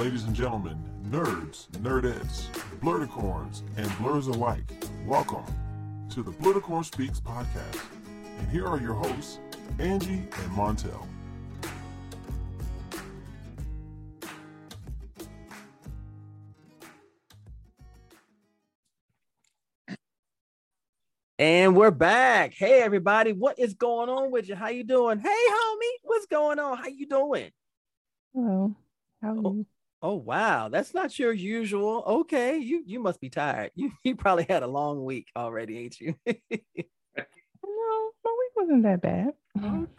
Ladies and gentlemen, nerds, nerdettes, Blerdicorns, and Blerds alike, welcome to the Blerdicorn Speaks podcast. And here are your hosts, Angie and Montel. And we're back. Hey everybody, what is going on with you? How you doing? Hey homie, what's going on? How you doing? Hello. How are Oh. you? Oh wow, that's not your usual. Okay, you you must be tired. You you probably had a long week already, ain't you? No, my week wasn't that bad.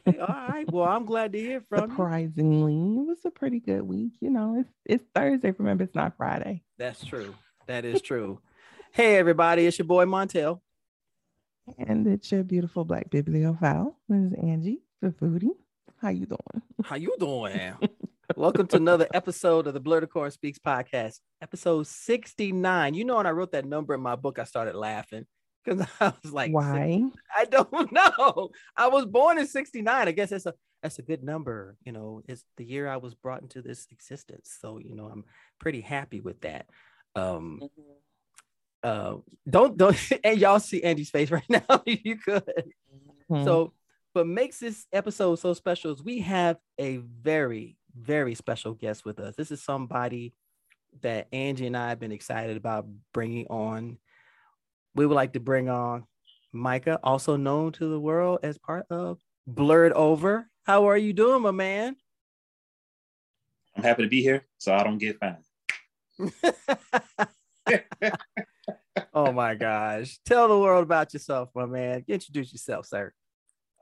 okay, all right. Well, I'm glad to hear from you. Surprisingly, it was a pretty good week. You know, it's it's Thursday. Remember, it's not Friday. That's true. That is true. hey everybody, it's your boy Montel. And it's your beautiful black bibliophile. This is Angie, the foodie. How you doing? How you doing? Welcome to another episode of the Blerdicorn Speaks podcast, episode 69. You know, when I wrote that number in my book, I started laughing because I was like, Why? I don't know. I was born in 69. I guess that's a that's a good number. You know, it's the year I was brought into this existence. So, you know, I'm pretty happy with that. Um uh don't don't and y'all see Andy's face right now. you could. Hmm. So what makes this episode so special is we have a very, very special guest with us. This is somebody that Angie and I have been excited about bringing on. We would like to bring on Micah, also known to the world as part of Blerdover. How are you doing, my man? I'm happy to be here, so I don't get fined. oh my gosh. Tell the world about yourself, my man. Introduce yourself, sir.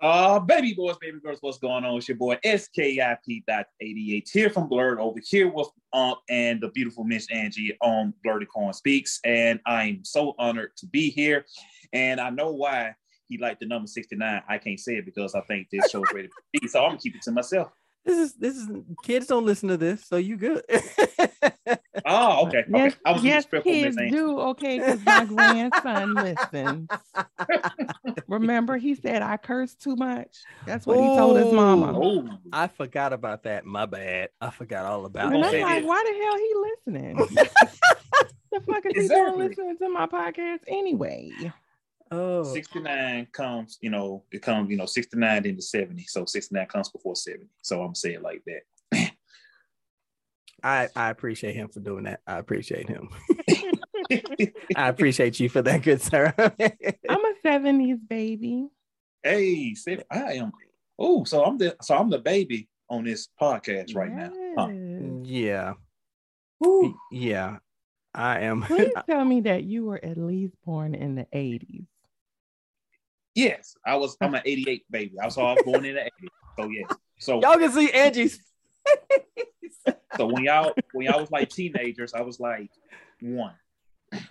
Uh, baby boys, baby girls, what's going on? It's your boy SKIP.88 here from Blerdover here with Ump and the beautiful Miss Angie on Blerdicorn Speaks. And I'm so honored to be here. And I know why he liked the number 69. I can't say it because I think this show's ready for me. So I'm gonna keep it to myself. This is this is kids don't listen to this, so you good. Oh, okay. okay. yes, I was yes, respectful, kids Miss do. Okay, because my grandson listens. Remember, he said I curse too much. That's what he told his mama. Oh, I forgot about that. My bad. I forgot all about it. And I'm like, why the hell he listening? the fuck is he Exactly. doing listening to my podcast anyway? Oh, 69 comes, you know, it comes, you know, 69 into 70. So 69 comes before 70. So I'm saying like that. I I appreciate him for doing that. I appreciate him. I appreciate you for that, good sir. I'm a 70s baby. hey, Steph, I am. Oh, so I'm the so I'm the baby on this podcast right now. Huh. Yeah, Woo. yeah. I am. Please tell me that you were at least born in the 80s. Yes, I was. I'm an 88 baby. I was, I was born in the 80s. So yes. So Y'all can see Angie's. so when y'all when y'all was like teenagers, I was like one.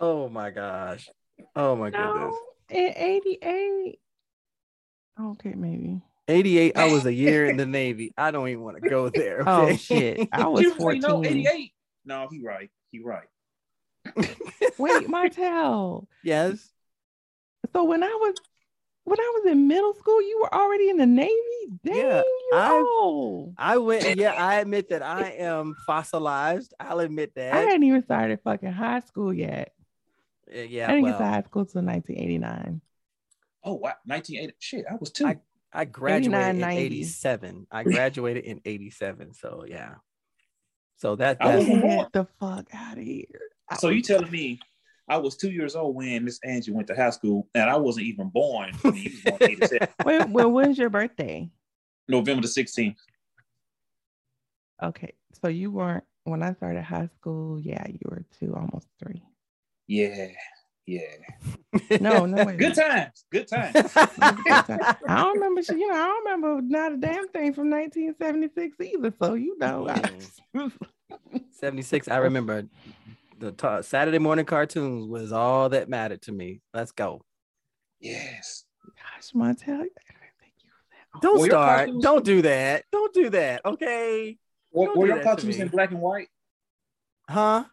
oh my gosh. Oh my goodness. In 88. Okay, maybe. 88. I was a year in the Navy. I don't even want to go there. Oh, Okay? shit. I was You 14. no 88. No, he right. He right. Wait, Martel. yes. So when I was when I was in middle school, you were already in the Navy? Dang, Yeah, you I- old. I went. Yeah, I admit that I am fossilized. I'll admit that. I hadn't even started fucking high school yet. Uh, yeah. I didn't well, get to high school till 1989. Oh wow, 1980. Shit, I was two. I- I graduated in 90. 87. I graduated in 87. So yeah. So that I that's Get the fuck out of here. I So you telling me I was two years old when Miss Angie went to high school, and I wasn't even born when you was born in 87, when, when when's your birthday? November the 16th. Okay, so you weren't when I started high school. Yeah, you were two, almost three. Yeah, yeah. No, no, wait. Good times, good times. I don't remember. You know, I don't remember not a damn thing from 1976 either. So you know, I, 76. I remember the ta- Saturday morning cartoons was all that mattered to me. Let's go. Yes. gosh, Montel, I think you were that Don't Were your start. cartoons- Don't do that. Don't do that. Okay. Were, Don't were your cartoons in black and white? Huh?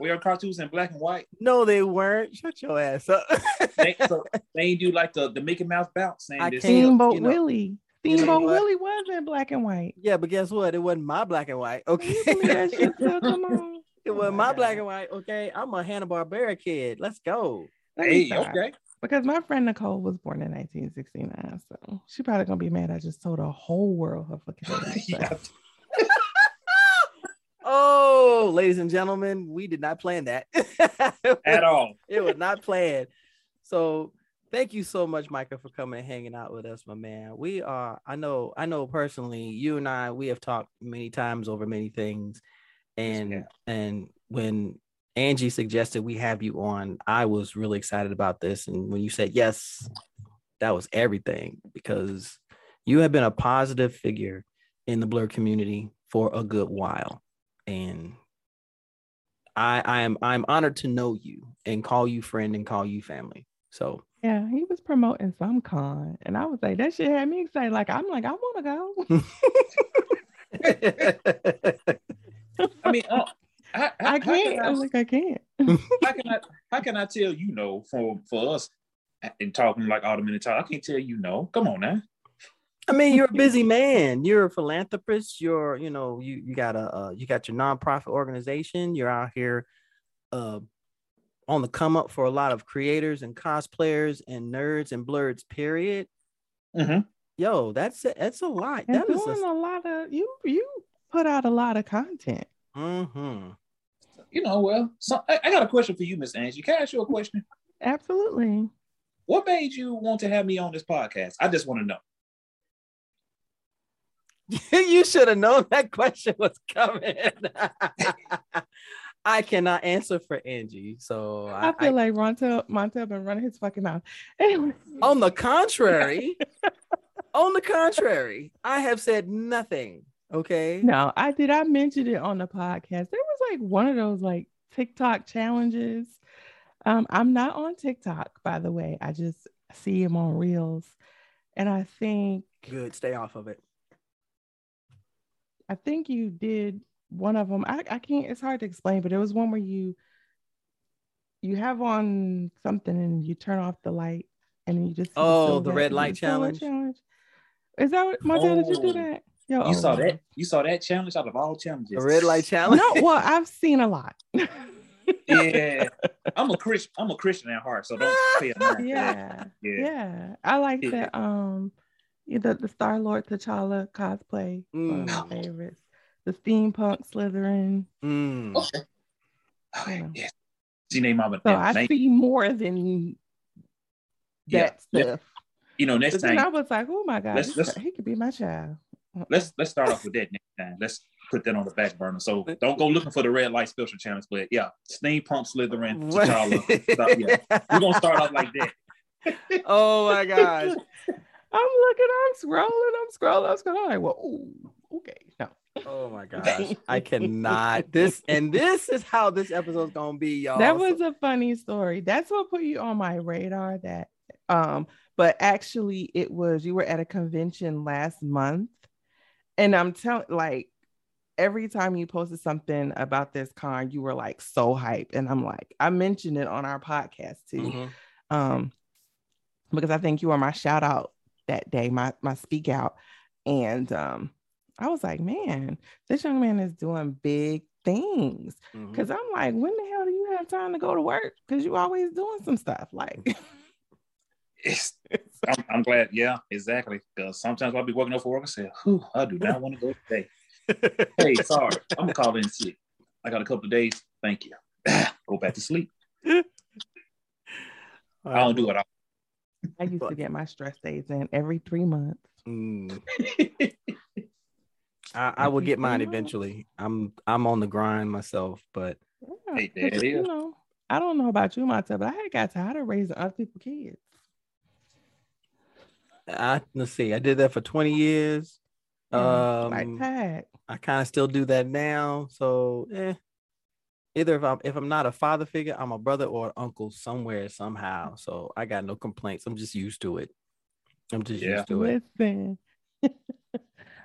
Were your cartoons in black and white? No, they weren't. Shut your ass up. They, so they do like the, the Mickey Mouse bounce saying I this. can't- Steamboat you know- Willie. Steamboat what? Willie was in black and white. Yeah, but guess what? It wasn't my black and white. Okay. You believe that shit still come on? it Oh wasn't my my black and white. Okay. I'm a Hanna Barbera kid. Let's go. Let Hey, okay. Because my friend Nicole was born in 1969, so she probably gonna be mad. I just told the whole world her fucking age. Yeah. Oh, ladies and gentlemen, we did not plan that. At all. it was not planned. So thank you so much, Micah, for coming and hanging out with us, my man. We are, I know, I know personally, you and I, we have talked many times over many things. And Yeah. and when Angie suggested we have you on, I was really excited about this. And when you said yes, that was everything because you have been a positive figure in the Blerd community for a good while. And I, I am I'm honored to know you and call you friend and call you family. So Yeah, he was promoting some con, and I was like, that shit had me excited. Like, I'm like, I want to go. I mean, uh, how, how, I how can can't. I- I'm like, I can't. how can I how can I tell you no for for us and talking like all the minute talk? I can't tell you no. Come on now. I mean, you're a busy man. You're a philanthropist. You're, you know, you you got a uh, you got your nonprofit organization. You're out here, uh, on the come up for a lot of creators and cosplayers and nerds and Blerds. Period. Mhm. Yo, that's a, that's a lot. And That is doing a, a lot of you. You put out a lot of content. mm-hmm. You know, well, so I, I got a question for you, Miss Angie. Can I ask you a question? Absolutely. What made you want to have me on this podcast? I just want to know. you should have known that question was coming. I cannot answer for Angie. So I, I, feel like Montel Montel been running his fucking mouth. Anyway, on the contrary, on the contrary, I have said nothing. Okay. no, I did. I mentioned it on the podcast. There was like one of those like TikTok challenges. Um, I'm not on TikTok, by the way. I just see him on Reels, and I think Good. Stay off of it. I think you did one of them. I, I can't, it's hard to explain, but it was one where you you have on something and you turn off the light and you just Oh, the red light silhouette challenge? Is that what Montana, did you do Oh. that? Yo, You saw oh. that? You saw that challenge out of all challenges? The red light challenge. No, well, I've seen a lot. Yeah, I'm a Christian. I'm a Christian at heart, so don't pay a that. yeah. Yeah. Yeah. I like Yeah. that um the, the Star Lord T'Challa cosplay. One of Mm. my favorites. The steampunk Slytherin. Mm. Okay. Okay, Yeah. yeah. See, name Mama. So I name- see more than Yeah. that stuff. You know, next But time I was like, oh my God, Let's- let's- he could be my child. Let's let's start off with that next time. Let's put that on the back burner. So don't go looking for the red light special challenge, but yeah, steampunk Slytherin, T'Challa. Stop- yeah. We're gonna start off like that. oh my gosh. I'm looking, I'm scrolling, I'm scrolling, I'm scrolling. I'm like, well, ooh, okay, no. Oh my gosh. I cannot. This and this is how this episode's gonna be, y'all. That was a funny story. That's what put you on my radar. That, um, but actually, it was you were at a convention last month, and I'm telling, like, every time you posted something about this con, you were like so hyped, and I'm like, I mentioned it on our podcast too. Mhm. um because I think you were my shout out that day, my my speak out, and um I was like, man, this young man is doing big things. Mhm. Cause I'm like, when the hell do you have time to go to work? Cause you always doing some stuff. Like, I'm, I'm glad. Yeah, exactly. Because sometimes I'll be working up for work and say, Whew, I do not want to go today. hey, sorry, I'm gonna call in sick. I got a couple of days. Thank you. go back to sleep. I don't do it. I used to get my stress days in every three months. Mm. I, I will get mine eventually. I'm I'm on the grind myself, but Yeah, Hey, there 'cause, it you know, I don't know about you, myself, but I got tired of raising other people's kids. I let's see. I did that for 20 years. Um, like tag. I kind of still do that now. So eh. Either if I'm if I'm not a father figure, I'm a brother or an uncle somewhere somehow. So I got no complaints. I'm just used to it. I'm just Yeah. used to it. Listen,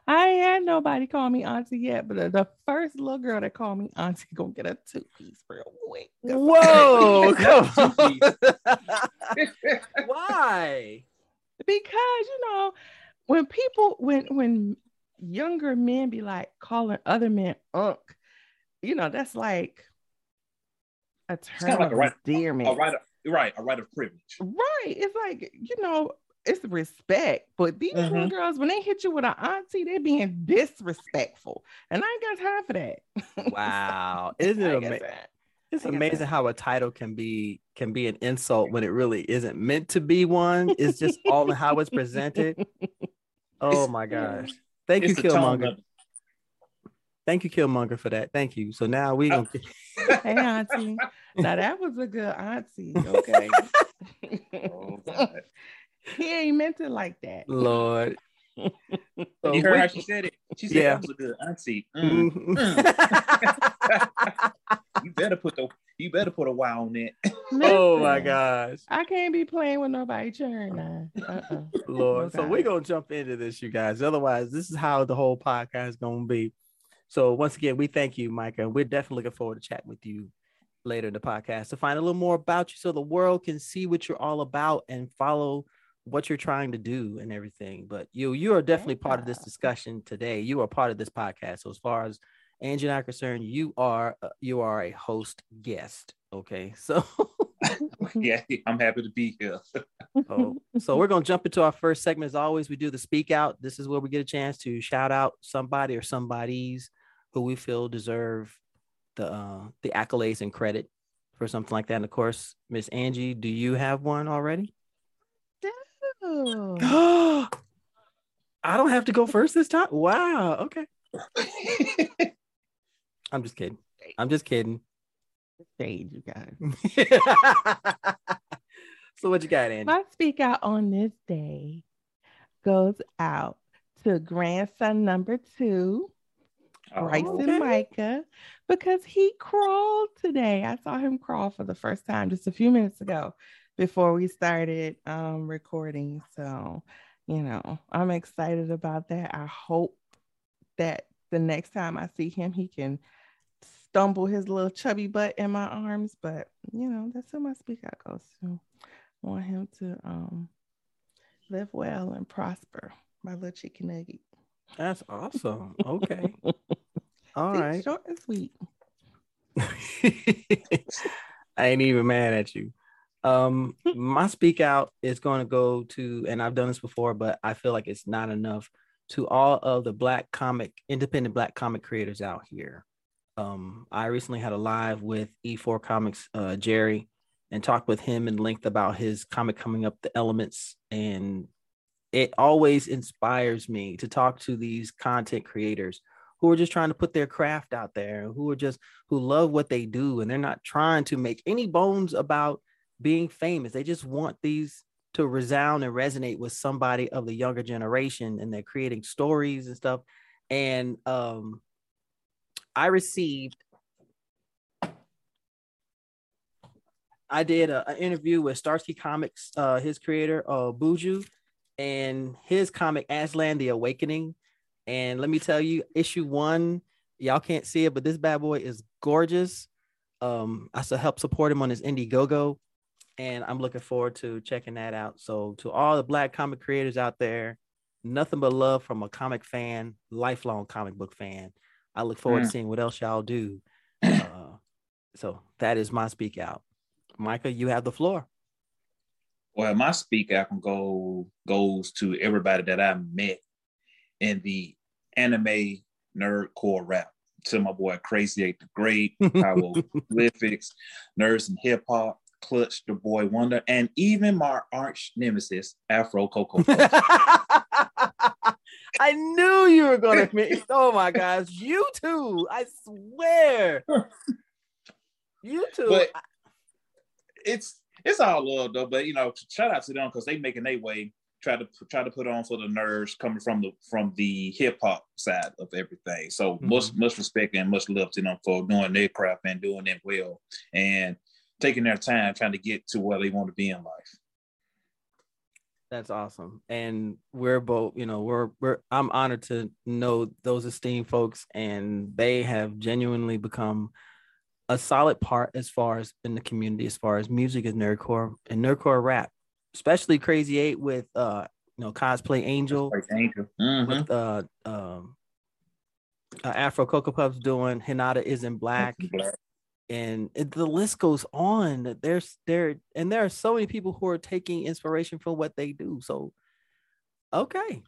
I ain't had nobody call me auntie yet, but the, the first little girl that called me auntie gonna get a two piece real quick. Whoa! come Why? Because you know when people when when younger men be like calling other men unk, you know, that's like a term kinda like a right- endearment. A right, of, right, a right of privilege. Right. It's like, you know, it's respect. But these Mhm. little girls, when they hit you with an auntie, they're being disrespectful. And I ain't got time for that. Wow. Isn't it amazing? It's amazing that- how a title can be can be an insult when it really isn't meant to be one. It's just all in how it's presented. Oh It's- my gosh. Thank It's you, Killmonger. Thank you, Killmonger, for that. Thank you. So now we Oh. gonna Hey, auntie. Now that was a good auntie. Okay. Oh, God. he ain't meant it like that. Lord. So you heard we- how she said it? She said Yeah. that was a good auntie. Mm. Mhm. You better put the you better put a Y on it. oh my gosh. I can't be playing with nobody churn now. Uh-uh. Lord. Oh, so we're gonna jump into this, you guys. Otherwise, this is how the whole podcast is gonna be. So once again, we thank you, Micah. We're definitely looking forward to chatting with you later in the podcast to find a little more about you so the world can see what you're all about and follow what you're trying to do and everything. But you you are definitely part of this discussion today. You are part of this podcast. So as far as Angie and I are concerned, you are uh, you are a host guest. Okay. So yeah, I'm happy to be here. Oh, so we're gonna jump into our first segment. As always, we do the speak out. This is where we get a chance to shout out somebody or somebody's who we feel deserve the uh, the accolades and credit for something like that. And of course, Miss Angie, do you have one already? Oh. I don't have to go first this time. Wow. Okay. I'm just kidding. I'm just kidding. Shade, you guys. so what you got, Angie? My speak out on this day goes out to grandson number two, Bryson okay. Micah, because he crawled today. I saw him crawl for the first time just a few minutes ago before we started um, recording. So, you know, I'm excited about that. I hope that the next time I see him, he can stumble his little chubby butt in my arms. But, you know, that's who my speak out goes to. I want him to um, live well and prosper, my little chicken nugget. That's awesome. Okay. All See, right. Short and sweet. I ain't even mad at you. Um, my speak out is going to go to, and I've done this before, but I feel like it's not enough to all of the black comic, independent black comic creators out here. Um, I recently had a live with E4 Comics, uh, Jerry, and talked with him in length about his comic coming up, The Elements, and it always inspires me to talk to these content creators who are just trying to put their craft out there, who are just who love what they do, and they're not trying to make any bones about being famous. They just want these to resound and resonate with somebody of the younger generation, and they're creating stories and stuff. And um, I received. I did a- an interview with Starsky Comics, uh, his creator, uh, Buju, and his comic Aslan: The Awakening. And let me tell you, issue one, y'all can't see it, but this bad boy is gorgeous. Um, I still help support him on his Indiegogo, and I'm looking forward to checking that out. So, to all the black comic creators out there, nothing but love from a comic fan, lifelong comic book fan. I look forward to Mm. seeing what else y'all do. Uh, so that is my speak out. Micah, you have the floor. Well, my speak out can go goes to everybody that I met in the anime nerdcore rap. To my boy Crazy Eight the Great, Hieroglyphics, Nerds and Hip Hop, Clutch the Boy Wonder, and even my arch nemesis, Afro Coco. I knew you were gonna make. Oh my gosh, you too! I swear, you too. But- it's it's all love though, but you know, shout out to them because they making their way. Try to try to put on for the nerds coming from the from the hip hop side of everything. So mm-hmm. much much respect and much love to them for doing their craft and doing it well and taking their time trying to get to where they want to be in life. That's awesome. And we're both, you know, we're we're I'm honored to know those esteemed folks and they have genuinely become a solid part as far as in the community as far as music is nerdcore and nerdcore rap, especially Crazy 8 with uh you know, cosplay angel Like Angel. Mhm. with uh um uh, Afro Cocoa Puffs doing Hinata isn't black Black. And it, the list goes on. There's there and there are so many people who are taking inspiration from what they do. So okay.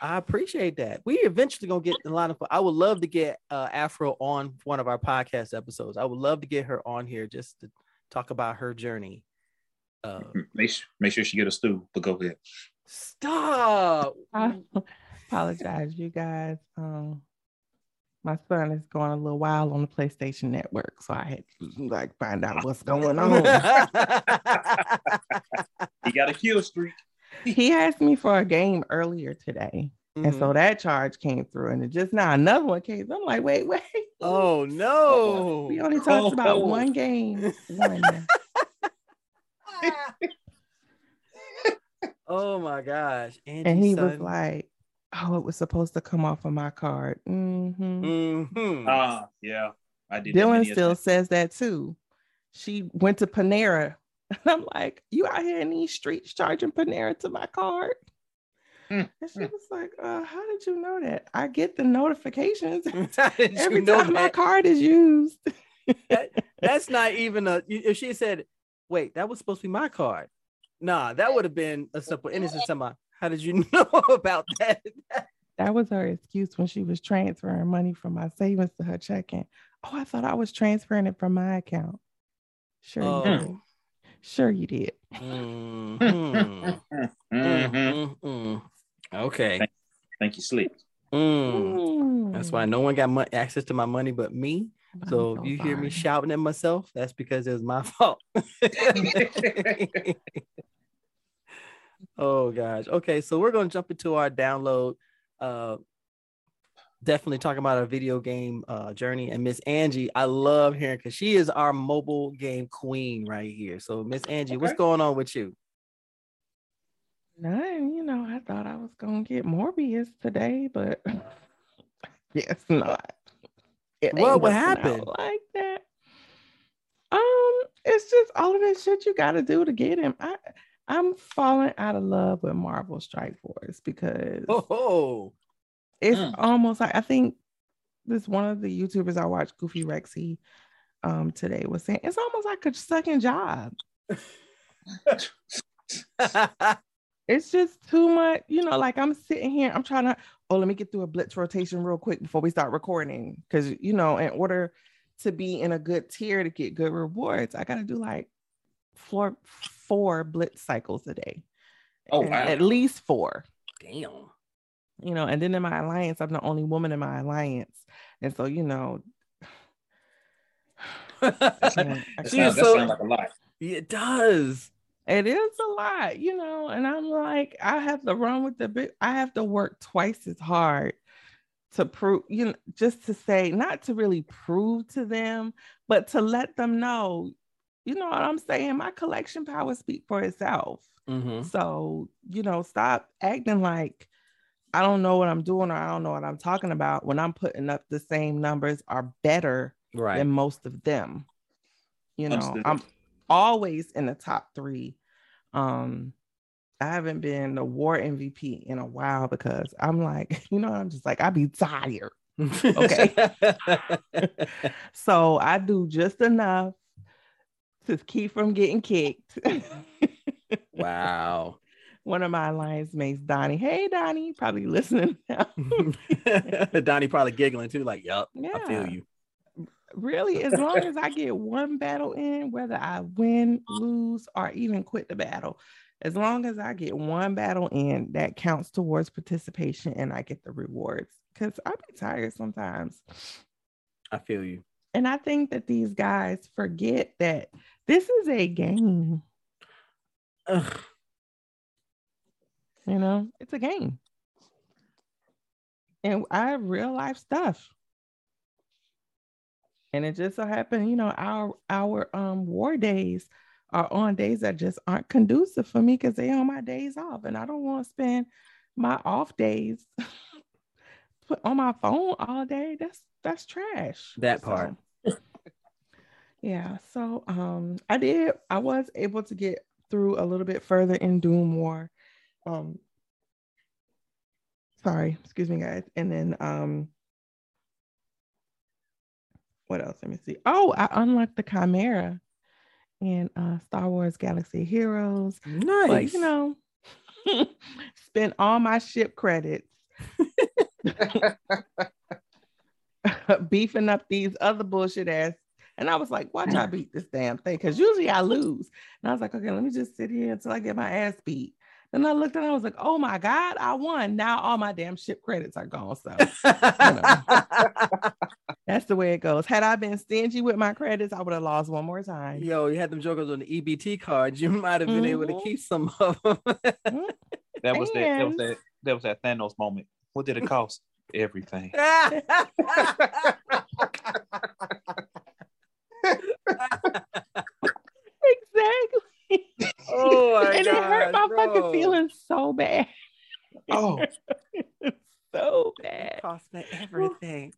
I appreciate that. We eventually gonna get a lot of. I would love to get uh, Afro on one of our podcast episodes. I would love to get her on here just to talk about her journey. Uh, Make sure, make sure she get a stew, but go ahead. stop. I apologize, you guys. Um, my son is going a little wild on the PlayStation Network, so I had to like find out what's going on. He got a kill streak. he asked me for a game earlier today, and Mhm. so that charge came through, and it just now another one came. I'm like, wait, wait. oh no. We only talked about Oh. one game. One. oh my gosh. and Angie's he was like, "Oh, it was supposed to come off of my card." Mhm. Mhm. Ah, yeah. I did. Dylan still time. says that too. She went to Panera. And I'm like, you out here in these streets charging Panera to my card? Mm, And she mm. was like, uh, how did you know that? I get the notifications How did you every know time my card is used. That's not even a. If she said, "Wait, that was supposed to be my card," nah, that would have been a simple innocent. Somebody, how did you know about that? That was her excuse when she was transferring money from my savings to her checking. Oh, I thought I was transferring it from my account. Sure, Oh. you did. Sure, you did. Mhm. Mhm. Mm, mm. Okay. Thank you, sleep. Mm. That's why no one got mo- access to my money but me. I'm So if you hear me shouting at myself, that's because it was my fault. Oh gosh. Okay, so we're gonna jump into our download. Uh definitely talking about our video game uh journey. And Miss Angie, I love hearing because she is our mobile game queen right here. So Miss Angie, what's going on with you? None, you know, I thought I was gonna get Morbius today, but yes, not. It What- what happened? Like that. Um, it's just all of that shit you gotta do to get him. I I'm falling out of love with Marvel Strike Force because Oh, it's Mm. almost like I think this one of the YouTubers I watched, Goofy Rexy, um, today was saying it's almost like a second job. it's just too much, you know. Like I'm sitting here, I'm trying to. Oh, let me get through a blitz rotation real quick before we start recording, because you know, in order to be in a good tier to get good rewards, I got to do like four four blitz cycles a day. Oh, wow. At least four, damn. you know. And then in my alliance, I'm the only woman in my alliance, and so you know, That I sounds, can't- that She is sounds so- like a lot. it does. It is a lot, you know, and I'm like, I have to run with the big, I have to work twice as hard to prove, you know, just to say, not to really prove to them, but to let them know, you know what I'm saying? My collection power speak for itself. Mhm. So, you know, stop acting like I don't know what I'm doing or I don't know what I'm talking about when I'm putting up the same numbers are better Right. than most of them. You know, Understood. I'm always in the top three. Um, I haven't been the war MVP in a while because I'm like, you know, I'm just like, I be tired. Okay. So I do just enough to keep from getting kicked. wow. One of my alliance mates, Donnie. Hey, Donnie, probably listening now. Donnie probably giggling too, like, yup, yeah. I feel you. really, as long as I get one battle in, whether I win, lose, or even quit the battle, as long as I get one battle in, that counts towards participation and I get the rewards. Because I be tired sometimes. I feel you. And I think that these guys forget that this is a game, Ugh. you know, it's a game. And I have real life stuff. And it just so happened, you know, our our um war days are on days that just aren't conducive for me because they are my days off. And I don't want to spend my off days put on my phone all day. That's that's trash. That part. So, yeah. So um I did I was able to get through a little bit further in Doom War. um sorry, excuse me guys. And then um what else? Let me see. Oh, I unlocked the Chimera in uh Star Wars Galaxy Heroes. Nice. But you know, spent all my ship credits beefing up these other bullshit ass. And I was like, watch I beat this damn thing. Cause usually I lose. And I was like, okay, let me just sit here until I get my ass beat. Then I looked and I was like, oh my God, I won. Now all my damn ship credits are gone. So that's the way it goes. Had I been stingy with my credits, I would have lost one more time. Yo, you had them jokers on the EBT cards. You might have been able to Mhm. keep some of them. That was that. That was that. That was that Thanos moment. What did it cost? Everything. Exactly. oh my and it hurt my God, fucking bro. feelings so bad. Oh, so bad. It Cost me everything.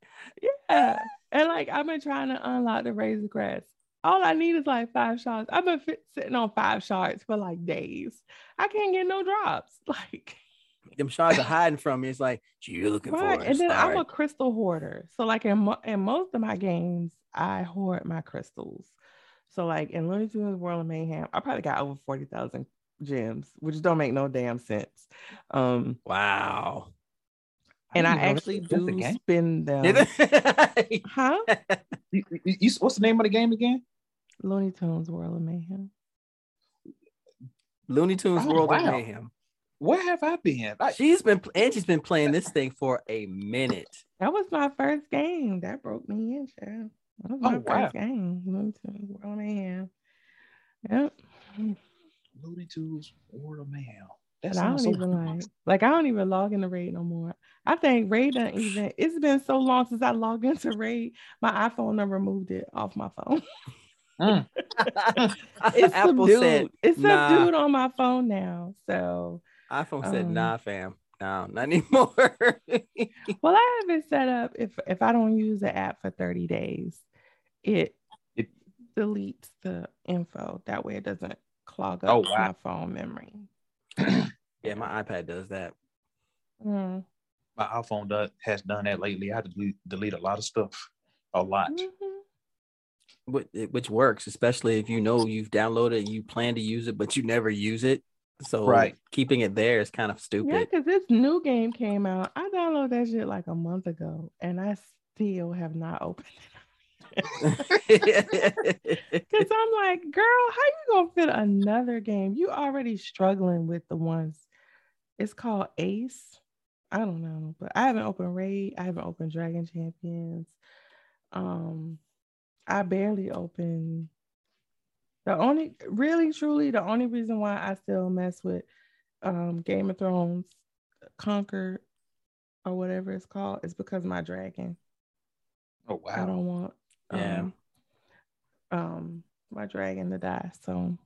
Yeah. And like I've been trying to unlock the Razor Crest. All I need is like five shots. I've been fit, sitting on five shards for like days. I can't get no drops. Like Them shards are hiding from me. It's like, you're looking right. for It. And then I'm a crystal hoarder. So like in mo- in most of my games, I hoard my crystals. So like in Looney Tunes World of Mayhem, I probably got over forty thousand gems, which don't make no damn sense. Um, Wow. and I didn't actually do game. spend them. Huh? You- you- you- what's the name of the game again? Looney Tunes World of Mayhem. Looney Tunes Oh, World of. Mayhem. Where have I been? I, She's been Angie's been playing this thing for a minute. That was my first game. That broke me in, child. Oh, my wow. game. Looney Tunes World of Mayhem. Yep. Looney Tunes World of Mayhem. But That I don't so even like like I don't even log into Raid no more. I think Raid done even it's been so long since I logged into Raid, my iPhone never moved it off my phone. It's Apple subdued. said, it's nah. subdued on my phone now. So iPhone said, Um, nah, fam. No, not anymore. well, I have it set up if if I don't use the app for 30 days, it It- deletes the info. That way it doesn't clog Oh, up wow. my phone memory. yeah, my iPad does that. Mm. My iPhone does, has done that lately. I had to delete, delete a lot of stuff. A lot. Mhm. Which, which works, especially if you know you've downloaded and you plan to use it, but you never use it. So Right. keeping it there is kind of stupid. Yeah, because this new game came out. I downloaded that shit like a month ago, and I still have not opened it. Because I'm like, girl, how you gonna fit another game? You already struggling with the ones. It's called Ace. I don't know, but I haven't opened Raid. I haven't opened Dragon Champions. Um, I barely opened. The only, really, truly, the only reason why I still mess with um Game of Thrones, Conquer, or whatever it's called, is because my dragon. Oh wow! I don't want Yeah. um, um my dragon to die. So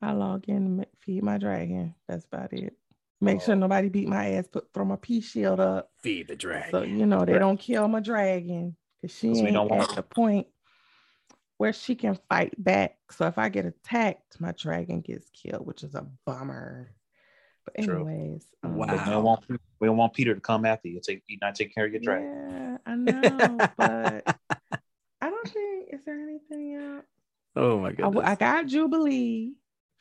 I log in and feed my dragon. That's about it. Make sure Oh. nobody beat my ass, put throw my peace shield up. Feed the dragon. So you know they Right. don't kill my dragon. Cause she 'Cause we ain't don't want- at the point where she can fight back. So if I get attacked, my dragon gets killed, which is a bummer. But anyways, um, Wow. We don't want we don't want Peter to come after you. Take you not take care of your dragon. Yeah, I know, but I don't think is there anything else. oh my god. I, goodness. w- I got Jubilee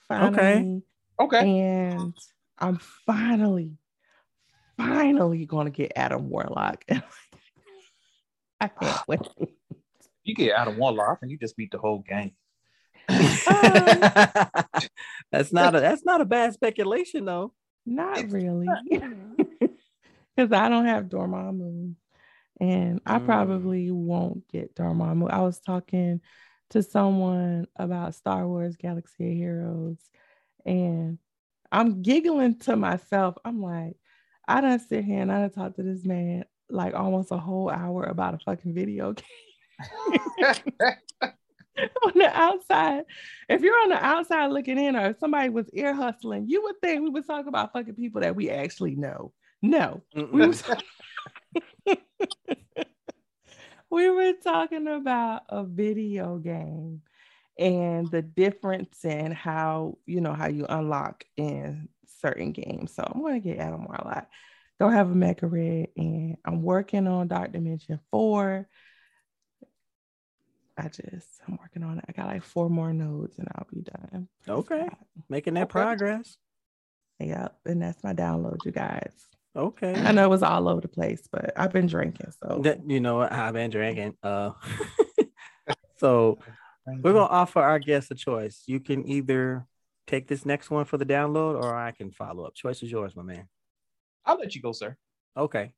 finally, okay. Okay. and I'm finally, finally gonna get Adam Warlock. I can't wait. You get out of one lock and you just beat the whole game. that's not a that's not a bad speculation though. Not really, because I don't have Dormammu, and I Mm. probably won't get Dormammu. I was talking to someone about Star Wars Galaxy of Heroes, and I'm giggling to myself. I'm like, I done sit here and I done talk to this man like almost a whole hour about a fucking video game. on the outside, if you're on the outside looking in, or if somebody was ear hustling, you would think we would talk about fucking people that we actually know. No, we was we were talking about a video game and the difference in how you know how you unlock in certain games. So I'm gonna get Adam Warlock. Don't have a Mecha Red, and I'm working on Dark Dimension 4. I just I'm working on it. I got like four more nodes and I'll be done. Okay. Making that Okay. progress. Yep. And that's my download, you guys. Okay. I know it was all over the place, but I've been drinking. So That, you know what? I've been drinking. Uh, so we're gonna offer our guests a choice. You can either take this next one for the download, or I can follow up. Choice is yours, my man. I'll let you go, sir. Okay.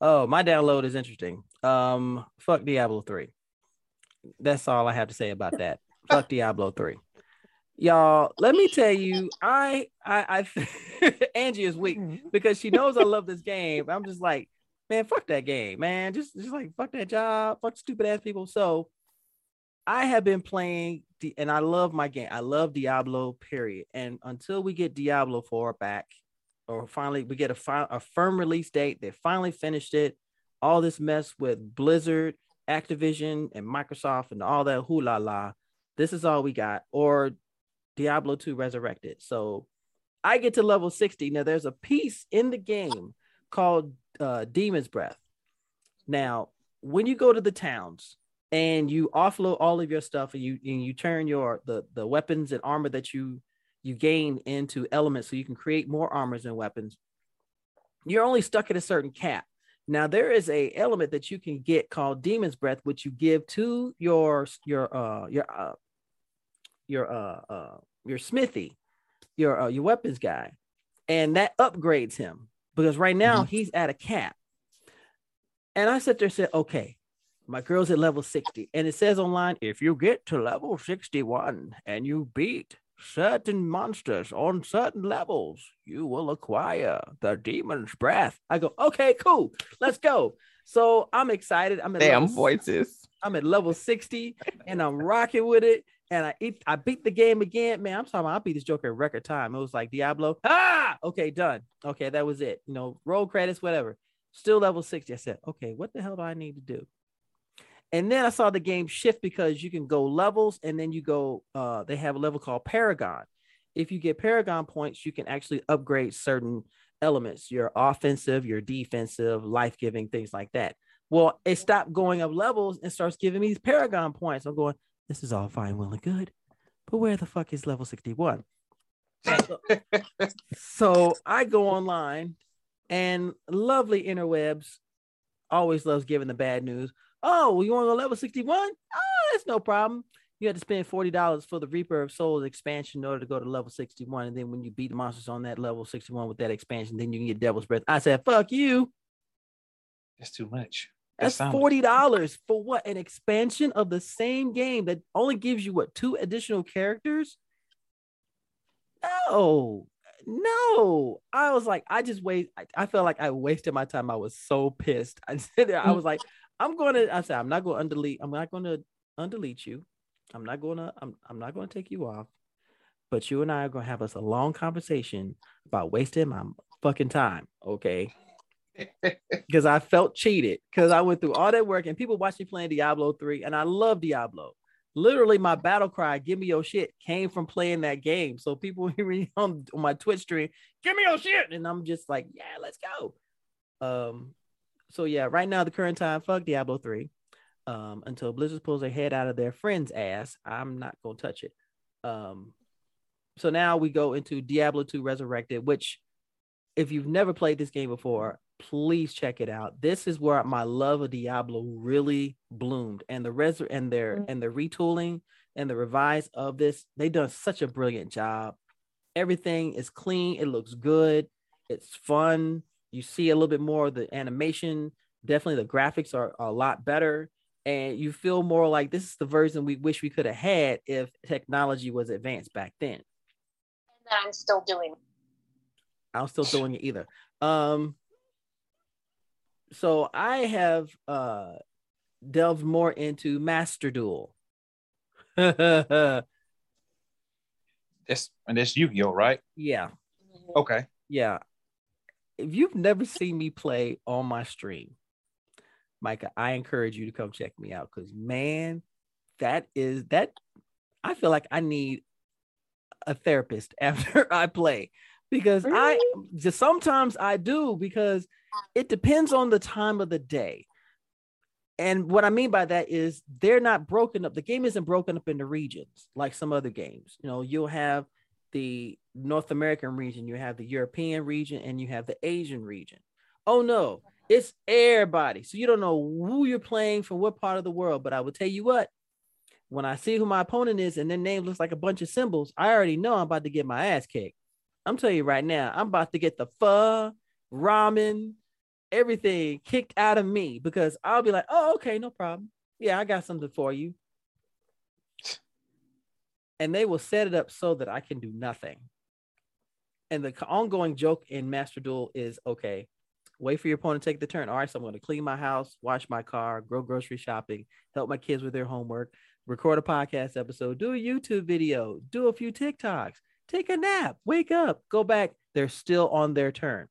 Oh, my download is interesting. Um, fuck Diablo 3. That's all I have to say about that. fuck Diablo 3. Y'all, let me tell you, I I I Angie is weak because she knows I love this game. I'm just like, man, fuck that game, man. Just just like fuck that job, fuck stupid ass people. So I have been playing and I love my game. I love Diablo, period. And until we get Diablo 4 back, or finally we get a, fi- a firm release date, they finally finished it. All this mess with Blizzard, Activision, and Microsoft and all that hoo la la. This is all we got. Or Diablo 2 Resurrected. So I get to level 60. Now there's a piece in the game called uh, Demon's Breath. Now, when you go to the towns and you offload all of your stuff and you and you turn your the the weapons and armor that you you gain into elements so you can create more armors and weapons, you're only stuck at a certain cap. Now there is a element that you can get called Demon's Breath, which you give to your your uh your uh your uh uh your smithy, your uh, your weapons guy, and that upgrades him because right now he's at a cap. And I sat there and said, okay, my girl's at level 60. And it says online, if you get to level 61 and you beat certain monsters on certain levels, you will acquire the demon's breath. I go, okay, cool, let's go. So I'm excited. I'm at damn level voices. I'm at level 60 and I'm rocking with it. And I eat, I beat the game again. Man, I'm talking about I beat this Joker in record time. It was like Diablo. Ah, okay, done. Okay, that was it. You know, roll credits, whatever. Still level 60. I said, okay, what the hell do I need to do? And then I saw the game shift because you can go levels and then you go, uh, they have a level called Paragon. If you get Paragon points, you can actually upgrade certain elements, your offensive, your defensive, life giving, things like that. Well, it stopped going up levels and starts giving me these Paragon points. I'm going, this is all fine, well, and good. But where the fuck is level 61? so, so I go online and lovely interwebs always loves giving the bad news. Oh, you want to go level 61? Oh, that's no problem. You have to spend $40 for the Reaper of Souls expansion in order to go to level 61. And then when you beat the monsters on that level 61 with that expansion, then you can get Devil's Breath. I said, fuck you. That's too much. That That's forty dollars for what? An expansion of the same game that only gives you what two additional characters? No, no. I was like, I just wait. I, I felt like I wasted my time. I was so pissed. I said, I was like, I'm gonna. I said, I'm not going to undelete. I'm not going to undelete you. I'm not going to. I'm. I'm not going to take you off. But you and I are going to have us a long conversation about wasting my fucking time. Okay because I felt cheated because I went through all that work and people watched me playing Diablo 3 and I love Diablo. Literally, my battle cry, give me your shit, came from playing that game. So people hear me on, on my Twitch stream, give me your shit. And I'm just like, yeah, let's go. Um, so yeah, right now, the current time, fuck Diablo 3. Um, until Blizzard pulls their head out of their friend's ass, I'm not gonna touch it. Um, so now we go into Diablo 2 Resurrected, which if you've never played this game before, please check it out. This is where my love of Diablo really bloomed, and the res and their and the retooling and the revise of this, they done such a brilliant job. Everything is clean. It looks good. It's fun. You see a little bit more of the animation. Definitely, the graphics are, are a lot better, and you feel more like this is the version we wish we could have had if technology was advanced back then. that I'm still doing. I'm still doing it either. Um, so I have uh delved more into Master Duel. yeah, That's and this Yu-Gi-Oh, right? yeah. Okay. If you've never seen me play on my stream, Micah, I encourage you to come check me out because man, that is that I feel like I need a therapist after I play because I just sometimes I do because it depends on the time of the day. And what I mean by that is they're not broken up. The game isn't broken up into regions like some other games. You know, you'll have the North American region, you have the European region, and you have the Asian region. Oh no, it's everybody. So you don't know who you're playing from what part of the world. But I will tell you what, when I see who my opponent is and their name looks like a bunch of symbols, I already know I'm about to get my ass kicked. I'm telling you right now, I'm about to get the pho, ramen, everything kicked out of me because I'll be like, oh, okay, no problem. Yeah, I got something for you. And they will set it up so that I can do nothing. And the ongoing joke in Master Duel is okay, wait for your opponent to take the turn. All right, so I'm going to clean my house, wash my car, go grocery shopping, help my kids with their homework, record a podcast episode, do a YouTube video, do a few TikToks, take a nap, wake up, go back. They're still on their turn.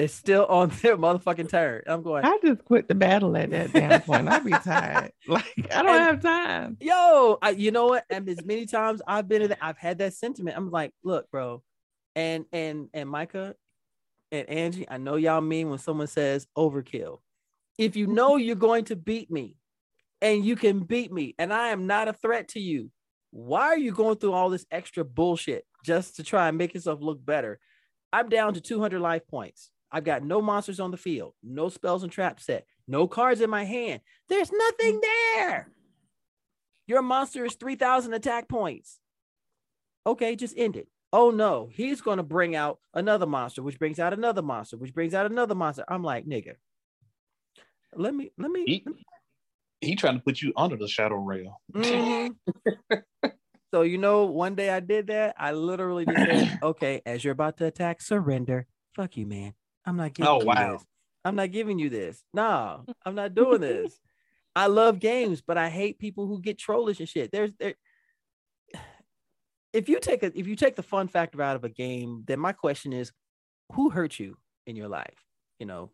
They're still on their motherfucking turn. I'm going, I just quit the battle at that damn point. I'd be tired. Like I don't And- have time. yo, I, you know what? And as many times I've been in, that, I've had that sentiment. I'm like, look, bro, and and and Micah and Angie, I know y'all mean when someone says overkill. If you know you're going to beat me, and you can beat me, and I am not a threat to you, why are you going through all this extra bullshit just to try and make yourself look better? I'm down to 200 life points. I've got no monsters on the field, no spells and traps set, no cards in my hand. There's nothing there. Your monster is 3,000 attack points. Okay, just end it. Oh no, he's going to bring out another monster, which brings out another monster, which brings out another monster. I'm like, nigga, let me, let me. He, he trying to put you under the shadow realm. Mhm. so, you know, one day I did that. I literally just said, okay, as you're about to attack, surrender. Fuck you, man. I'm not giving Oh, you wow. this. I'm not giving you this. No, I'm not doing this. I love games, but I hate people who get trollish and shit. There's there. If you take a if you take the fun factor out of a game, then my question is, who hurt you in your life? You know,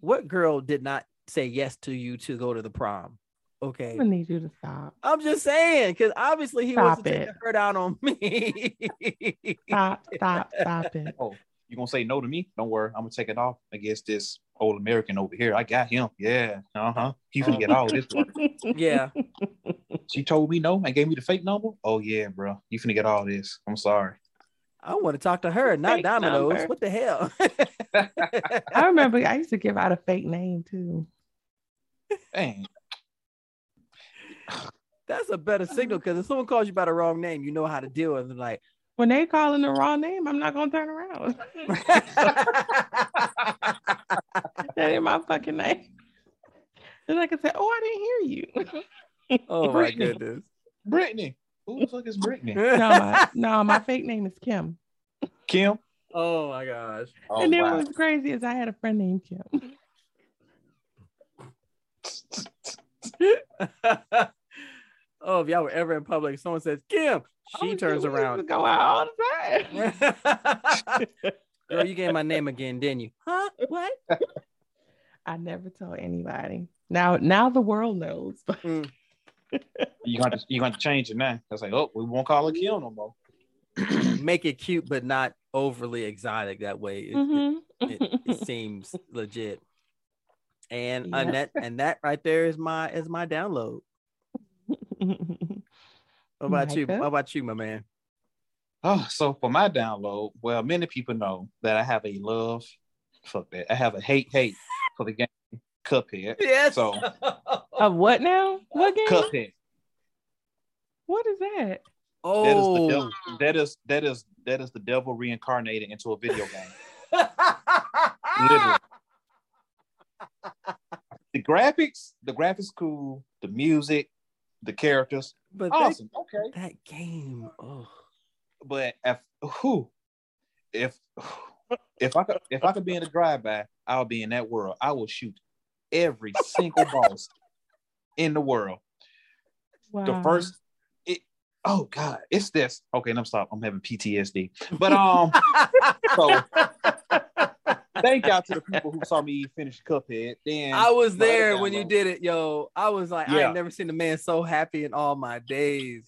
what girl did not say yes to you to go to the prom? Okay, I'm need you to stop. I'm just saying, because obviously he wants Stop to take it. the hurt out on me. Stop, stop, stop it. Oh, you gonna say no to me? Don't worry, I'm gonna take it off against this old American over here. I got him. Yeah, uh huh. He finna get all this work. yeah, She told me no and gave me the fake number. Oh yeah, bro, you finna get all this. I'm sorry. I want to talk to her, not Fake Domino's. number. What the hell? I remember I used to give out a fake name too. Dang. That's a better signal because if someone calls you by the wrong name, you know how to deal with it. Like, When they calling the wrong name, I'm not gonna turn around. that ain't my fucking name. And I can say, "Oh, I didn't hear you." oh my Brittany. goodness. Brittany. Who the fuck is Brittany? no, my, no, my fake name is Kim. Kim. oh my gosh. Oh and then wow. what was crazy is I had a friend named Kim. Oh, if y'all were ever in public, someone says Kim, she Oh, turns shit, we used to around. Go out all the time. Girl, you gave my name again, didn't you? Huh? What? I never told anybody. Now, now the world knows. You got to you got to change it now. That's like, oh, we won't call her Kim no more. Make it cute, but not overly exotic. That way, it, Mhm. it, it seems legit. And Yeah. and that and that right there is my is my download. What about you? Micah? What about you, my man? Oh, so for my download, well, many people know that I have a love, fuck that. I have a hate hate for the game Cuphead. Yes. So Of what now? What game? Cuphead. What is that? That is the oh. devil. That is that is that is the devil reincarnated into a video game. Literally. The graphics, the graphics cool, the music, the characters, but awesome. Okay. that, that game. Oh. But if who if if I could if I could be in a drive-by, I'll be in that world. I will shoot every single boss in the world. Wow. The first it oh god, it's this. Okay, I'm stop. I'm having PTSD. But um so thank y'all to the people who saw me finish Cuphead. Then I was there when you did it, yo. I was like, I Yeah. ain't never seen a man so happy in all my days.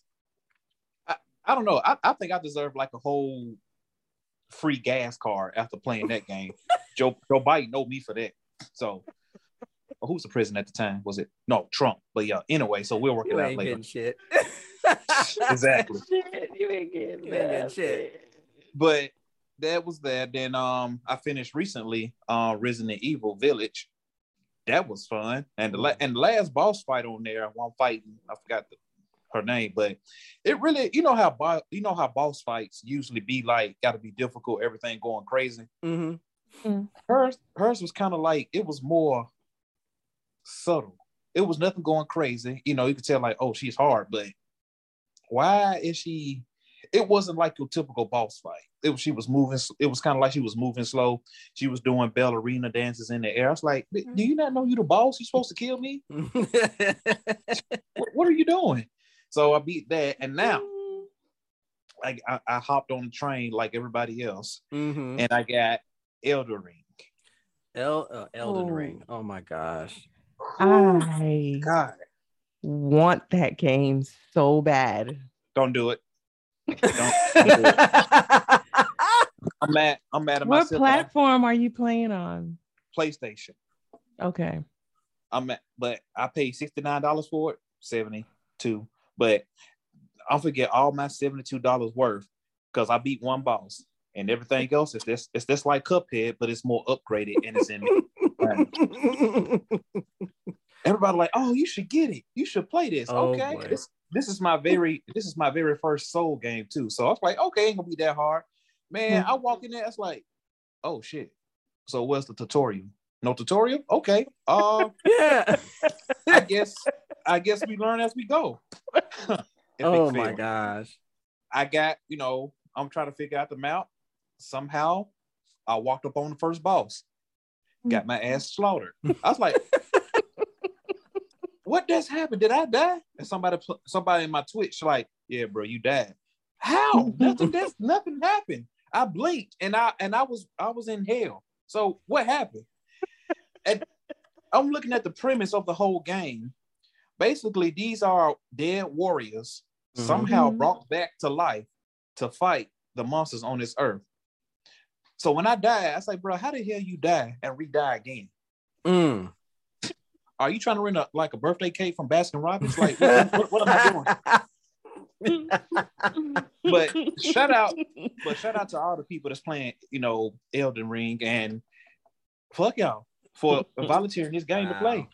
I I don't know. I, I think I deserve like a whole free gas card after playing that game. Joe Joe Biden know me for that. So oh, who's the president at the time? Was it no Trump? But yeah, anyway, so we'll work You it out later. getting shit. Exactly. Shit, you ain't getting You ain't getting shit. But that was that. Then um I finished recently uh Resident Evil Village. That was fun. And the la- and the last boss fight on there, one fighting, I forgot the, her name, but it really, you know how bo- you know how boss fights usually be like, got to be difficult, everything going crazy. hmm hers hers was kind of like it was more subtle. It was nothing going crazy. You know, you could tell like, oh, she's hard, but why is she? It wasn't like your typical boss fight. It was she was moving. It was kind of like she was moving slow. She was doing ballerina dances in the air. I was like, do you not know you the boss? You're supposed to kill me? What, what are you doing? So I beat that, and now like, I, I hopped on the train like everybody else, hmm and I got Elder Ring. El, uh, Elden Oh. Ring. Oh my gosh. I God, want that game so bad. don't do it. I'm mad. I'm mad at What myself. platform are you playing on? PlayStation. Okay. I'm at, but I paid sixty nine dollars for it, seventy two. But I forget all my seventy two dollars worth because I beat one boss and everything else is this. It's just like Cuphead, but it's more upgraded and it's in. Everybody like, oh, you should get it. You should play this. Oh, okay. This is my very this is my very first Soul game too. So I was like, okay, ain't gonna be that hard, man. I walk in there, it's like, oh shit. So what's the tutorial? No tutorial? Okay. Uh, yeah. I guess I guess we learn as we go. Oh my gosh. I got, you know, I'm trying to figure out the map. Somehow I walked up on the first boss, got my ass slaughtered. I was like, what just happened? Did I die? And somebody pl- somebody in my Twitch, like, yeah, bro, you died. How? nothing, that's, nothing happened. I blinked and I and I was I was in hell. So what happened? and I'm looking at the premise of the whole game. Basically, these are dead warriors Mhm. somehow Mhm. brought back to life to fight the monsters on this earth. So when I die, I say, bro, how the hell you die and re-die again? Mm. Are you trying to rent a like a birthday cake from Baskin Robbins? Like, what, what, what am I doing? But shout out, but shout out to all the people that's playing, you know, Elden Ring and fuck y'all for volunteering this game to play.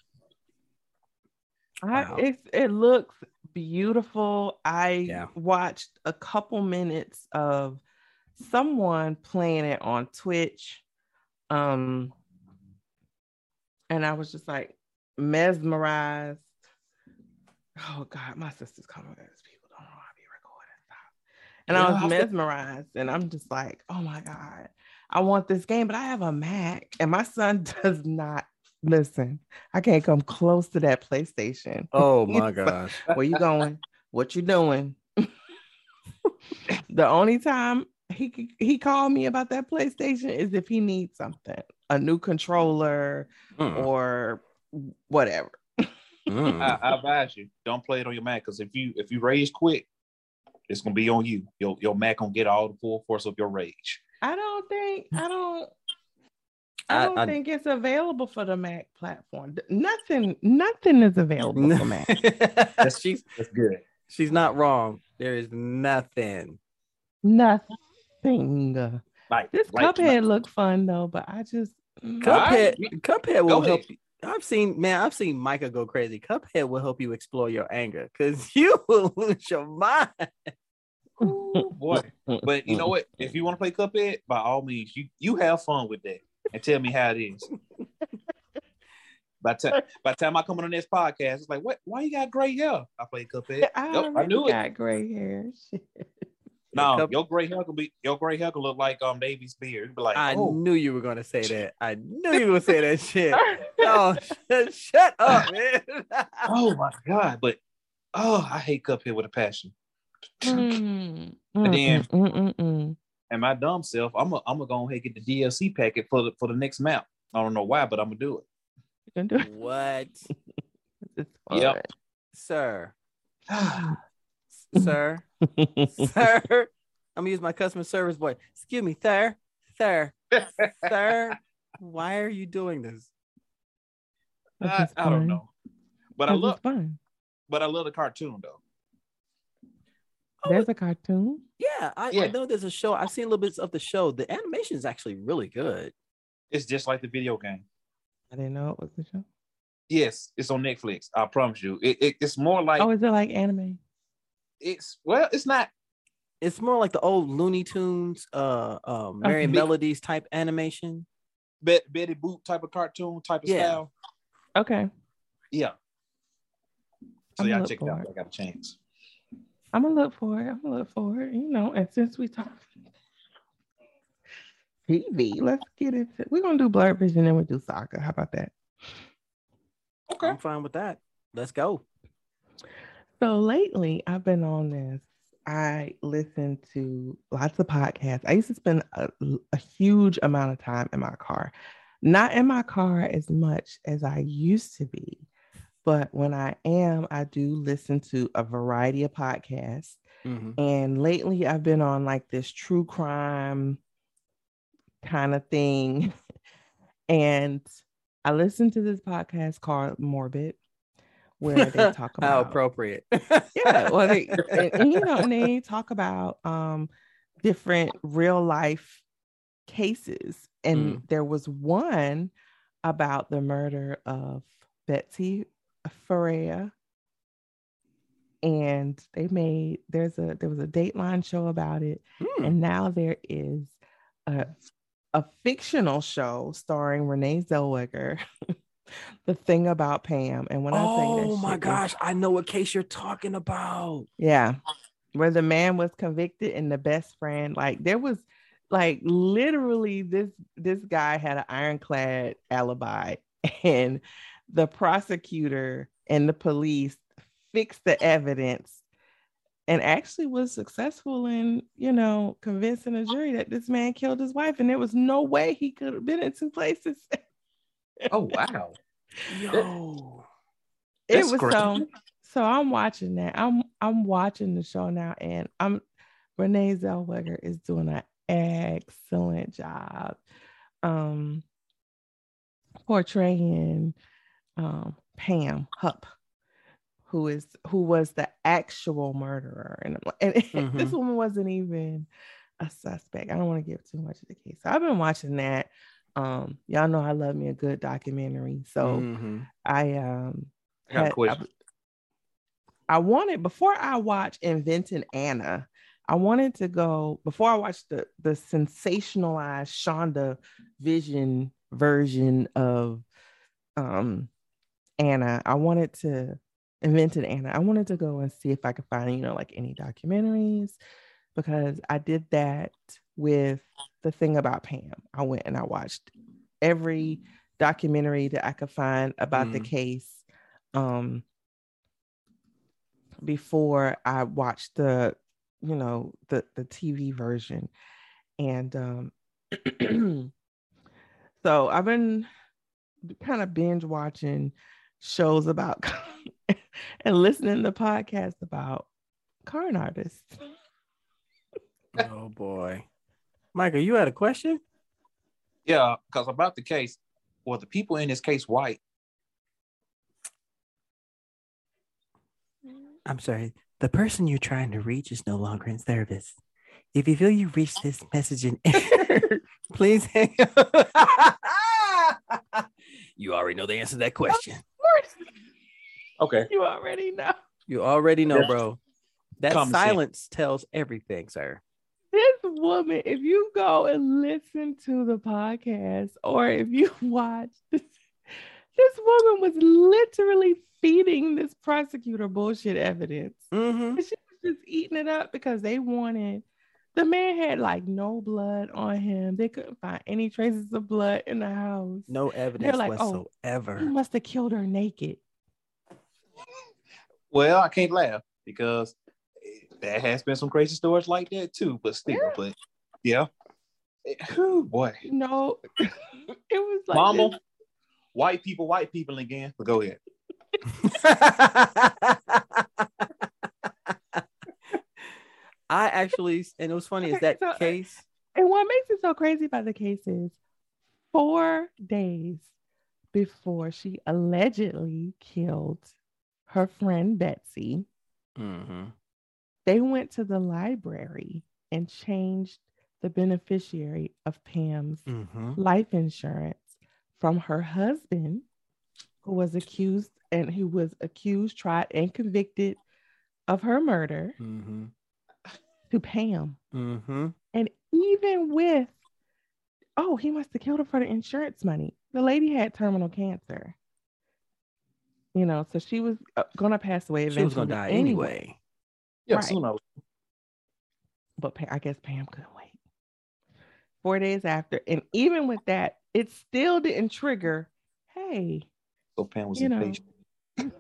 I, Wow. it's, it looks beautiful. I Yeah. watched a couple minutes of someone playing it on Twitch. Um, and I was just like mesmerized. Oh God, my sister's coming. These people don't know to be recording. Stop. And Yeah, I I was mesmerized, and I'm just like, oh my God, I want this game, but I have a Mac, and my son does not listen. I can't come close to that PlayStation. Oh my gosh. Where you going? What you doing? the only time he he called me about that PlayStation is if he needs something, a new controller Mm. or whatever. Mm. I, I advise you, don't play it on your Mac because if you if you rage quick, it's gonna be on you. Your your Mac gonna get all the full force of your rage. I don't think I don't I I- don't I- think it's available for the Mac platform. Nothing, nothing is available for Mac. she's That's good. she's not wrong. There is nothing. Nothing. Like This like, Cuphead looked fun though, but I just mm, Cuphead, Alright. Cuphead will help. You. I've seen, man, I've seen Micah go crazy. Cuphead will help you explore your anger because you will lose your mind. Ooh, boy. But you know what? If you want to play Cuphead, by all means, you you have fun with that and tell me how it is. by time by time I come on the next podcast, it's like, what? Why you got gray hair? I played Cuphead. I, Yep, I already knew it. got gray hair. Shit. No, Cup- your gray hair could be your gray hair could look like um Davy's beard. Be like, I oh, knew you were gonna say that. I knew you were gonna say that shit. Oh, shut up, man. oh my god! But oh, I hate Cuphead with a passion. Mm, And then- mm, mm, and my dumb self, I'm gonna I'm gonna go ahead and get the DLC packet for the for the next map. I don't know why, but I'm gonna do it. You can do it. what, Yep. fun. sir? it. sir, sir. I'm gonna use my customer service boy. Excuse me, sir, sir, sir. Why are you doing this? I, I don't know, but I love, fun. but I love the cartoon though. Oh, There's a cartoon. Yeah, I, I know there's a show. I've seen little bits of the show. The animation is actually really good. It's just like the video game. I didn't know it was a show. Yes, it's on Netflix. I promise you. It, it it's more like Oh, is it like anime? It's well, it's not. It's more like the old Looney Tunes, uh, uh, Merrie Okay. Melodies type animation. Bet, Betty Boop type of cartoon type of Yeah. style. Okay. Yeah. So I'ma yeah, I it out. it. I got a chance. I'm gonna look for it. I'm gonna look for it. You know, and since we talk TV, let's get into it. we're gonna do Blerd Vision and we do soccer. How about that? Okay. I'm fine with that. Let's go. So lately I've been on this. I listen to lots of podcasts. I used to spend a, a huge amount of time in my car. Not in my car as much as I used to be, but when I am, I do listen to a variety of podcasts. Mhm. And lately I've been on like this true crime kind of thing. and I listened to this podcast called Morbid, where they talk How about appropriate. yeah, well, they, and, and, you know, and they talk about um different real life cases, and there was one about the murder of Betsy Faria, and they made there's a there was a Dateline show about it, Hmm. and now there is a a fictional show starring Renee Zellweger. the thing about Pam, and when I say that, oh my shit gosh, I know what case you're talking about. yeah. Where the man was convicted and the best friend, like there was like literally this this guy had an ironclad alibi and the prosecutor and the police fixed the evidence and actually was successful in, you know, convincing a jury that this man killed his wife and there was no way he could have been in two places. Oh wow. Yo. it That's was great. so so i'm watching that i'm i'm watching the show now and i'm renee zellweger is doing an excellent job um portraying um pam hupp who is who was the actual murderer and, and this Mhm. woman wasn't even a suspect i don't want to give too much of the case so i've been watching that um y'all know i love me a good documentary so Mhm. I um I got had- I, I wanted before I watched Inventing Anna, I wanted to go before I watched the the sensationalized Shonda Vision version of um Anna. I wanted to Invented Anna. I wanted to go and see if I could find, you know, like any documentaries because I did that with the thing about Pam. I went and I watched every documentary that I could find about the Mm. case um before I watched the you know the the TV version and um so I've been kind of binge watching shows about and listening to podcasts about current artists. Oh boy. Michael, you had a question? Yeah, because about the case, well, the people in this case white. I'm sorry. The person you're trying to reach is no longer in service. If you feel you reached this message in error, please hang up. you already know the answer to that question. Okay. You already know. You already know, bro. That Common sense. silence tells everything, sir. This woman, if you go and listen to the podcast or if you watch this, this woman was literally feeding this prosecutor bullshit evidence. Mm-hmm. She was just eating it up because they wanted the man had like no blood on him. They couldn't find any traces of blood in the house. No evidence like, oh, whatsoever. He must have killed her naked. Well, I can't laugh because there has been some crazy stories like that too. But still, Yeah. but yeah. Eh, whew, boy, No, it was like mama, this- white people, white people again. But go ahead. I actually, and it was funny is that So- case. And what makes it so crazy about the case is four days before she allegedly killed her friend Betsy, hmm they went to the library and changed the beneficiary of Pam's hmm life insurance from her husband, who was accused and who was accused, tried, and convicted of her murder, hmm to Pam. hmm And even with, oh, he must have killed her for the insurance money. The lady had terminal cancer. You know, so she was uh, gonna pass away eventually. She was gonna die anyway. Yeah, Right. soon I But Pa- I guess Pam couldn't wait. Four days after, and even with that, it still didn't trigger. Hey, so Pam was you know, impatient.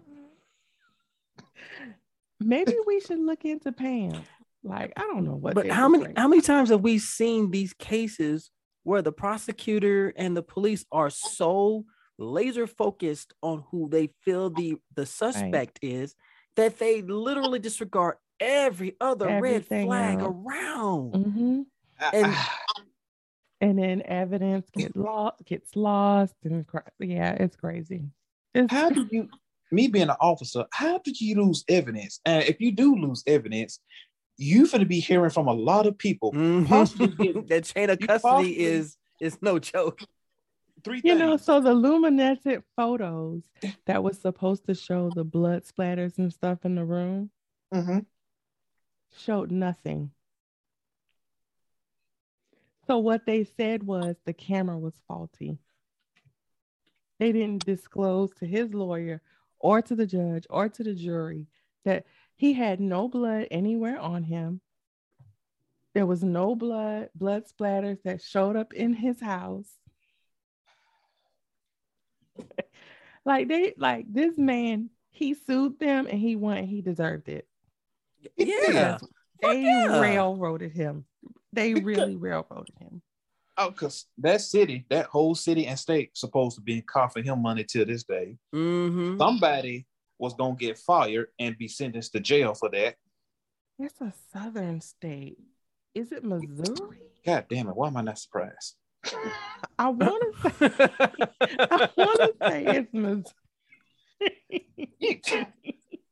maybe we should look into Pam. Like, I don't know what. But how many how many times have we seen these cases where the prosecutor and the police are so laser focused on who they feel the the suspect is that they literally disregard every other Everything red flag else. around. Mhm. And- and then evidence gets lost, gets lost, and cra- yeah, it's crazy. It's, how do you me being an officer how did you lose evidence and if you do lose evidence you're going to be hearing from a lot of people possibly Mhm. that chain of custody is is no joke. three you things know, so the luminescent photos that was supposed to show the blood splatters and stuff in the room Mhm. Showed nothing. So what they said was the camera was faulty. They didn't disclose to his lawyer or to the judge or to the jury that he had no blood anywhere on him. There was no blood, blood splatters that showed up in his house. like they like this man, he sued them and he won, he deserved it. Yeah. They yeah. railroaded him. They really railroaded him. oh because that city that whole city and state supposed to be in coughing him money till this day hmm somebody was gonna get fired and be sentenced to jail for that It's a southern state. Is it Missouri? god damn it why am i not surprised I want to say, I want to say it's Missouri.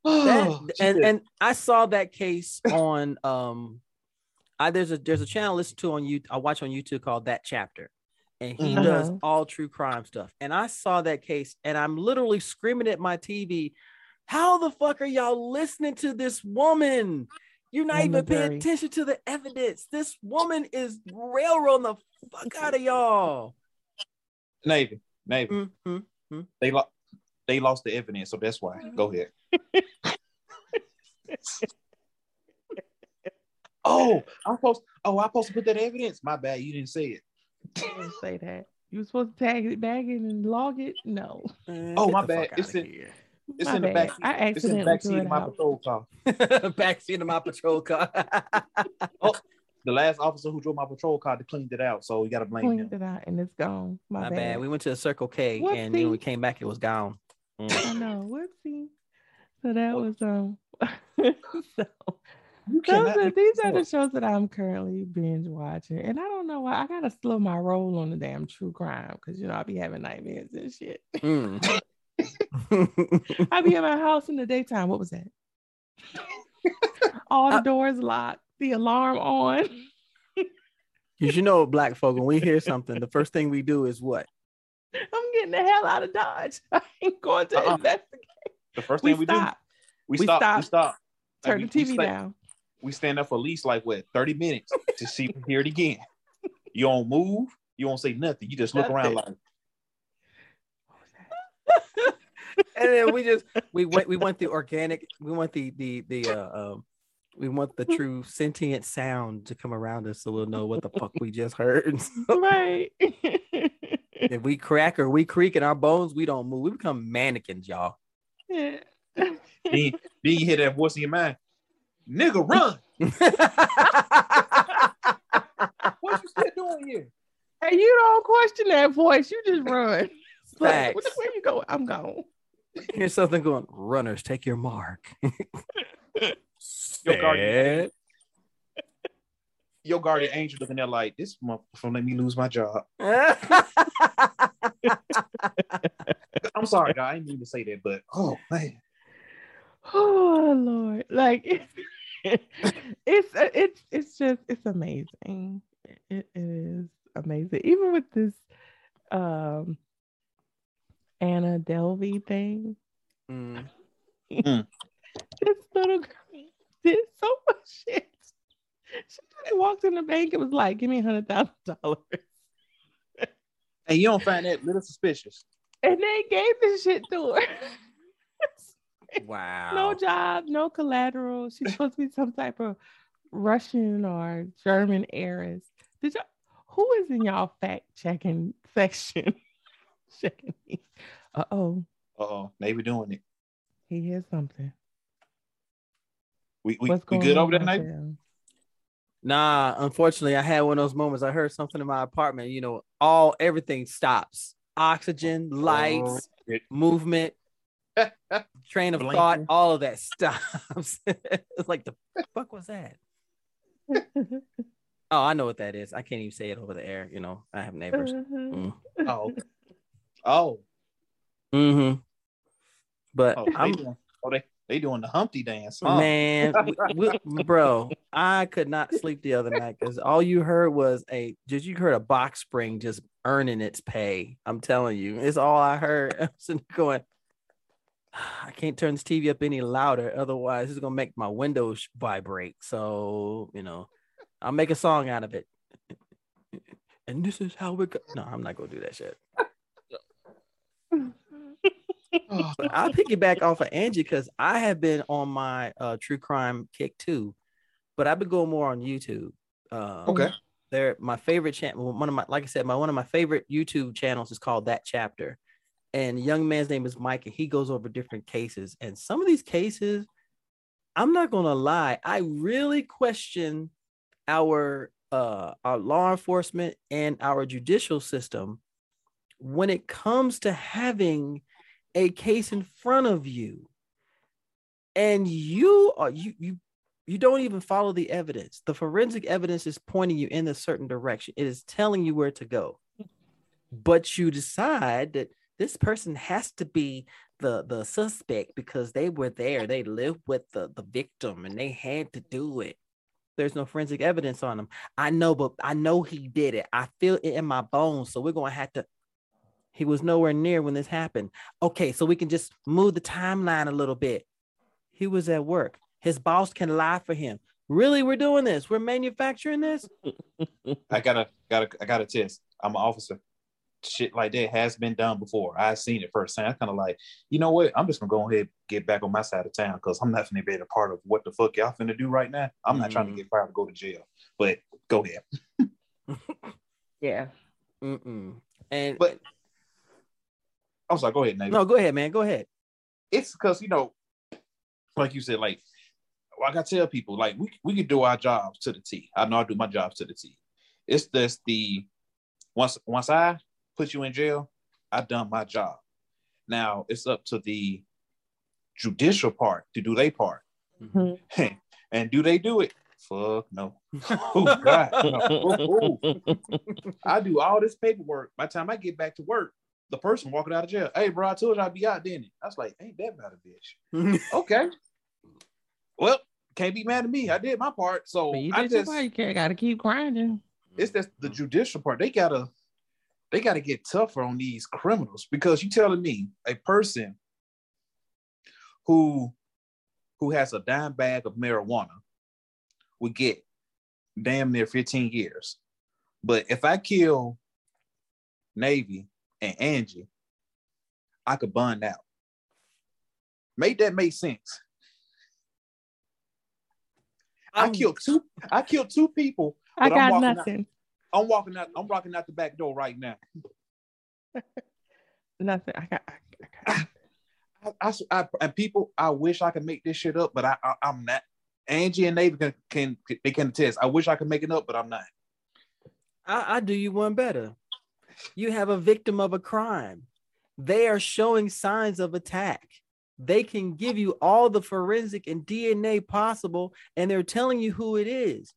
That- and and I saw that case on um I there's a there's a channel I listen to on you I watch on YouTube called That Chapter. And he Mhm. does all true crime stuff. And I saw that case and I'm literally screaming at my TV, how the fuck are y'all listening to this woman? You're not In even paying Missouri. attention to the evidence. This woman is railroading the fuck out of y'all. navy navy Mhm. they lost they lost the evidence so that's why go mm-hmm. ahead oh i'm supposed oh i'm supposed to put that evidence my bad you didn't say it I didn't say that. You were supposed to tag it, bag it, and log it? No. Man, Oh, get my the bad. It's in- here. it's My in the bad. back I it's in the accidentally back seat of my out. patrol car Backseat of my patrol car. Oh, the last officer who drove my patrol car cleaned it out so you gotta blame Cleaned him it out and it's gone. My, My bad. bad. We went to a Circle K, and when we came back, it was gone. Mm. I know. Whoopsie. So that was um. so those are, these are the shows that I'm currently binge watching, and I don't know why I gotta slow my roll on the damn true crime because you know I be having nightmares and shit. Mm. I be in my house in the daytime. What was that? All the doors locked, the alarm on. Because you know, black folk, when we hear something, the first thing we do is what? I'm getting the hell out of Dodge. I ain't going to Uh-uh. investigate. the first thing we, stop. do we, We stop we stop. stop Like, Turn we- the we TV stay- down. we stand up for at least like what 30 minutes to see hear it again you don't move you don't say nothing you just look around like And then we just we went we want the organic, we want the the the uh um we want the true sentient sound to come around us so we'll know what the fuck we just heard. right. If we crack or we creak in our bones, we don't move. We become mannequins, y'all. Yeah. then, then you hear that voice in your mind nigga run what you still doing here Hey, you don't question that voice. You just run. It's like, where, where you go? I'm gone. Here's something going. Runners, take your mark. Your guardian- your guardian angel looking there like this motherfucker let me lose my job. I'm sorry, guy. I didn't mean to say that, but oh man. Oh Lord, like it's it's it's it's just it's amazing. It, it is amazing. Even with this um Anna Delvey thing. Mm. Mm. this little girl did so much shit. She just walked in the bank and was like, give me a hundred thousand dollars. And you don't find that little suspicious. And they gave this shit to her. Wow. no job, no collateral. She's supposed to be some type of Russian or German heiress. Did y'all who is in y'all fact checking section? checking me. Uh oh, Uh oh, they be doing it. he hears something. We we, What's we good over that night? there? Nah, unfortunately, I had one of those moments. I heard something in my apartment. You know, all everything stops. Oxygen, lights, shit. movement, train of Blinking. thought, all of that stops. it's like the fuck was that? Oh, I know what that is. I can't even say it over the air. You know, I have neighbors. Mm. Oh, oh, Mm-hmm. But oh, I'm doing, oh, they they doing the Humpty dance, huh? man, we- we- bro. I could not sleep the other night because all you heard was a just you heard a box spring just earning its pay. I'm telling you, it's all I heard. I'm sitting going, I can't turn this TV up any louder, otherwise it's gonna make my windows vibrate. So you know, I'll make a song out of it. And this is how we go. No, I'm not gonna do that shit. Oh, But I'll piggyback off of Angie because I have been on my uh, true crime kick too, but I've been going more on YouTube. Um, okay. they're my favorite channel. One of my, like I said, my one of my favorite YouTube channels is called That Chapter, and young man's name is Mike, and he goes over different cases. And some of these cases, I'm not gonna lie, I really question our uh our law enforcement and our judicial system when it comes to having a case in front of you and you are you you you don't even follow the evidence. The forensic evidence is pointing you in a certain direction. It is telling you where to go. But you decide that this person has to be the the suspect because they were there. They lived with the the victim and they had to do it. There's no forensic evidence on him. I know but i know he did it. I feel it in my bones. So we're to have to he was nowhere near when this happened okay so we can just move the timeline a little bit he was at work his boss can lie for him really we're doing this we're manufacturing this I gotta gotta I gotta test. I'm an officer. Shit like that has been done before. I've seen it firsthand. I'm kind of like, you know what? I'm just gonna go ahead and get back on my side of town because I'm not gonna be a part of what the fuck y'all finna do right now. I'm not trying to get mm-hmm. fired to go to jail. But go ahead. Yeah. Mm-mm. and But I'm sorry, go ahead, Nate. no go ahead man go ahead it's because you know, like you said, like like I tell people, like we we could do our jobs to the T. I know I do my jobs to the T. It's just the once once I put you in jail, I done my job. Now it's up to the judicial part to do their part. Mm-hmm. and do they do it? Fuck no. Oh God. No. Oh, oh. I do all this paperwork. By the time I get back to work, the person walking out of jail, hey bro, I told you I'd be out, didn't it? I was like, ain't that about a bitch? Okay. Well, can't be mad at me. I did my part. So But you I just. You can't- gotta keep grinding. it's just the judicial part. They gotta they gotta get tougher on these criminals because you telling me a person who who has a dime bag of marijuana would get damn near 15 years. But if I kill Navy and Angie, I could bond out. Make that make sense. I I'm- killed two. I killed two people. I But I'm got out- nothing. I'm walking out. I'm walking out the back door right now. Nothing. I got. I, I got I, I, I- and people, I wish I could make this shit up, but I, I I'm not. Angie and Navy can, can they can attest. I wish I could make it up, but I'm not. I, I do you one better. You have a victim of a crime. They are showing signs of attack. They can give you all the forensic and DNA possible, and they're telling you who it is.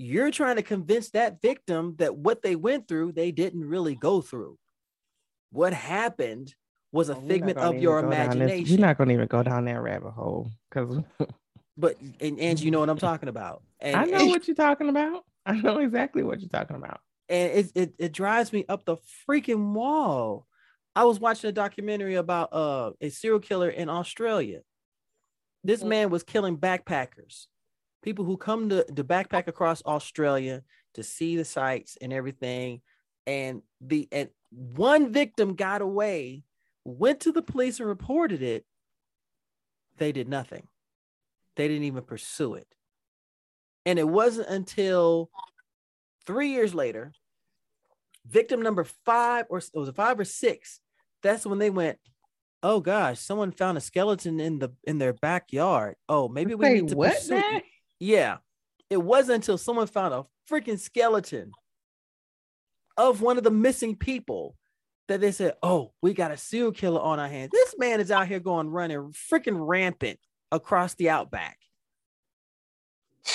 you're trying to convince that victim that what they went through, they didn't really go through. What happened was a Oh, figment of your imagination. We're not going to even go down that rabbit hole because but and Angie, you know what I'm talking about. And, I know and, what you're talking about. I know exactly what you're talking about. And it, it it drives me up the freaking wall. I was watching a documentary about uh, a serial killer in Australia. This Mhm. man was killing backpackers, people who come to, to backpack across Australia to see the sights and everything. And the and one victim got away, went to the police and reported it. They did nothing. They didn't even pursue it. And it wasn't until three years later, victim number five, or it was it five or six, that's when they went, Oh gosh, someone found a skeleton in the in their backyard. Oh, maybe we Say need to what pursue. now? Yeah. It wasn't until someone found a freaking skeleton of one of the missing people that they said, Oh, we got a serial killer on our hands. This man is out here going running freaking rampant across the outback.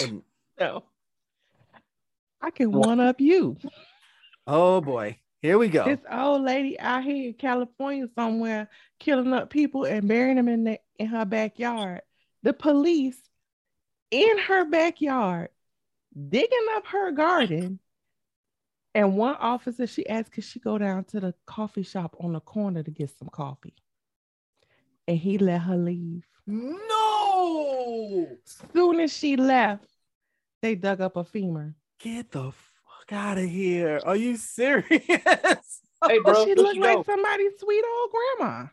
And No. I can one up you. oh boy, here we go. This old lady out here in California somewhere killing up people and burying them in the, in her backyard. The police in her backyard digging up her garden. And one officer, she asked, could she go down to the coffee shop on the corner to get some coffee? And he let her leave. No, Soon as she left, they dug up a femur. Get the fuck out of here. Are you serious? Hey, oh, bro, she looked like go? somebody's sweet old grandma.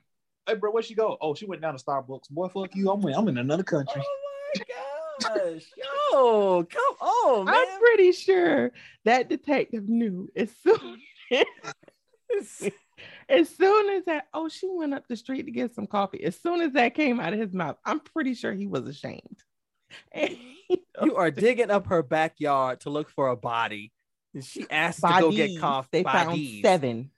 Hey, bro, where'd she go? Oh, she went down to Starbucks. Boy, fuck you. I'm in, I'm in another country. Oh my gosh. Yo, come on, man. I'm pretty sure that detective knew as soon as soon as that. Oh, she went up the street to get some coffee. As soon as that came out of his mouth, I'm pretty sure he was ashamed. And you are digging up her backyard to look for a body. And she asked to go get bodies. coffee. They found bodies. seven.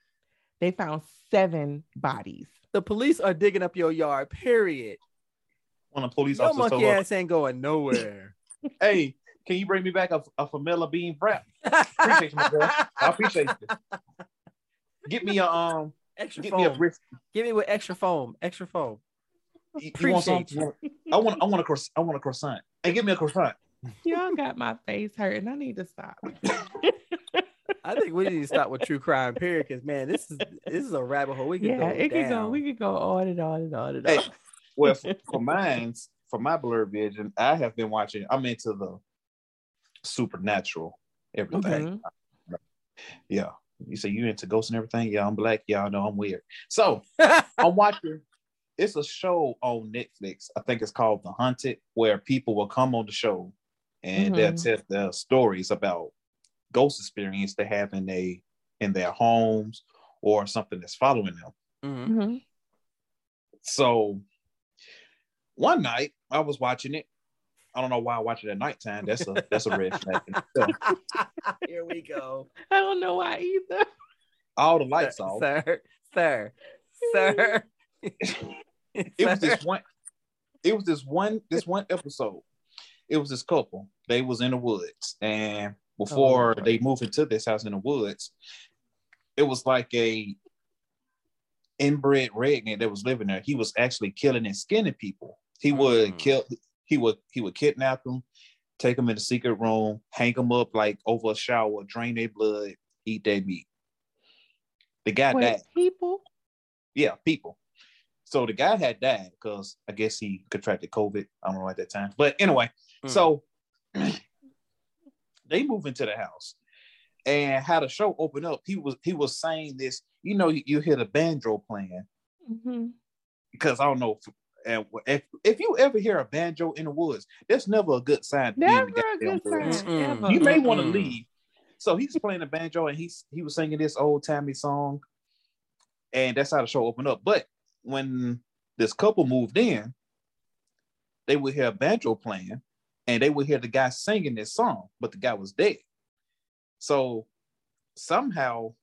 They found seven bodies. The police are digging up your yard, period. One of the police Your officers monkey told her, ass ain't going nowhere. hey, can you bring me back a, a Famila bean wrap? Appreciate you, my boy. I appreciate you. Get me a um, extra get me a foam. brisk. Give me with extra foam. Extra foam. You, you want Appreciate some? I want, I want a croissant. I want a croissant. Hey, give me a croissant. Y'all got my face hurting. I need to stop. I think we need to stop with true crime, period. Because man, this is this is a rabbit hole. We can yeah, go it could go. We could go on and on and on and Hey, on. well, for, for mine's, for my Blerd Vision, I have been watching. I'm into the supernatural everything. Mhm. Yeah. You say you into ghosts and everything? Yeah, I'm black. Y'all know I'm weird. So I'm watching. It's a show on Netflix. I think it's called The Hunted, where people will come on the show and they'll Mhm. tell their stories about ghost experience they have in they in their homes or something that's following them. Mhm. Mhm. So one night I was watching it. I don't know why I watch it at nighttime. That's a that's a red flag. Here we go. I don't know why either. All the lights sir, off. sir, sir, sir. it was this one it was this one this one episode it was this couple they was in the woods and before Oh. they moved into this house in the woods it was like a inbred redneck that was living there he was actually killing and skinning people he would Mm. kill he would he would kidnap them take them in the secret room hang them up like over a shower drain their blood eat their meat the guy Wait, died people. yeah, people. So the guy had died because I guess he contracted COVID. I don't know at that time. But anyway, Mm. so they move into the house. And how the show opened up, he was he was saying this, you know, you, you hear the banjo playing Mhm. because I don't know if, if if you ever hear a banjo in the woods, that's never a good sign. to be in Never a good sign. You may want to leave. So he's playing the banjo and he's he was singing this old timey song, and that's how the show opened up. But when this couple moved in, they would hear a banjo playing, and they would hear the guy singing this song, but the guy was dead. So somehow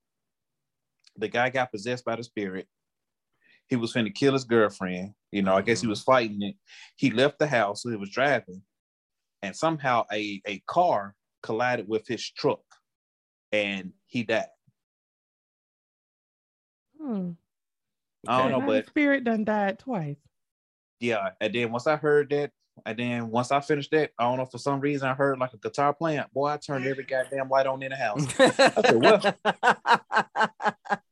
the guy got possessed by the spirit. He was finna kill his girlfriend. You know, I guess he Mhm. was fighting it. He left the house, so he was driving, and somehow a, a car collided with his truck, and he died. Hmm. I don't know, My but spirit done died twice. yeah. And then once I heard that, and then once I finished that, I don't know for some reason I heard like a guitar playing. Boy, I turned every goddamn light on in the house. I said, "Well,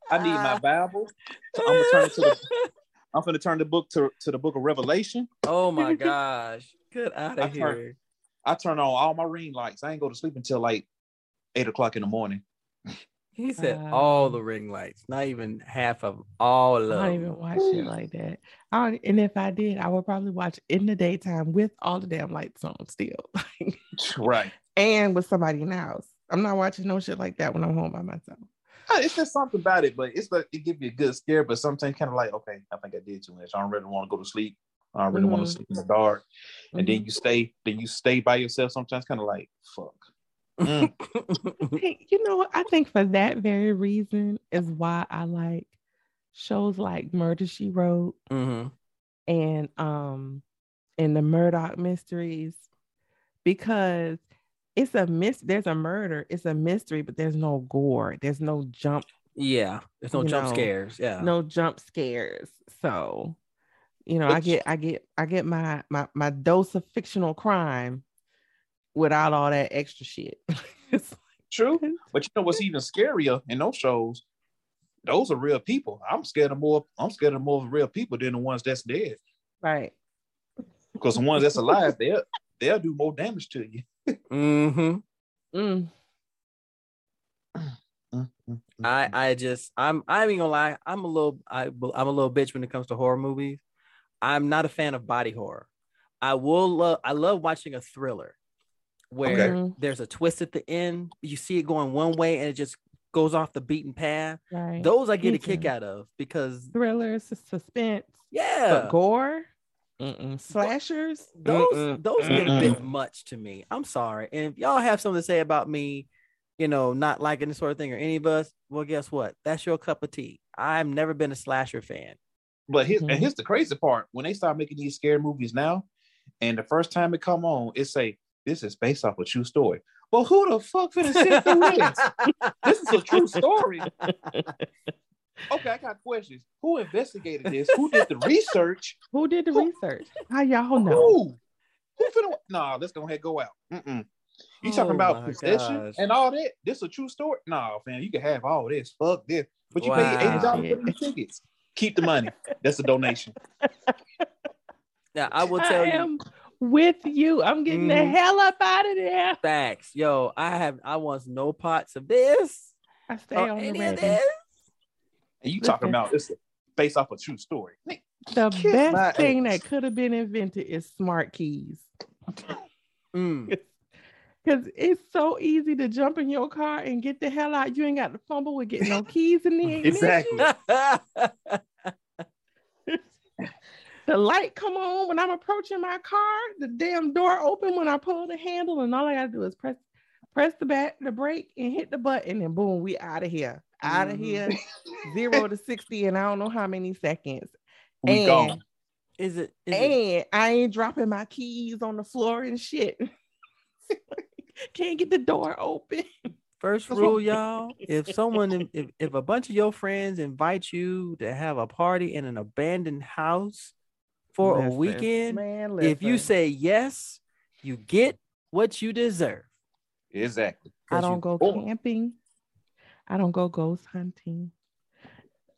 I need my Bible. So I'm gonna turn it to the. I'm gonna turn the book to, to the book of Revelation. oh my gosh. Get out I of turn- here. I turn on all my ring lights. I ain't go to sleep until like eight o'clock in the morning. He said all the ring lights, not even half of all of I don't them. even watch shit like that. I don't, and if I did, I would probably watch in the daytime with all the damn lights on still, Right. and with somebody in the house. I'm not watching no shit like that when I'm home by myself. Uh, It's just something about it, but it's like it gives you a good scare, but sometimes kind of like, okay, I think I did too much. I don't really want to go to sleep. I don't really want Mhm. to sleep in the dark. And then Mhm. you stay, then you stay by yourself sometimes kind of like, fuck. Mm. Know what? I think for that very reason is why I like shows like Murder She Wrote Mhm. and um and the Murdoch mysteries because it's a mis there's a murder, it's a mystery, but there's no gore, there's no jump, Yeah, there's no jump know, scares. Yeah. no jump scares. So, you know, I get I get I get my my my dose of fictional crime without all that extra shit. It's True. But you know what's even scarier in those shows? Those are real people. I'm scared of more. I'm scared of more real people than the ones that's dead. right. Because the ones that's alive, they'll they'll do more damage to you. Mm-hmm. Mm. I. I just I'm I ain't gonna lie. I'm a little I I'm a little bitch when it comes to horror movies. I'm not a fan of body horror. I will love I love watching a thriller where Okay. there's a twist at the end. You see it going one way and it just goes off the beaten path. Right. Those I get Me a kick too. out of because thrillers, suspense, yeah, but gore, mm-mm. slashers. those Mm-mm. those get a bit much to me. I'm sorry. And if y'all have something to say about me, you know, not liking this sort of thing or any of us, well, guess what? That's your cup of tea. I've never been a slasher fan. But here's Mhm. and here's the crazy part: when they start making these scary movies now, and the first time it come on, it say this is based off a true story. Well, who the fuck finna sit through this? This is a true story. Okay, I got questions. Who investigated this? Who did the research? Who did the Who- research? How y'all know? Who? Who finna? Nah, let's go ahead and go out. Mm-mm. You talking Oh about possession gosh. and all that? This a true story? Nah, fam, you can have all this. Fuck this. But you Wow. paid eighty dollars for these tickets. Keep the money. That's a donation. Now I will tell I you am with you. I'm getting the Mhm. hell up out of there. facts. Yo, I have I want no parts of this I stay or on the any of this. And you talking about this based off a true story. The Kiss best thing ass. that could have been invented is smart keys. Mm. Because it's so easy to jump in your car and get the hell out. You ain't got to fumble with getting no keys in the ignition. Exactly. The light come on when I'm approaching my car. The damn door open when I pull the handle, and all I gotta do is press press the back the brake and hit the button, and boom, we out of here. Out of Mhm. here, zero to sixty, and I don't know how many seconds. We and, gone. Is it? Is it and I ain't dropping my keys on the floor and shit. Can't get the door open. First rule, y'all. If someone, if, if a bunch of your friends invite you to have a party in an abandoned house for a weekend, man. if you say yes, you get what you deserve. Exactly. I don't go Oh. camping. I don't go ghost hunting.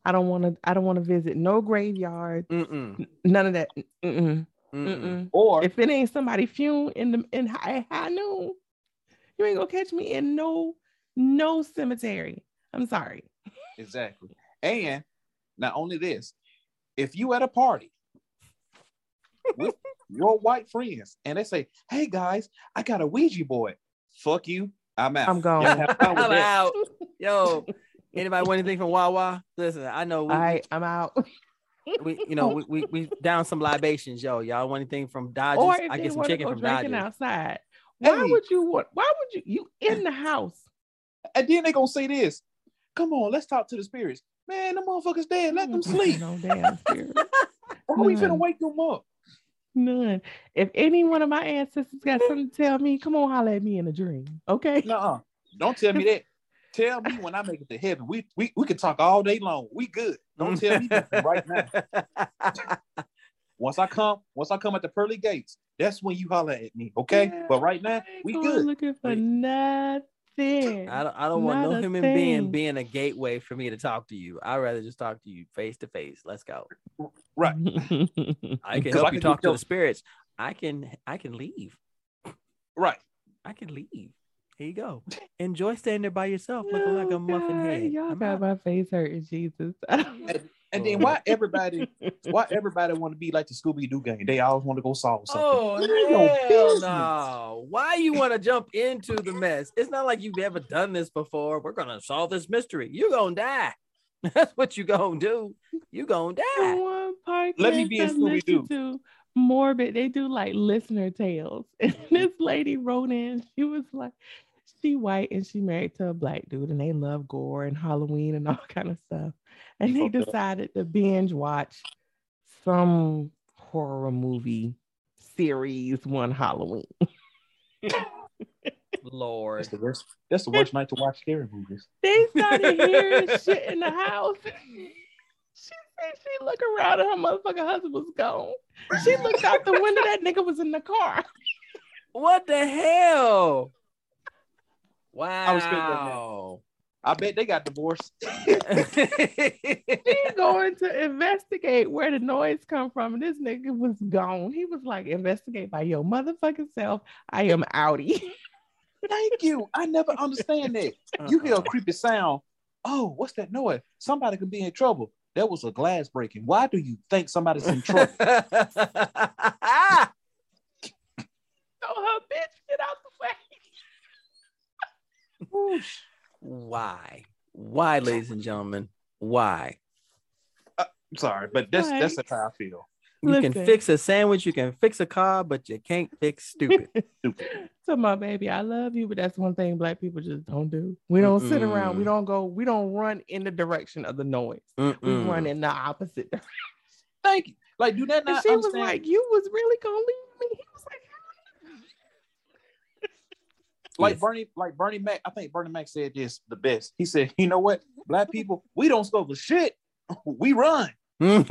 I don't want to. I don't want to visit no graveyard. Mm-mm, None of that. Mm-mm, mm-mm. mm-mm. Or If it ain't somebody fume in the in high, high noon, you ain't gonna catch me in no no cemetery. I'm sorry. exactly. And not only this, if you at a party with your white friends and they say, "Hey guys, I got a Ouija board," fuck you. I'm out. I'm gone. Y'all have fun with I'm that. out. Yo, anybody want anything from Wawa? Listen, I know we, All right, I'm out. we you know, we, we we down some libations, yo. Y'all want anything from Dodgers? or if I they get some want to chicken go from drinking Dodgers. outside, why Hey. would you want? Why would you? You in the house? And then they gonna say this. Come on, let's talk to the spirits. Man, the motherfuckers dead. Let them mm, sleep. No damn spirit. Why we finna None. wake them up? None. If any one of my ancestors got something to tell me, come on, holler at me in a dream. Okay. No, don't tell me that. Tell me when I make it to heaven. We we, we can talk all day long. We good. Don't tell me nothing right now. Once I come, once I come at the pearly gates, that's when you holler at me. Okay. Yeah, but right now, we good. Looking for Wait. Nothing. I don't I don't want Not no human being thing. being a gateway for me to talk to you. I'd rather just talk to you face to face. Let's go. Right. I can 'Cause I help can you talk to the spirits. I can I can leave. Right. I can leave. Here you go. Enjoy standing there by yourself looking like a Oh, muffin God, head. Y'all I'm got out. my face hurting, Jesus. And then oh. why everybody why everybody want to be like the Scooby Doo gang? They always want to go solve something. Oh hell no! Why you want to jump into the mess? It's not like you've ever done this before. We're gonna solve this mystery. You gonna die. That's what you gonna do. You gonna die. one podcast Let me be in I listen Scooby-Doo. morbid. They do like listener tales. And this lady wrote in, she was like, she white and she married to a black dude, and they love gore and Halloween and all kind of stuff. And they decided to binge watch some horror movie series one Halloween. Lord. That's the worst. That's the worst night to watch scary movies. They started hearing shit in the house. She said she looked around and her motherfucking husband was gone. She looked out the window, that nigga was in the car. What the hell? was thinking that. Wow. I bet they got divorced. She going to investigate where the noise come from. And this nigga was gone. He was like, investigate by your motherfucking self. I am outie. Thank you. I never understand that. You hear a uh-uh. creepy sound. Oh, what's that noise? Somebody could be in trouble. That was a glass breaking. Why do you think somebody's in trouble? So her bitch, get out the way. Why? Why, ladies and gentlemen? Why? I'm sorry, but that's Right. that's how I feel. You can fix a sandwich, you can fix a car, but you can't fix stupid. Stupid. So my baby, I love you, but that's one thing black people just don't do. We don't sit around. We don't go. We don't run in the direction of the noise. We Mm-mm. run in the opposite direction. Thank you. Like, do that And not she was like, "You was really gonna leave me?" He was like, like Yes. Bernie, like Bernie Mac. I think Bernie Mac said this the best. He said, "You know what? Black people, we don't score for shit. We run." "You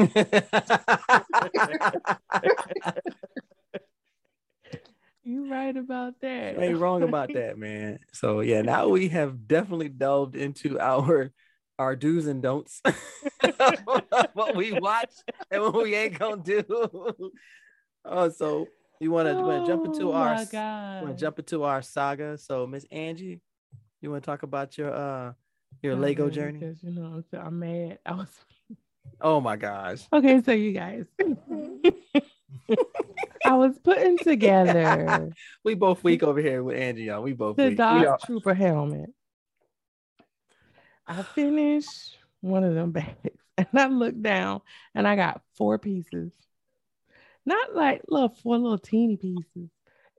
right about that." You ain't wrong about that, man. So yeah, now we have definitely delved into our our do's and don'ts. what we watch and what we ain't gonna do. oh, so you wanna, you wanna jump into Oh our s- wanna jump into our saga. So Miss Angie, you wanna talk about your uh your Not Lego journey? because, you know, so I'm mad. I was Oh my gosh. okay. So you guys, I was putting together We both weak over here with Angie, y'all. We both the weak. Trooper helmet. I finished one of them bags and I looked down and I got four pieces. Not like little four little teeny pieces,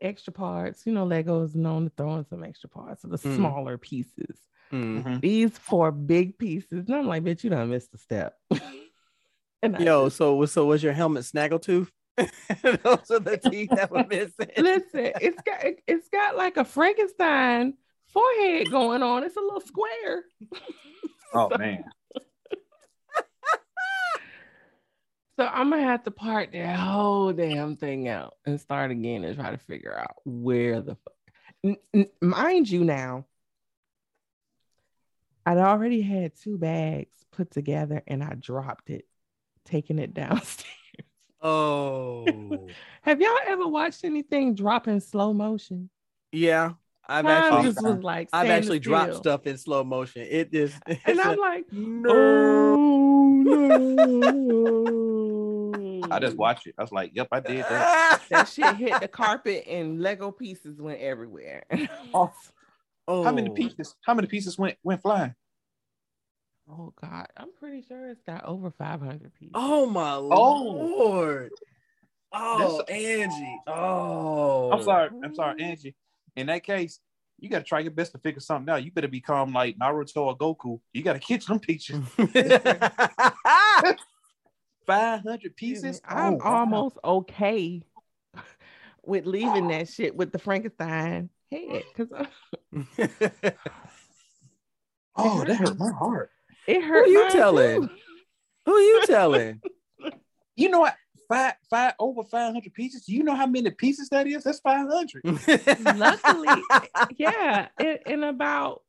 extra parts. You know, Legos known to throw in some extra parts of the Mm. smaller pieces. Mm. These four big pieces. And I'm like, bitch, you done missed a step. and Yo, just- so so was your helmet snaggletooth? Those are the teeth that were missing. listen, it's got it's got like a Frankenstein forehead going on. It's a little square. Oh man, So I'm gonna have to part that whole damn thing out and start again and try to figure out where the fuck. N- n- mind you, now I'd already had two bags put together and I dropped it, taking it downstairs. Oh, Have y'all ever watched anything drop in slow motion? yeah. I've actually, was like I've actually dropped stuff in slow motion. It is, and I'm a- like, no. oh no! I just watched it. I was like, "Yep, I did that." that shit hit the carpet and Lego pieces went everywhere. Oh, Oh, how many oh. pieces? How many pieces went went flying? oh God, I'm pretty sure it's got over 500 pieces. Oh my oh. lord! Oh, Angie. Oh, I'm sorry. Oh. I'm sorry, Angie. In that case, you got to try your best to figure something out. You better become like Naruto or Goku. You got to catch them pictures. Five hundred Excuse me, pieces. Oh, I'm Oh, wow. almost okay with leaving that shit with the Frankenstein head because Oh, that hurt my heart. it hurt. Who are you telling? too. Who you telling? You know what? Five, five over five hundred pieces. You know how many pieces that is? That's five hundred. Luckily, yeah, in, in about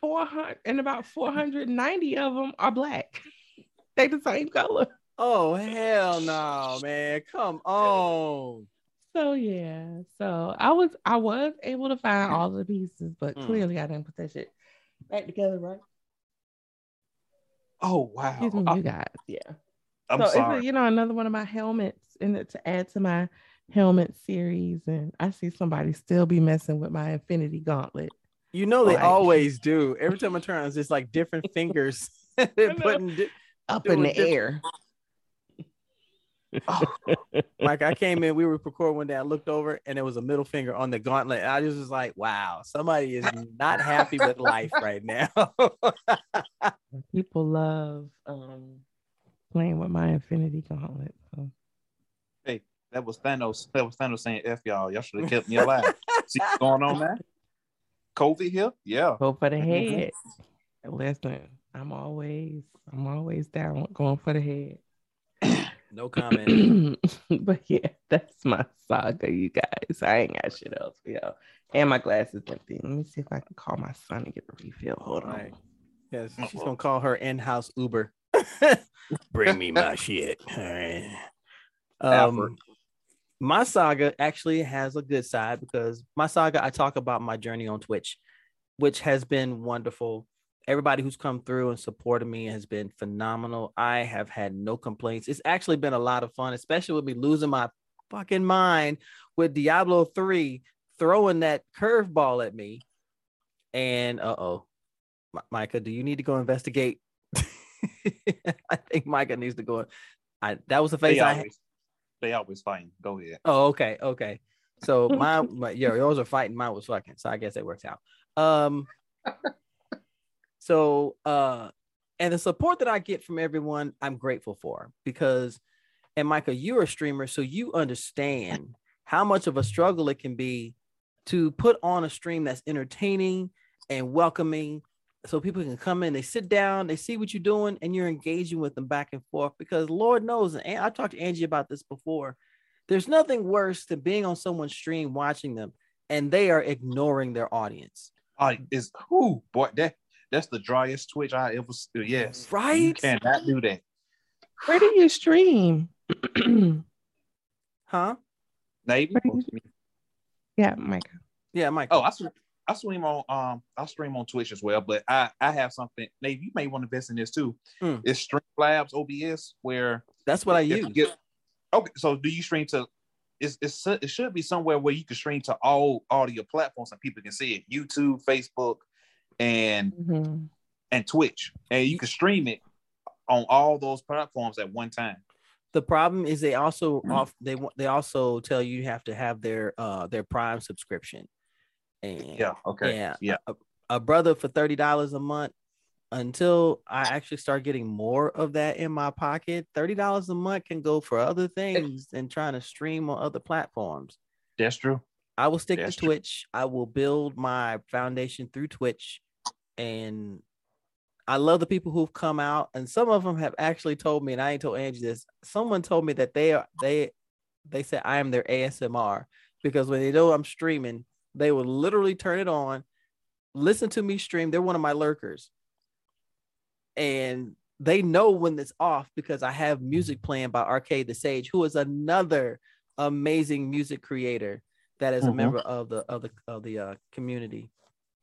four hundred, and about four hundred ninety of them are black. They the same color. Oh hell no, man! Come on. So yeah, so I was I was able to find all the pieces, but Mm. clearly I didn't put that shit back together right. Oh wow. Excuse me, I, you guys. Yeah. I'm so it's sorry. a, you know another one of my helmets in it to add to my helmet series, and I see somebody still be messing with my Infinity Gauntlet. You know they Like- always do. Every time I turn, it's just like different fingers. Putting di- Up in the different- air. Like I came in, we were recording one day. I looked over and there was a middle finger on the gauntlet. I just was like, wow, somebody is not happy with life right now. People love um playing with my Infinity Gauntlet. So. that was Thanos. That was Thanos saying F y'all. Y'all should have kept me alive. See what's going on now? COVID here? Yeah. Go for the Mhm. head. Listen, I'm always I'm always down going for the head. No comment. but yeah, that's my saga, you guys. I ain't got shit else for y'all. And my glass is empty. Let me see if I can call my son and get a refill. Hold on. Alright. Yes, she's gonna call her in-house Uber. Bring me my shit. All right. Um, my saga actually has a good side because my saga, I talk about my journey on Twitch, which has been wonderful. Everybody who's come through and supported me has been phenomenal. I have had no complaints. It's actually been a lot of fun, especially with me losing my fucking mind with Diablo 3 throwing that curveball at me. And uh oh, Micah, do you need to go investigate? I think Micah needs to go. I that was the face They I always, they always fighting. Go ahead. Oh, okay, okay. So my, my yeah, yours are fighting, mine was fucking. So I guess it works out. Um so uh and the support that I get from everyone, I'm grateful for because and Michael, you're a streamer, so you understand how much of a struggle it can be to put on a stream that's entertaining and welcoming so people can come in, they sit down, they see what you're doing, and you're engaging with them back and forth. Because Lord knows, and I talked to Angie about this before. There's nothing worse than being on someone's stream watching them and they are ignoring their audience. Oh, is who boy that that's the driest twitch I ever s- yes. Right. You Right? cannot do that. Where do you stream? Huh? Navy. Where do you- yeah, Micah. Yeah, Mike. Oh, I stream, I stream on um I stream on Twitch as well, but I I have something. Nate, you may want to invest in this too. Hmm. It's Streamlabs OBS where that's what I use. get- okay, so do you stream to? It's, it's it should be somewhere where you can stream to all audio platforms and people can see it. YouTube, Facebook, and Mhm. and Twitch, and you can stream it on all those platforms at one time. the problem is they also off they want they also tell you you have to have their uh their prime subscription and Yeah. Okay. yeah Yeah. a, a brother for thirty dollars a month until I actually start getting more of that in my pocket. Thirty dollars a month can go for other things than trying to stream on other platforms. That's true. I will stick That's to true. Twitch. I will build my foundation through Twitch. And I love the people who've come out. And some of them have actually told me, and I ain't told Angie this. Someone told me that they are they they said I am their ASMR because when they know I'm streaming, they will literally turn it on, listen to me stream. They're one of my lurkers. And they know when it's off because I have music playing by Arcade the Sage, who is another amazing music creator that is a Mhm. member of the of the of the uh, community.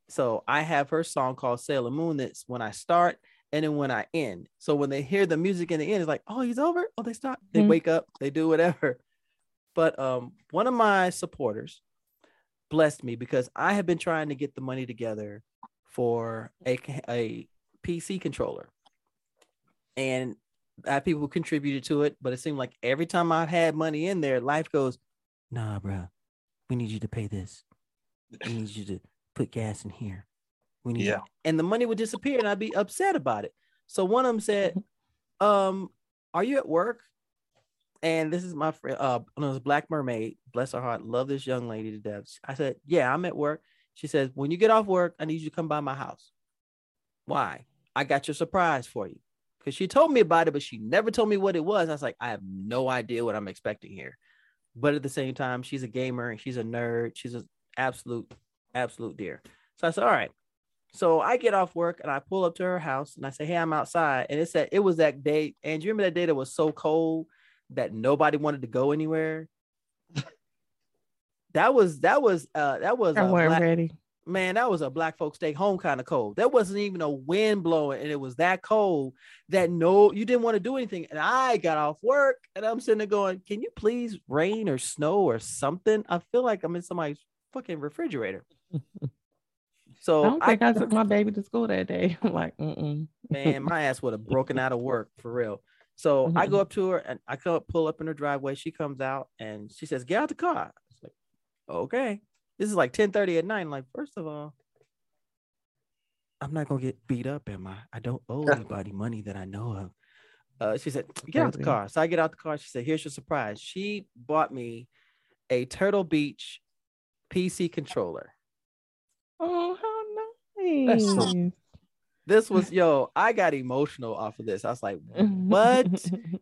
So I have her song called Sailor Moon. That's when I start and then when I end. So when they hear the music in the end, it's like, oh, he's over. Oh, they stop. They Mhm. wake up. They do whatever. But um, one of my supporters blessed me because I have been trying to get the money together for a a PC controller, and I have people who contributed to it. But it seemed like every time I've had money in there, life goes, nah, bro, we need you to pay this. We need you to put gas in here. We need Yeah. and the money would disappear, and I'd be upset about it. So one of them said, "Um, are you at work?" And this is my friend, uh, no, it's Black Mermaid. Bless her heart. Love this young lady to death. I said, Yeah, I'm at work. She says, When you get off work, I need you to come by my house. Why? I got your surprise for you. Because she told me about it, but she never told me what it was. I was like, I have no idea what I'm expecting here. But at the same time, she's a gamer and she's a nerd. She's an absolute, absolute dear. So I said, All right. So I get off work and I pull up to her house and I say, Hey, I'm outside. And it said it was that day. And you remember that day that was so cold that nobody wanted to go anywhere? that was that was uh that was I wasn't black- ready. man, that was a black folks stay home kind of cold. There wasn't even a wind blowing, and it was that cold that no, you didn't want to do anything. And I got off work and I'm sitting there going, Can you please rain or snow or something? I feel like I'm in somebody's fucking refrigerator. So I don't think I, took my baby to school that day. I'm like, mm man, my ass would have broken out of work for real. So I go up to her and I come pull up in her driveway. She comes out and she says, Get out the car. It's like, okay. This is like ten thirty at night. I'm like, first of all, I'm not gonna get beat up, am I? I don't owe anybody money that I know of. Uh, she said, Get out the car. So I get out the car. She said, Here's your surprise. She bought me a Turtle Beach PC controller. Oh, how nice. so- This was yo, I got emotional off of this. I was like, What?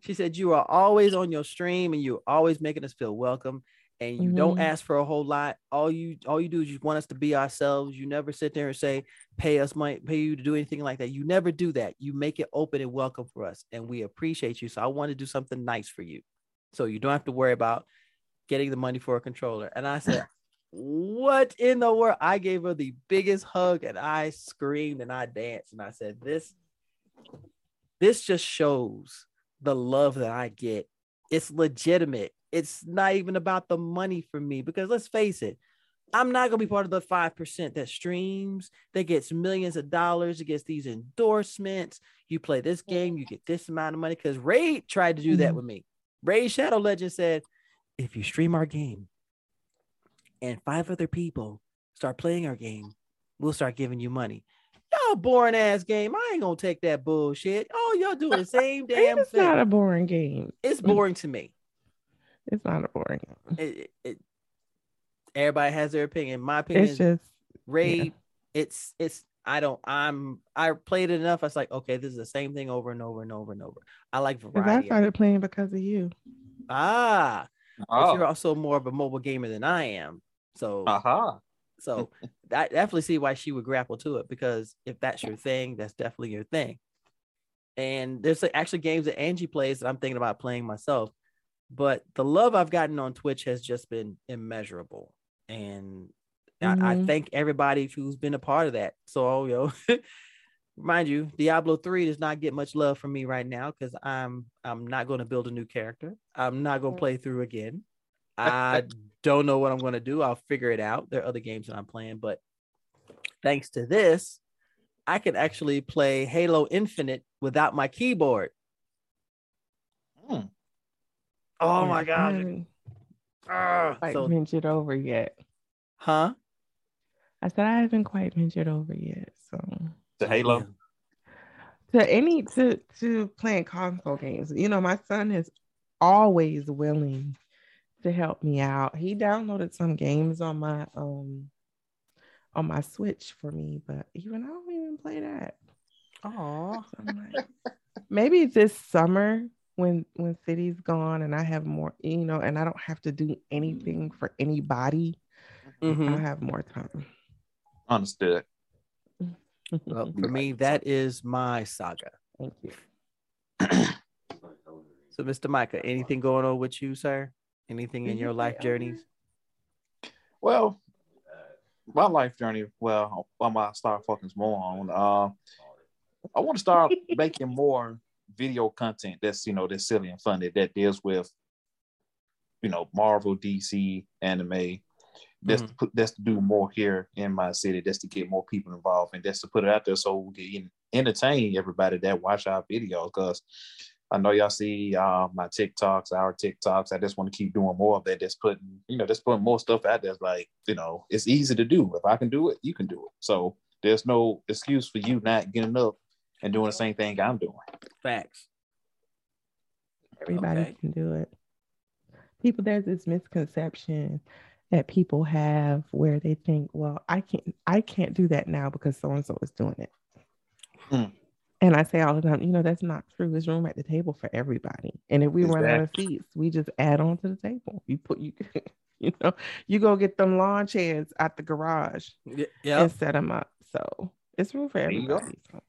She said, You are always on your stream and you're always making us feel welcome. And you don't Mhm. ask for a whole lot. All you all you do is you want us to be ourselves. You never sit there and say, pay us money, pay you to do anything like that. You never do that. You make it open and welcome for us. And we appreciate you. So I want to do something nice for you. So you don't have to worry about getting the money for a controller. And I said, What in the world? I gave her the biggest hug and I screamed and I danced. And I said, This this just shows the love that I get. It's legitimate. It's not even about the money for me because let's face it, I'm not gonna be part of the five percent that streams, that gets millions of dollars, it gets these endorsements. You play this game, you get this amount of money. Because Ray tried to do that Mhm. with me. Raid Shadow Legend said, if you stream our game and five other people start playing our game, we'll start giving you money. Y'all boring ass game. I ain't gonna take that bullshit. Oh, y'all doing the same damn thing. it's not a boring game. It's boring to me. It's not a boring game. It, it, it- everybody has their opinion. My opinion It's is just raid. It's it's I don't I'm I played it enough. I was like, okay, this is the same thing over and over and over and over. I like 'cause I started playing because of you. ah, but you're Oh, also more of a mobile gamer than I am. So aha. so I definitely see why she would grapple to it because if that's your thing, that's definitely your thing. And there's actually games that Angie plays that I'm thinking about playing myself. But the love I've gotten on Twitch has just been immeasurable. And I, I Mhm. thank everybody who's been a part of that. So, yo, mind you, Diablo 3 does not get much love from me right now because I'm I'm not going to build a new character. I'm not going to play through again. I don't know what I'm going to do. I'll figure it out. There are other games that I'm playing, but thanks to this, I can actually play Halo Infinite without my keyboard. Hmm. Oh my I god. haven't Ah, quite so, ventured over yet. huh? I said I haven't quite ventured over yet. So The Halo. to any to to playing console games, you know, my son is always willing to help me out. He downloaded some games on my um on my Switch for me, but even I don't even play that. Oh, So like, maybe this summer when when city's gone and I have more, you know, and I don't have to do anything for anybody, Mhm. I have more time. Understood. Well, for me, that is my saga. Thank you. So, Mr. Micah, anything going on with you, sir? Anything in your life journeys? Well, my life journey. Well, I'm gonna start focusing more on. Uh, I want to start making more video content that's you know that's silly and funny that deals with you know Marvel, DC, anime. That's to put that's to do more here in my city. That's to get more people involved and that's to put it out there so we can entertain everybody that watch our videos. Because I know y'all see uh, my TikToks, our TikToks. I just want to keep doing more of that. Just putting, you know, just putting more stuff out there. Like, you know, it's easy to do. If I can do it, you can do it. So there's no excuse for you not getting up and doing the same thing I'm doing. Facts. Everybody Okay. can do it. people there's this misconception that people have where they think, well, I can't I can't do that now because so and so is doing it. Mm. And I say all the time, you know, that's not true. There's room at the table for everybody. And if we run out of seats, we just add on to the table. You put you you know, you go get them lawn chairs at the garage Y- Yeah. and set them up. So it's room for There you go. everybody. So.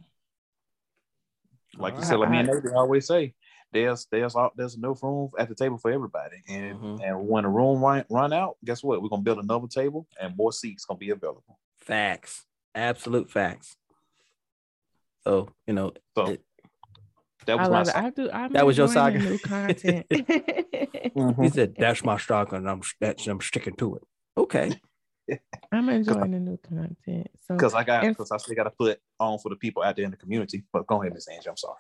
Like you said, like me and Nate always say, there's there's all, there's enough room at the table for everybody. And Mhm. and when the room run, run out, guess what? We're gonna build another table and more seats gonna be available. Facts. Absolute facts. So, you know, So It- that I was my love it. song. I do. I'm That was your saga. New content. Mhm. he said, that's my stock and I'm that's I'm sticking to it. Okay. I'm enjoying the new content. So Because I got because I still got to put on for the people out there in the community. But go ahead, Miss Angie. I'm sorry.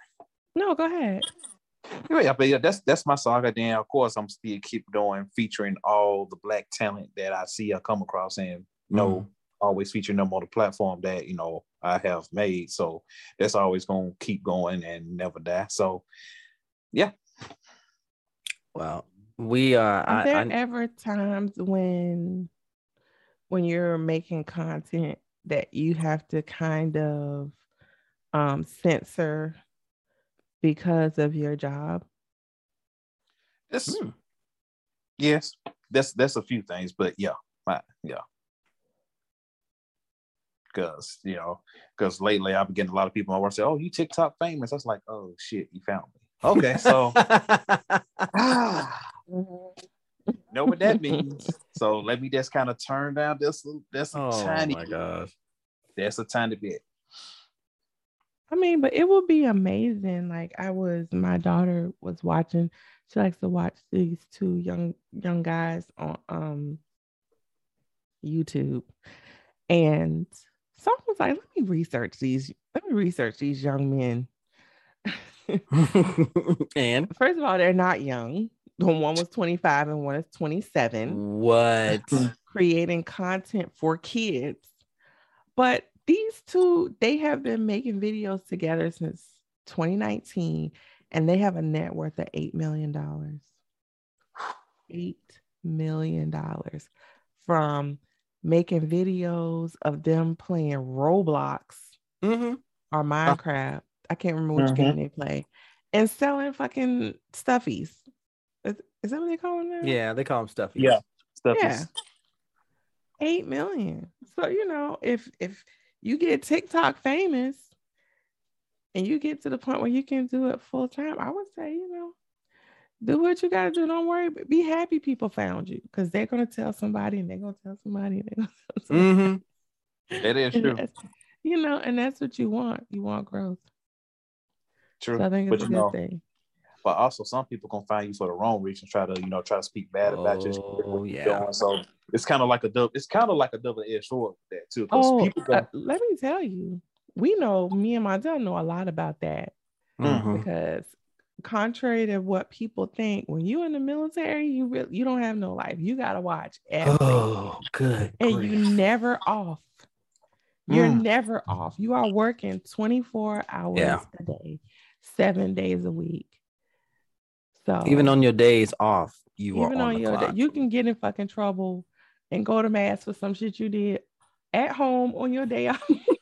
no, go ahead. Yeah, but yeah, that's that's my saga. Then of course I'm still keep doing featuring all the black talent that I see I come across and you know Mhm. Always featuring them on the platform that you know I have made. So that's always gonna keep going and never die. So yeah. Well, we are Are there I, ever times when when you're making content that you have to kind of um censor because of your job? this Hmm. yes, that's that's a few things, but yeah, my, yeah. Cause you know, because lately I've been getting a lot of people on my work say, "Oh, you TikTok famous." I was like, "Oh shit, you found me." Okay, so ah, know what that means. So let me just kind of turn down this. little- That's a oh tiny. my gosh. That's a tiny bit. I mean, but it would be amazing. Like I was, my daughter was watching. She likes to watch these two young young guys on um YouTube, and so I was like, let me research these. Let me research these young men. and First of all, they're not young. The one was 25 and one is 27, what? Uh, creating content for kids. But these two, they have been making videos together since 2019, and they have a net worth of $8 million. $8 million from making videos of them playing Roblox Mhm. or Minecraft. I can't remember which Mhm. game they play, and selling fucking stuffies. Is, is that what they call them now? Yeah, they call them stuffies. Yeah. Stuff Yeah. Eight million. So you know, if if you get TikTok famous and you get to the point where you can do it full time, I would say, you know, do what you gotta do. Don't worry, but be happy people found you because they're gonna tell somebody and they're gonna tell somebody and they're gonna tell somebody. Mm-hmm. that is true. You know, and that's what you want. You want growth. True. So I think but it's a you good know, thing. but also some people gonna find you for the wrong reason, try to you know try to speak bad about you. Oh, you're yeah. doing. So it's kind of like a double. It's kind of like a double edged sword with that too. Oh, people go, uh, let me tell you, we know me and Montel know a lot about that Mhm. because contrary to what people think, when you in the military, you really you don't have no life. You gotta watch everything. Oh, good. and grief. you never off. You're Mm. never off. You are working 24 hours Yeah. a day, seven days a week. So even on your days off, you are even on, on your clock. you can get in fucking trouble and go to mast for some shit you did at home on your day off.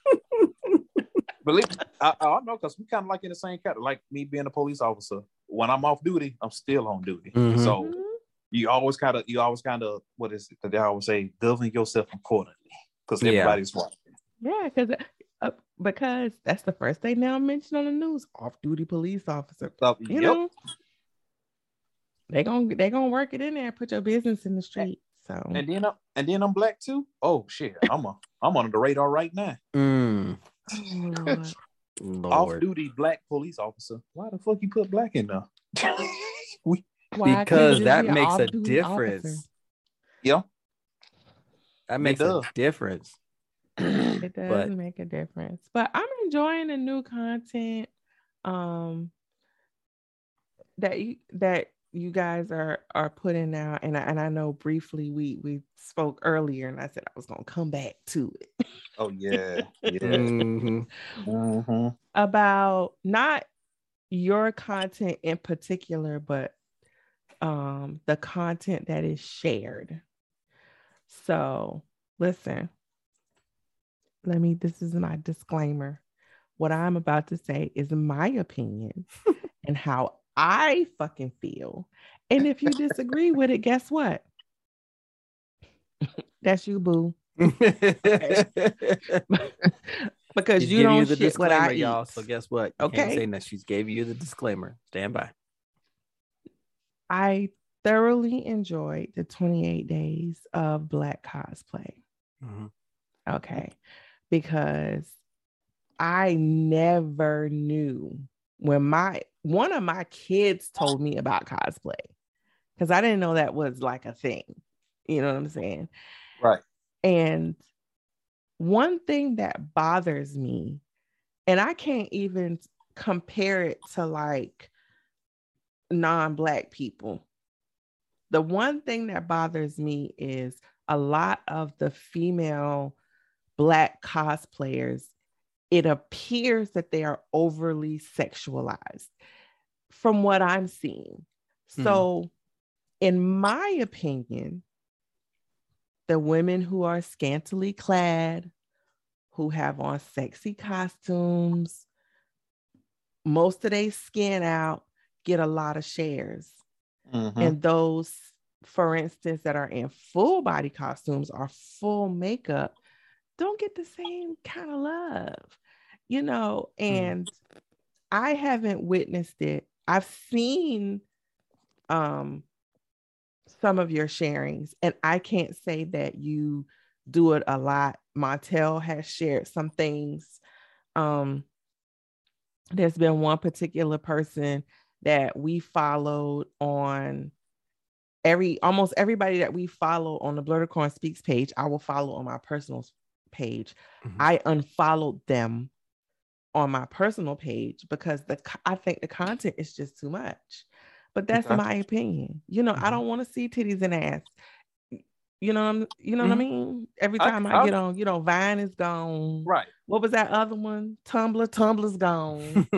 believe I, I know because we kind of like in the same category. Like me being a police officer, when I'm off duty, I'm still on duty. Mhm. So Mhm. you always kind of you always kind of what is it that they always say govern yourself accordingly because Yeah. everybody's watching. Yeah, because uh, because that's the first thing now mentioned on the news. Off-duty police officer. So, You yep. know, they gonna they gonna work it in there, put your business in the street. So And then I'm and then I'm black too. Oh shit, I'm a I'm on the radar right now. Mm, Oh, Off duty black police officer. Why the fuck you put black in there? we because that be makes a difference. officer? yeah. That makes a difference. It does But- make a difference. But I'm enjoying the new content um that you that you guys are are putting out and I, and I know briefly we we spoke earlier and I said I was going to come back to it Oh yeah. Yeah. Mhm. hmm about not your content in particular but um, the content that is shared. So, listen, let me, this is my disclaimer. What I'm about to say is my opinion and how I fucking feel. And if you disagree with it, guess what? That's you, boo. because you don't you the shit what disclaimer, I y'all. eat. So guess what? You Okay. say that she's gave you the disclaimer. Stand by. I thoroughly enjoyed the 28 days of black cosplay. Mhm. Okay. Because I never knew when my one of my kids told me about cosplay because I didn't know that was like a thing. You know what I'm saying? Right. And one thing that bothers me, and I can't even compare it to like non Black people. The one thing that bothers me is a lot of the female Black cosplayers, it appears that they are overly sexualized from what I'm seeing. Mhm. So, in my opinion, the women who are scantily clad, who have on sexy costumes, most of their skin out, get a lot of shares. Mhm. And those, for instance, that are in full body costumes or full makeup, don't get the same kind of love, you know. And I haven't witnessed it. I've seen um some of your sharings, and I can't say that you do it a lot. Montel has shared some things. Um, there's been one particular person that we followed on every almost everybody that we follow on the Blerdicorn Speaks page, I will follow on my personal page. Mhm. I unfollowed them on my personal page because the I think the content is just too much. But that's Okay. my opinion. You know, I Mhm. don't want to see titties and ass. You know, what I'm, you know what I Mhm. mean. Every time I, I- get on, you know, Vine is gone. Right. What was that other one? Tumblr. Tumblr's gone.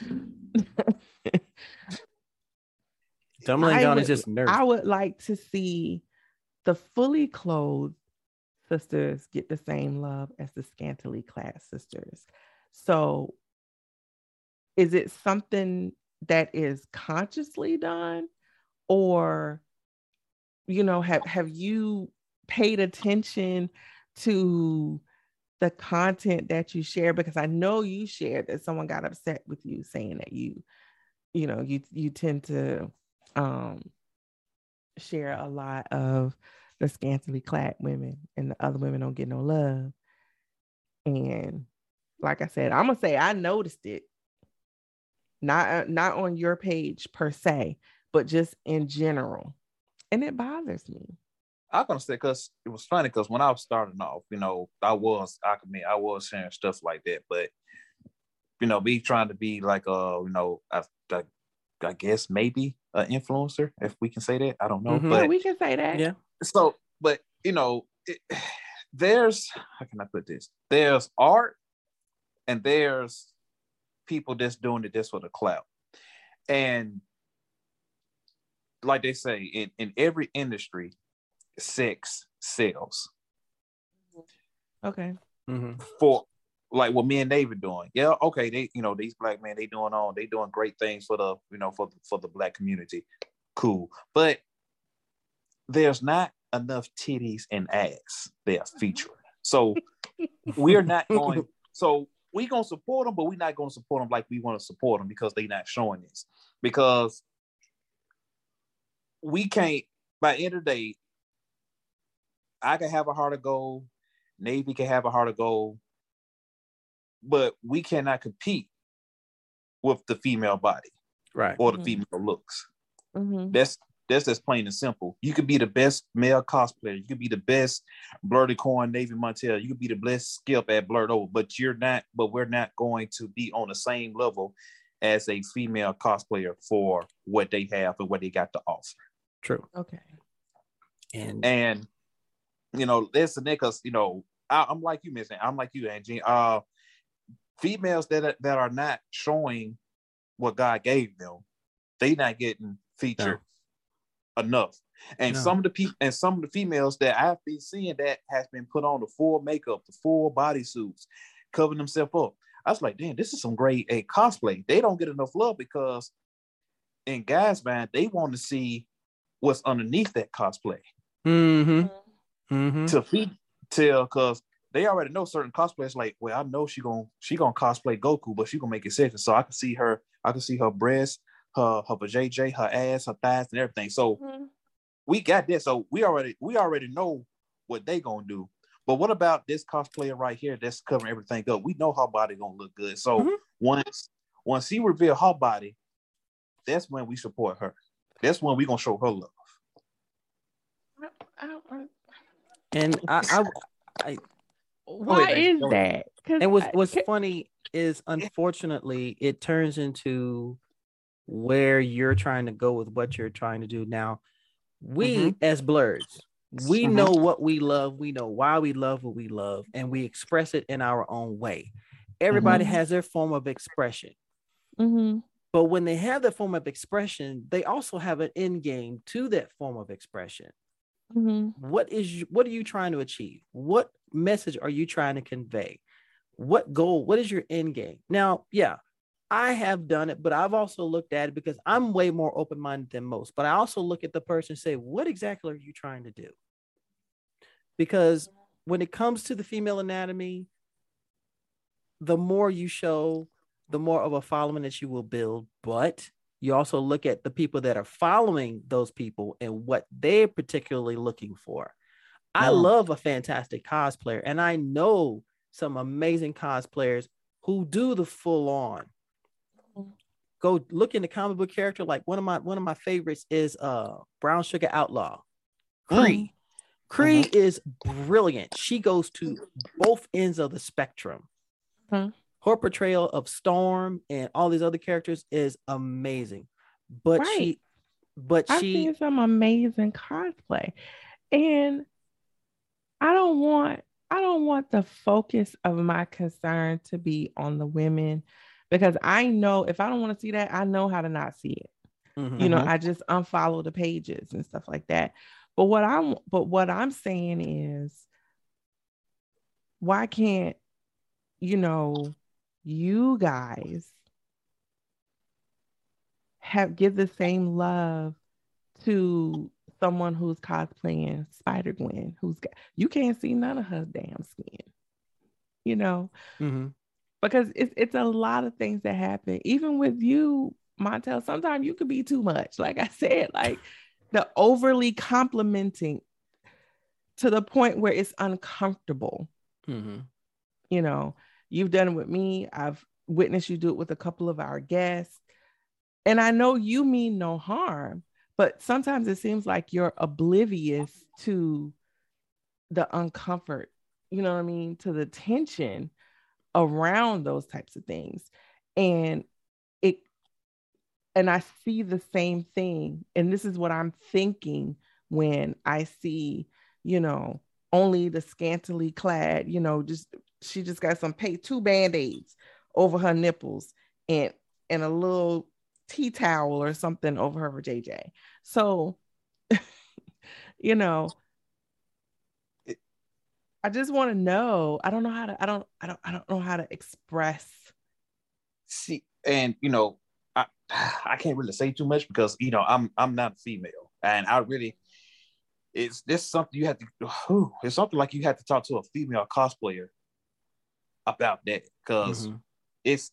Tumbling I down would- is just nerve. I would like to see the fully clothed sisters get the same love as the scantily clad sisters. So, is it something that is consciously done, or you know, have have you paid attention to the content that you share? Because I know you shared that someone got upset with you saying that you, you know, you you tend to um share a lot of the scantily clad women and the other women don't get no love. And like I said, I'm gonna say I noticed it. Not uh, not on your page per se, but just in general. And it bothers me. I'm gonna say because it was funny because when I was starting off, you know, I was I could mean I was sharing stuff like that, but you know, me trying to be like a you know, I, I, I guess maybe an influencer, if we can say that. I don't know, Mhm. Yeah, but we can say that. Yeah. so but you know, it, there's how can I put this? There's art, and there's people just doing it just for the clout, and like they say in in every industry, sex sells. Okay. Mhm. for like what me and David doing. Yeah, okay, they you know these black men they doing on they doing great things for the you know for for the black community. Cool, but there's not enough titties and ass they are featuring. So we're not going. So we gonna support them, but we're not gonna support them like we want to support them because they not showing this. Because we can't. By end of the day, I can have a heart of gold. Navy can have a heart of gold, but we cannot compete with the female body Right. or the Mhm. female looks. Mhm. That's that's just plain and simple. You could be the best male cosplayer. You could be the best Blerdicorn Navy Montel. You could be the best skip at Blerdover, but you're not. But we're not going to be on the same level as a female cosplayer for what they have and what they got to offer. True. Okay. And And you know, listen, because you know, I, I'm like you, Miss. I'm like you, Angie. Uh, females that are, that are not showing what God gave them, they not getting featured enough. And No. some of the people and some of the females that I've been seeing that has been put on the full makeup, the full bodysuits, covering themselves up. I was like, damn, this is some great a cosplay. They don't get enough love because in guys' mind, they want to see what's underneath that cosplay Mm-hmm. Mm-hmm. to feed tell because they already know certain cosplayers like well i know she gonna she gonna cosplay goku but she gonna make it sexy so i can see her i can see her breast her her vajayjay her ass her thighs and everything so Mhm. we got this so we already we already know what they gonna do but what about this cosplayer right here that's covering everything up we know her body gonna look good so Mhm. once once she reveal her body that's when we support her that's when we gonna show her love I don't, I- And I, I, I why ahead, is go ahead. that? 'Cause and what's what's funny is unfortunately it turns into where you're trying to go with what you're trying to do now we as Blerds we Mhm. know what we love we know why we love what we love and we express it in our own way everybody Mhm. has their form of expression Mhm. but when they have that form of expression they also have an end game to that form of expression Mhm. what is what are you trying to achieve what message are you trying to convey what goal what is your end game now yeah i have done it but i've also looked at it because i'm way more open-minded than most but i also look at the person and say what exactly are you trying to do because when it comes to the female anatomy the more you show the more of a following that you will build but you also look at the people that are following those people and what they're particularly looking for. I Mm. love a fantastic cosplayer, and I know some amazing cosplayers who do the full on. Go look in the comic book character. Like one of my one of my favorites is uh Brown Sugar Outlaw. Cree. Cree is brilliant. She goes to both ends of the spectrum. Mhm. Her portrayal of Storm and all these other characters is amazing. But Right. she but I've she seen some amazing cosplay, and I don't want I don't want the focus of my concern to be on the women because I know if I don't want to see that, I know how to not see it. Mhm. You know, Mhm. I just unfollow the pages and stuff like that. But what I'm but what I'm saying is why can't you know you guys have give the same love to someone who's cosplaying Spider Gwen, who's got you can't see none of her damn skin, you know, Mhm. Because it's it's a lot of things that happen. Even with you, Montel, sometimes you could be too much. Like I said, like the overly complimenting to the point where it's uncomfortable. Mhm. You know, you've done it with me. I've witnessed you do it with a couple of our guests. And I know you mean no harm, but sometimes it seems like you're oblivious to the uncomfort, you know what I mean, to the tension around those types of things. And it and I see the same thing. And this is what I'm thinking when I see, you know, only the scantily clad, you know, just she just got some pay two band-aids over her nipples and and a little tea towel or something over her JJ. So, you know, I just want to know. I don't know how to. I don't. I don't. I don't know how to express. see and you know i i can't really say too much because you know i'm i'm not female and i really it's this something you have to whew, it's something like you have to talk to a female cosplayer about that because Mhm. it's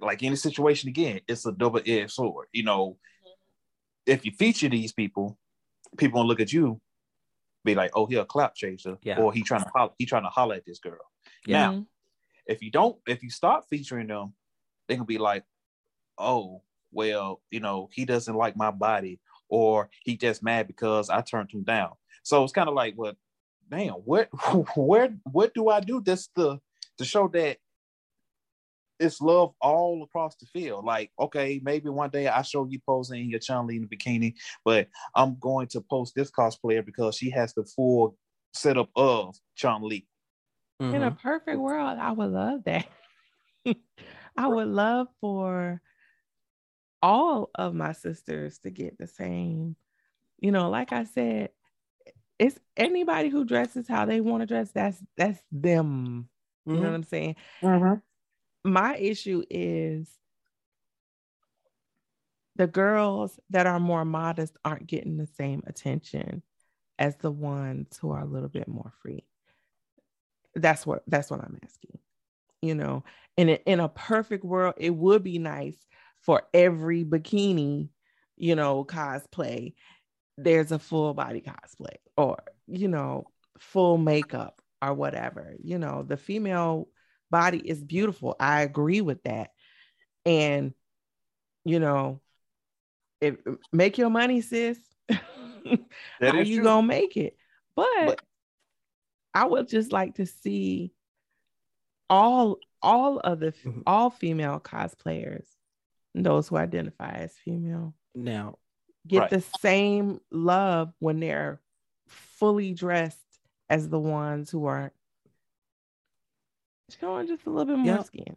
like any situation again it's a double-edged sword you know if you feature these people people gonna look at you be like oh he a clout chaser Yeah. or he trying to holler, he trying to holler at this girl Yeah. now mm-hmm. if you don't if you start featuring them they can be like oh well you know he doesn't like my body or he just mad because i turned him down so it's kind of like well damn what where what do i do this to to show that it's love all across the field like okay maybe one day i show you posing in your chun in a bikini but i'm going to post this cosplayer because she has the full setup of chun li In a Mhm. perfect world, I would love that. I would love for all of my sisters to get the same you know, like I said, it's anybody who dresses how they want to dress. That's that's them. You know Mhm. what I'm saying? Mhm. My issue is the girls that are more modest aren't getting the same attention as the ones who are a little bit more free. That's what that's what I'm asking. You know, in in a perfect world, it would be nice for every bikini, you know, cosplay. There's a full body cosplay, or you know, full makeup or whatever. You know, the female body is beautiful. I agree with that, and you know, if make your money, sis. How you true. gonna make it? But, But- I would just like to see all all of the Mhm. all female cosplayers, those who identify as female, Now, get Right. the same love when they're fully dressed as the ones who are showing just a little bit more Yeah. skin.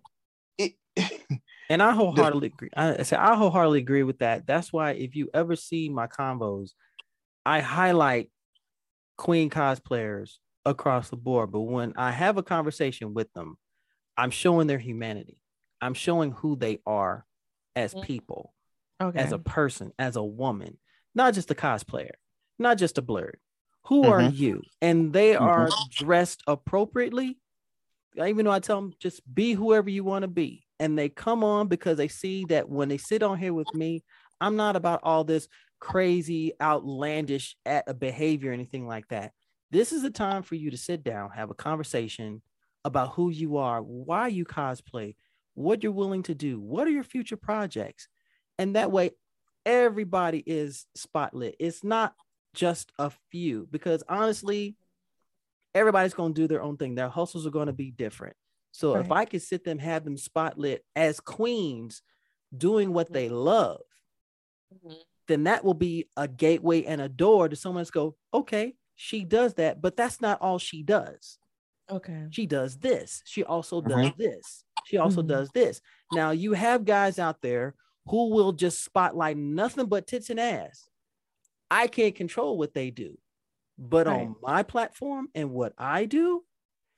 It- and I wholeheartedly agree. I say I wholeheartedly agree with that. That's why if you ever see my combos, I highlight queen cosplayers across the board. But when I have a conversation with them, I'm showing their humanity. I'm showing who they are as Mhm. people, Okay. as a person, as a woman, not just a cosplayer, not just a Blerd. Who are Mhm. you? And they Mhm. are dressed appropriately. Even though I tell them just be whoever you want to be. And they come on because they see that when they sit on here with me, I'm not about all this crazy, outlandish at a behavior, or anything like that. This is a time for you to sit down, have a conversation about who you are, why you cosplay, what you're willing to do, what are your future projects. And that way, everybody is spotlit. It's not just a few, because honestly, everybody's going to do their own thing. Their hustles are going to be different. So if I could sit them, have them spotlit as queens doing what they love, Mhm. then that will be a gateway and a door to someone that's go, okay, she does that, but that's not all she does. okay. She does this. She also does this. She also Mhm. does this. Now you have guys out there who will just spotlight nothing but tits and ass. I can't control what they do. But on my platform and what I do,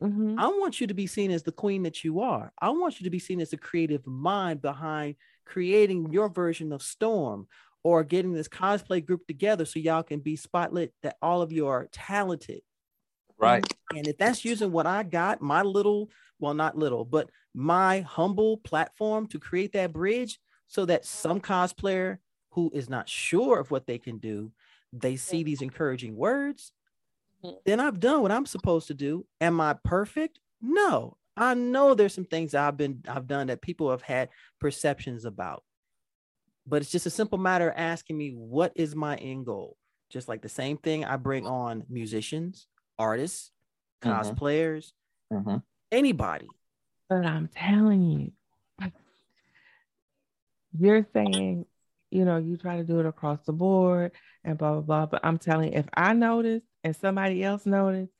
Mhm. I want you to be seen as the queen that you are. I want you to be seen as the creative mind behind creating your version of Storm or getting this cosplay group together so y'all can be spotlit that all of you are talented. right. And if that's using what I got, my little, well, not little, but my humble platform to create that bridge so that some cosplayer who is not sure of what they can do, they see these encouraging words, Mhm. then I've done what I'm supposed to do. Am I perfect? No. I know there's some things I've been I've done that people have had perceptions about. But it's just a simple matter of asking me what is my end goal? Just like the same thing I bring on musicians, artists, Mhm. cosplayers, Mhm. anybody. But I'm telling you, you're saying, you know, you try to do it across the board and blah, blah, blah. But I'm telling you, if I notice and somebody else noticed,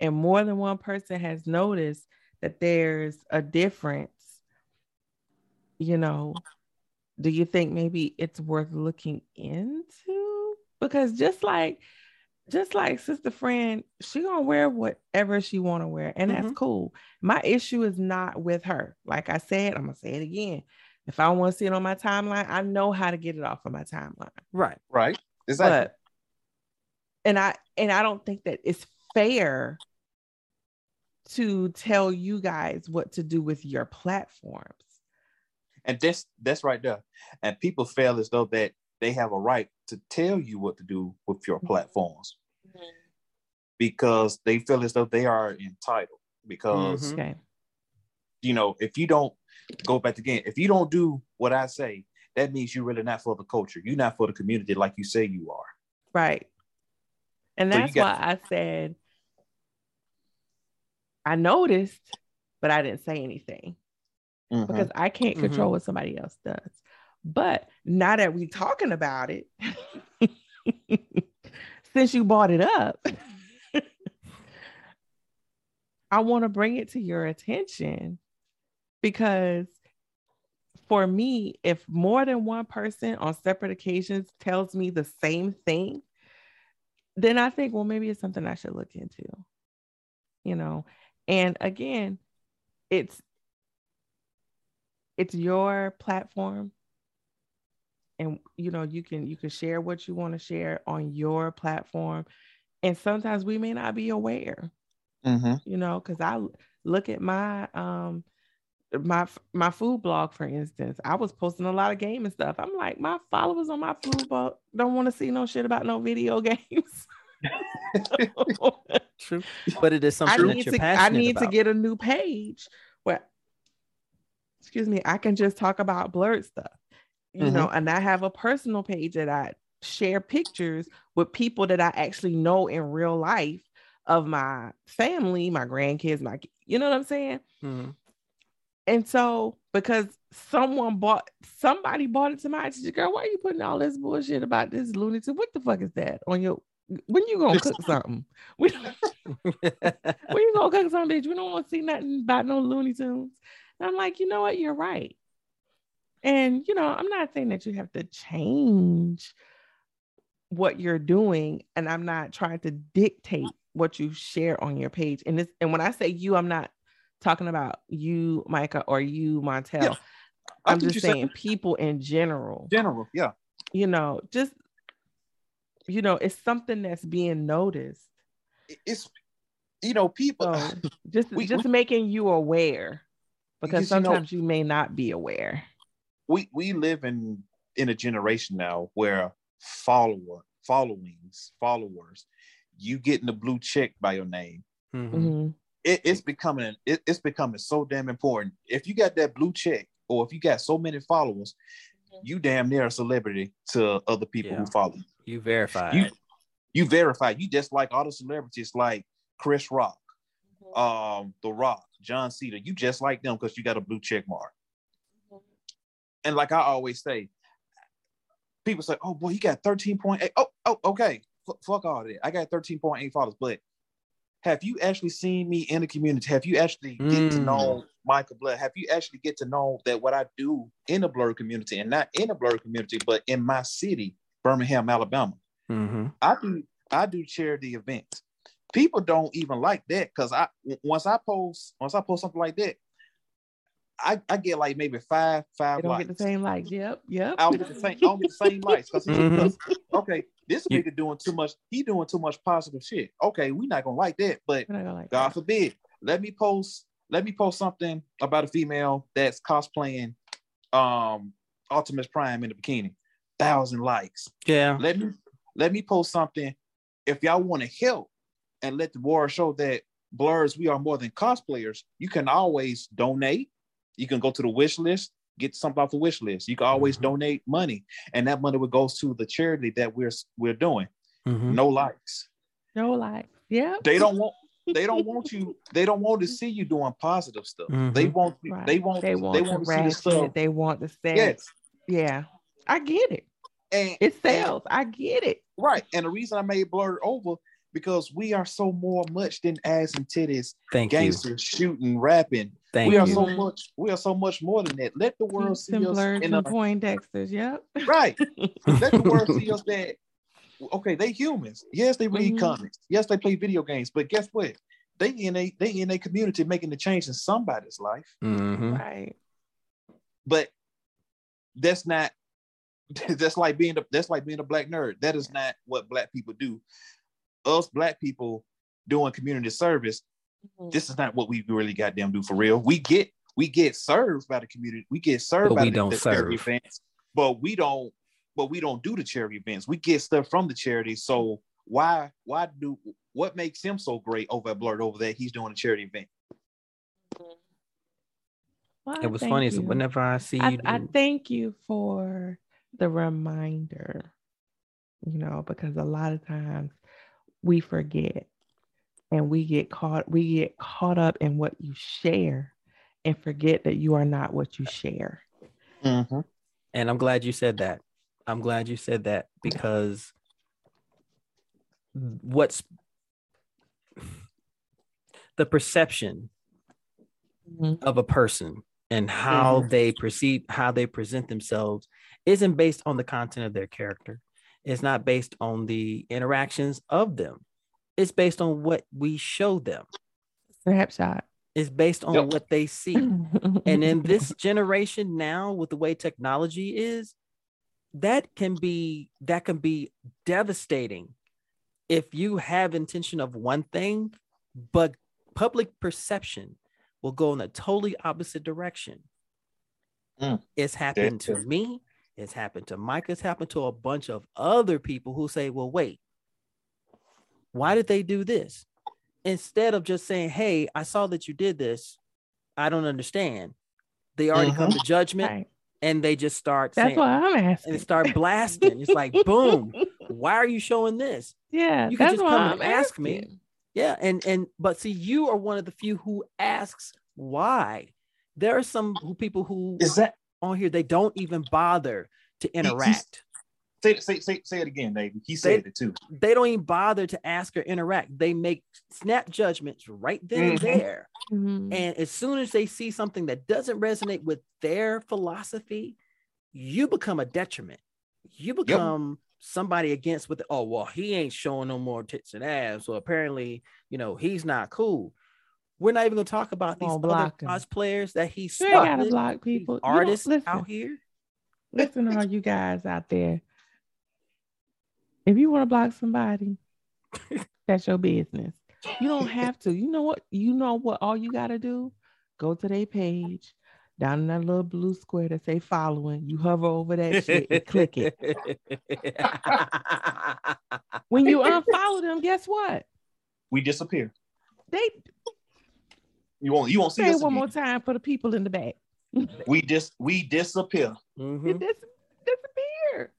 and more than one person has noticed that there's a difference, you know, do you think maybe it's worth looking into? Because just like, just like sister friend, she gonna wear whatever she want to wear, and that's mm-hmm. cool. My issue is not with her. Like I said, I'm gonna say it again. If I want to see it on my timeline, I know how to get it off of my timeline. Right. Right. Exactly. But and I and I don't think that it's fair to tell you guys what to do with your platforms. and that's that's right there. And people feel as though that they have a right to tell you what to do with your platforms Mhm. because they feel as though they are entitled. Because Mhm. Okay. you know, if you don't go back again, if you don't do what I say, that means you're really not for the culture. You're not for the community like you say you are. Right. And So that's got- why I said I noticed, but I didn't say anything Mhm. because I can't control what somebody else does. But now that we're talking about it, since you brought it up, I want to bring it to your attention because for me, if more than one person on separate occasions tells me the same thing, then I think, well, maybe it's something I should look into. You know, and again, it's it's your platform and you know you can you can share what you want to share on your platform and sometimes we may not be aware Mm-hmm. you know because i look at my um my my food blog for instance i was posting a lot of game and stuff i'm like my followers on my food blog don't want to see no shit about no video games True. But it is I something that need to I need to get a new page where excuse me, I can just talk about Blerd stuff. You know, and I have a personal page that I share pictures with people that I actually know in real life of my family, my grandkids, my you know what I'm saying? Mhm. And so because someone bought somebody bought it to my attention, girl, why are you putting all this bullshit about this Looney Tune? What the fuck is that on your when you gonna cook something? We when you gonna cook something, bitch? We don't want to see nothing about no Looney Tunes. And I'm like, you know what? You're right. And you know, I'm not saying that you have to change what you're doing, and I'm not trying to dictate what you share on your page. And this, and when I say you, I'm not talking about you, Micah, or you, Montel. Yeah. I I'm just you said- saying people in general. General, yeah. You know, just you know, it's something that's being noticed. It's you know, people So just We- just making you aware because Because, you know- sometimes you may not be aware. we we live in in a generation now where follower followings followers you getting the blue check by your name Mhm. It, it's becoming it, it's becoming so damn important if you got that blue check or if you got so many followers mm-hmm. you damn near a celebrity to other people Yeah. who follow you. You verified. you you verify you just like all the celebrities like chris rock mm-hmm. um the rock john cena you just like them because you got a blue check mark mm-hmm. and like I always say, people say, "Oh boy, you got thirteen point eight. Oh, oh, okay. F- fuck all that. I got thirteen point eight followers. But have you actually seen me in the community? Have you actually get to Mm. know Michael Blood? Have you actually get to know that what I do in the Blerd community and not in the Blerd community, but in my city, Birmingham, Alabama? Mhm. I do I do charity events. People don't even like that because I once I post once I post something like that, I, I get like maybe five They five don't likes. get the same likes. Yep, yep. I don't get the same. I don't get the same likes because Mhm. okay, this You- nigga doing too much. He doing too much positive shit. Okay, we not gonna like that. But We're not gonna like God that. forbid, let me post. Let me post something about a female that's cosplaying um Optimus Prime in a bikini. Thousand likes. Yeah. Let me let me post something. If y'all want to help and let the world show that Blerds we are more than cosplayers, you can always donate. You can go to the wish list, get something off the wish list. You can always Mhm. donate money, and that money would go to the charity that we're we're doing. Mhm. No likes. No like. Yeah. They don't want they don't want you. They don't want to see you doing positive stuff. They Mhm. want Right. they want They want, they the want to see the ratchet. stuff. They want the sex. Yes, Yeah. I get it. and It sells. I get it. right. And the reason I made Blerdover because we are so more much than ass and titties, Thank you. shooting, rapping. Thank we are you. so Mhm. much. We are so much more than that. Let the world see and us in and a, Poindexters. Yep. right. Let the world see us that. Okay, they humans. Yes, they read Mhm. comics. Yes, they play video games. But guess what? They in a they in a community making the change in somebody's life. Mhm. Right. But that's not. That's like being a, that's like being a black nerd. That is not what black people do. Us black people doing community service mm-hmm. this is not what we really goddamn do for real. We get we get served by the community. We get served But by we the, don't the charity events, but we don't. But we don't do the charity events. We get stuff from the charity. So why why do what makes him so great over at Blerdover that he's doing a charity event? Well, It was funny. So you. whenever I see I, you, I thank you for the reminder, you know, because a lot of times we forget and we get caught, we get caught up in what you share and forget that you are not what you share. Mm-hmm. and I'm glad you said that. I'm glad you said that because what's the perception mm-hmm. of a person and how mm-hmm. they perceive how they present themselves isn't based on the content of their character It's not based on the interactions of them. It's based on what we show them. Snapshot. It's based on Yep. what they see. and in this generation now with the way technology is that can be that can be devastating if you have intention of one thing but public perception will go in a totally opposite direction Mm. it's happened to me it's happened to mike it's happened to a bunch of other people who say well wait why did they do this instead of just saying hey i saw that you did this i don't understand they already come mm-hmm. to judgment Right. and they just start That's saying what I'm asking. and start blasting it's like boom why are you showing this Yeah, You can that's just come I'm and ask me. asking. yeah and and but see you are one of the few who asks why there are some who, people who Is that on here they don't even bother to he's- interact say say say say it again, Navy? He They- said it too. they don't even bother to ask or interact they make snap judgments right then and Mhm. there Mhm. And as soon as they see something that doesn't resonate with their philosophy, you become a detriment. You become somebody against with, oh, well, he ain't showing no more tits and abs. So apparently, you know, he's not cool. We're not even gonna talk about these Oh, other block 'em. cosplayers that he You ain't gotta spotted, block people. Artists listen, out here. listen, to all you guys out there. If you want to block somebody, that's your business. You don't have to. You know what? You know what? All you gotta do, go to their page, down in that little blue square that say following. You hover over that shit and click it. When you unfollow them, guess what? We disappear. They You won't you won't see say it one again. more time for the people in the back. We just we disappear. Mhm. It dis- disappear.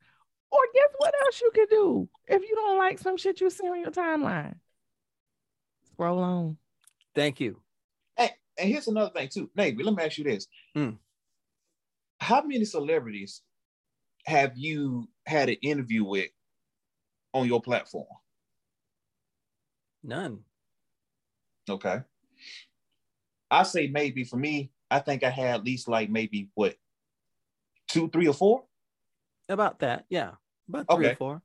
Or guess what else you can do if you don't like some shit you see on your timeline? Scroll on. Thank you. And here's another thing too. Navy, let me ask you this. Mm. How many celebrities have you had an interview with on your platform? None. Okay. I say maybe for me, I think I had at least like maybe what two, three, or four. About that. Yeah. About three or four.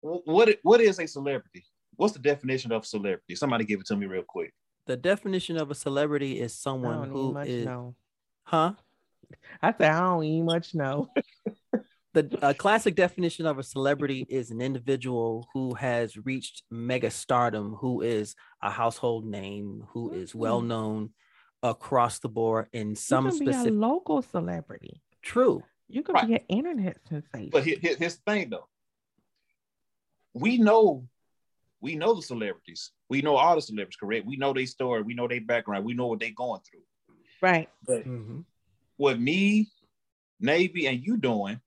What what is a celebrity? What's the definition of celebrity? Somebody give it to me real quick. The definition of a celebrity is I someone don't who even much is, know. huh? I said I don't even much know. the a classic definition of a celebrity is an individual who has reached mega stardom, who is a household name, who is well Mm. known across the board in some you can be a specific. local celebrity. True. You can Right. be an internet sensation. But here, here- here's the thing though. We know, we know the celebrities. We know all the celebrities, correct? We know their story. We know their background. We know what they're going through. right. But Mhm. what me, Navy, and you doing,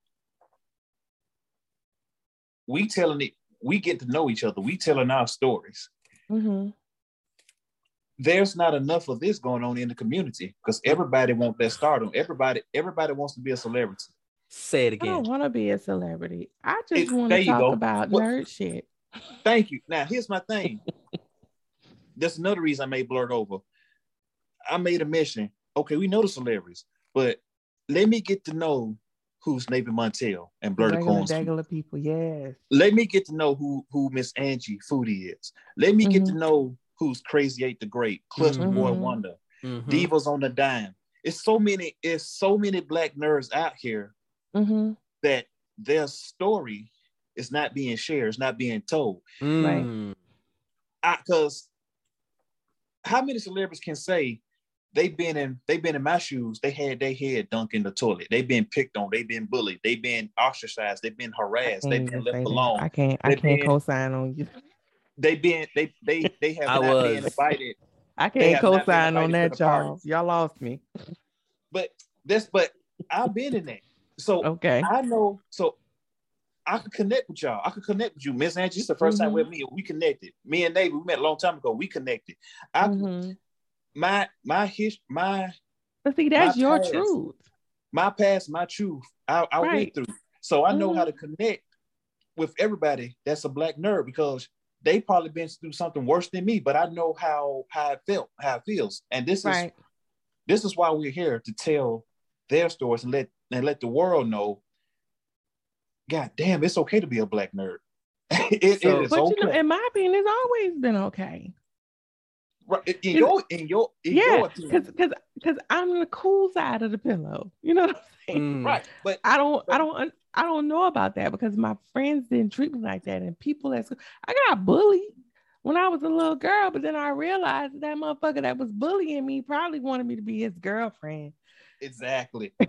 we telling it, we get to know each other. We telling our stories. hmm There's not enough of this going on in the community because everybody wants that stardom. Everybody, everybody wants to be a celebrity. Say it again. I don't want to be a celebrity. I just want to talk go. about What- nerd shit. Thank you. Now, here's my thing. That's another reason I made Blerdover. I made a mission. Okay, we know the celebrities, but let me get to know who's Navy Montel and Blur the Regular, Corns. regular people. Yes. Let me get to know who who Miss Angie Foodie is. Let me get to Mhm. know who's Crazy Eight the Great, Cluster Boy Mhm. Wonder, Mhm. Divas on the Dime. It's so many. It's so many black nerds out here hmm that their story is not being shared. It's not being told. Right. Mm. because how many celebrities can say they've been in they've been in my shoes they had their head dunked in the toilet they've been picked on they've been bullied they've been ostracized they've been harassed they've been left alone I can't. I They can't been- co-sign on you. they've been they they they have I not been was- invited I can't have co-sign on that, to y'all. Y'all lost me. but this but i've been in that so Okay. i know so I could connect with y'all. I could connect with you, Miss Angie. It's the 1st time Mhm. with me. We connected. Me and Navy, we met a long time ago. We connected. I Mhm. My my his my But see, that's your past. truth. my past, my truth, I, I Right. went through. So I know how Mhm. to connect with everybody that's a black nerd because they probably been through something worse than me, but I know how how it felt, how it feels. And this Right. is this is why we're here to tell their stories and let and let the world know. God damn, it's okay to be a black nerd. it, it So- is But okay. you know, in my opinion, it's always been okay. Right, in you your in your in yeah, because because because I'm the cool side of the pillow. You know what I'm saying? Mm. right? But I don't I don't I don't know about that because my friends didn't treat me like that, and people at school, I got bullied when I was a little girl, but then I realized that motherfucker that was bullying me probably wanted me to be his girlfriend. exactly.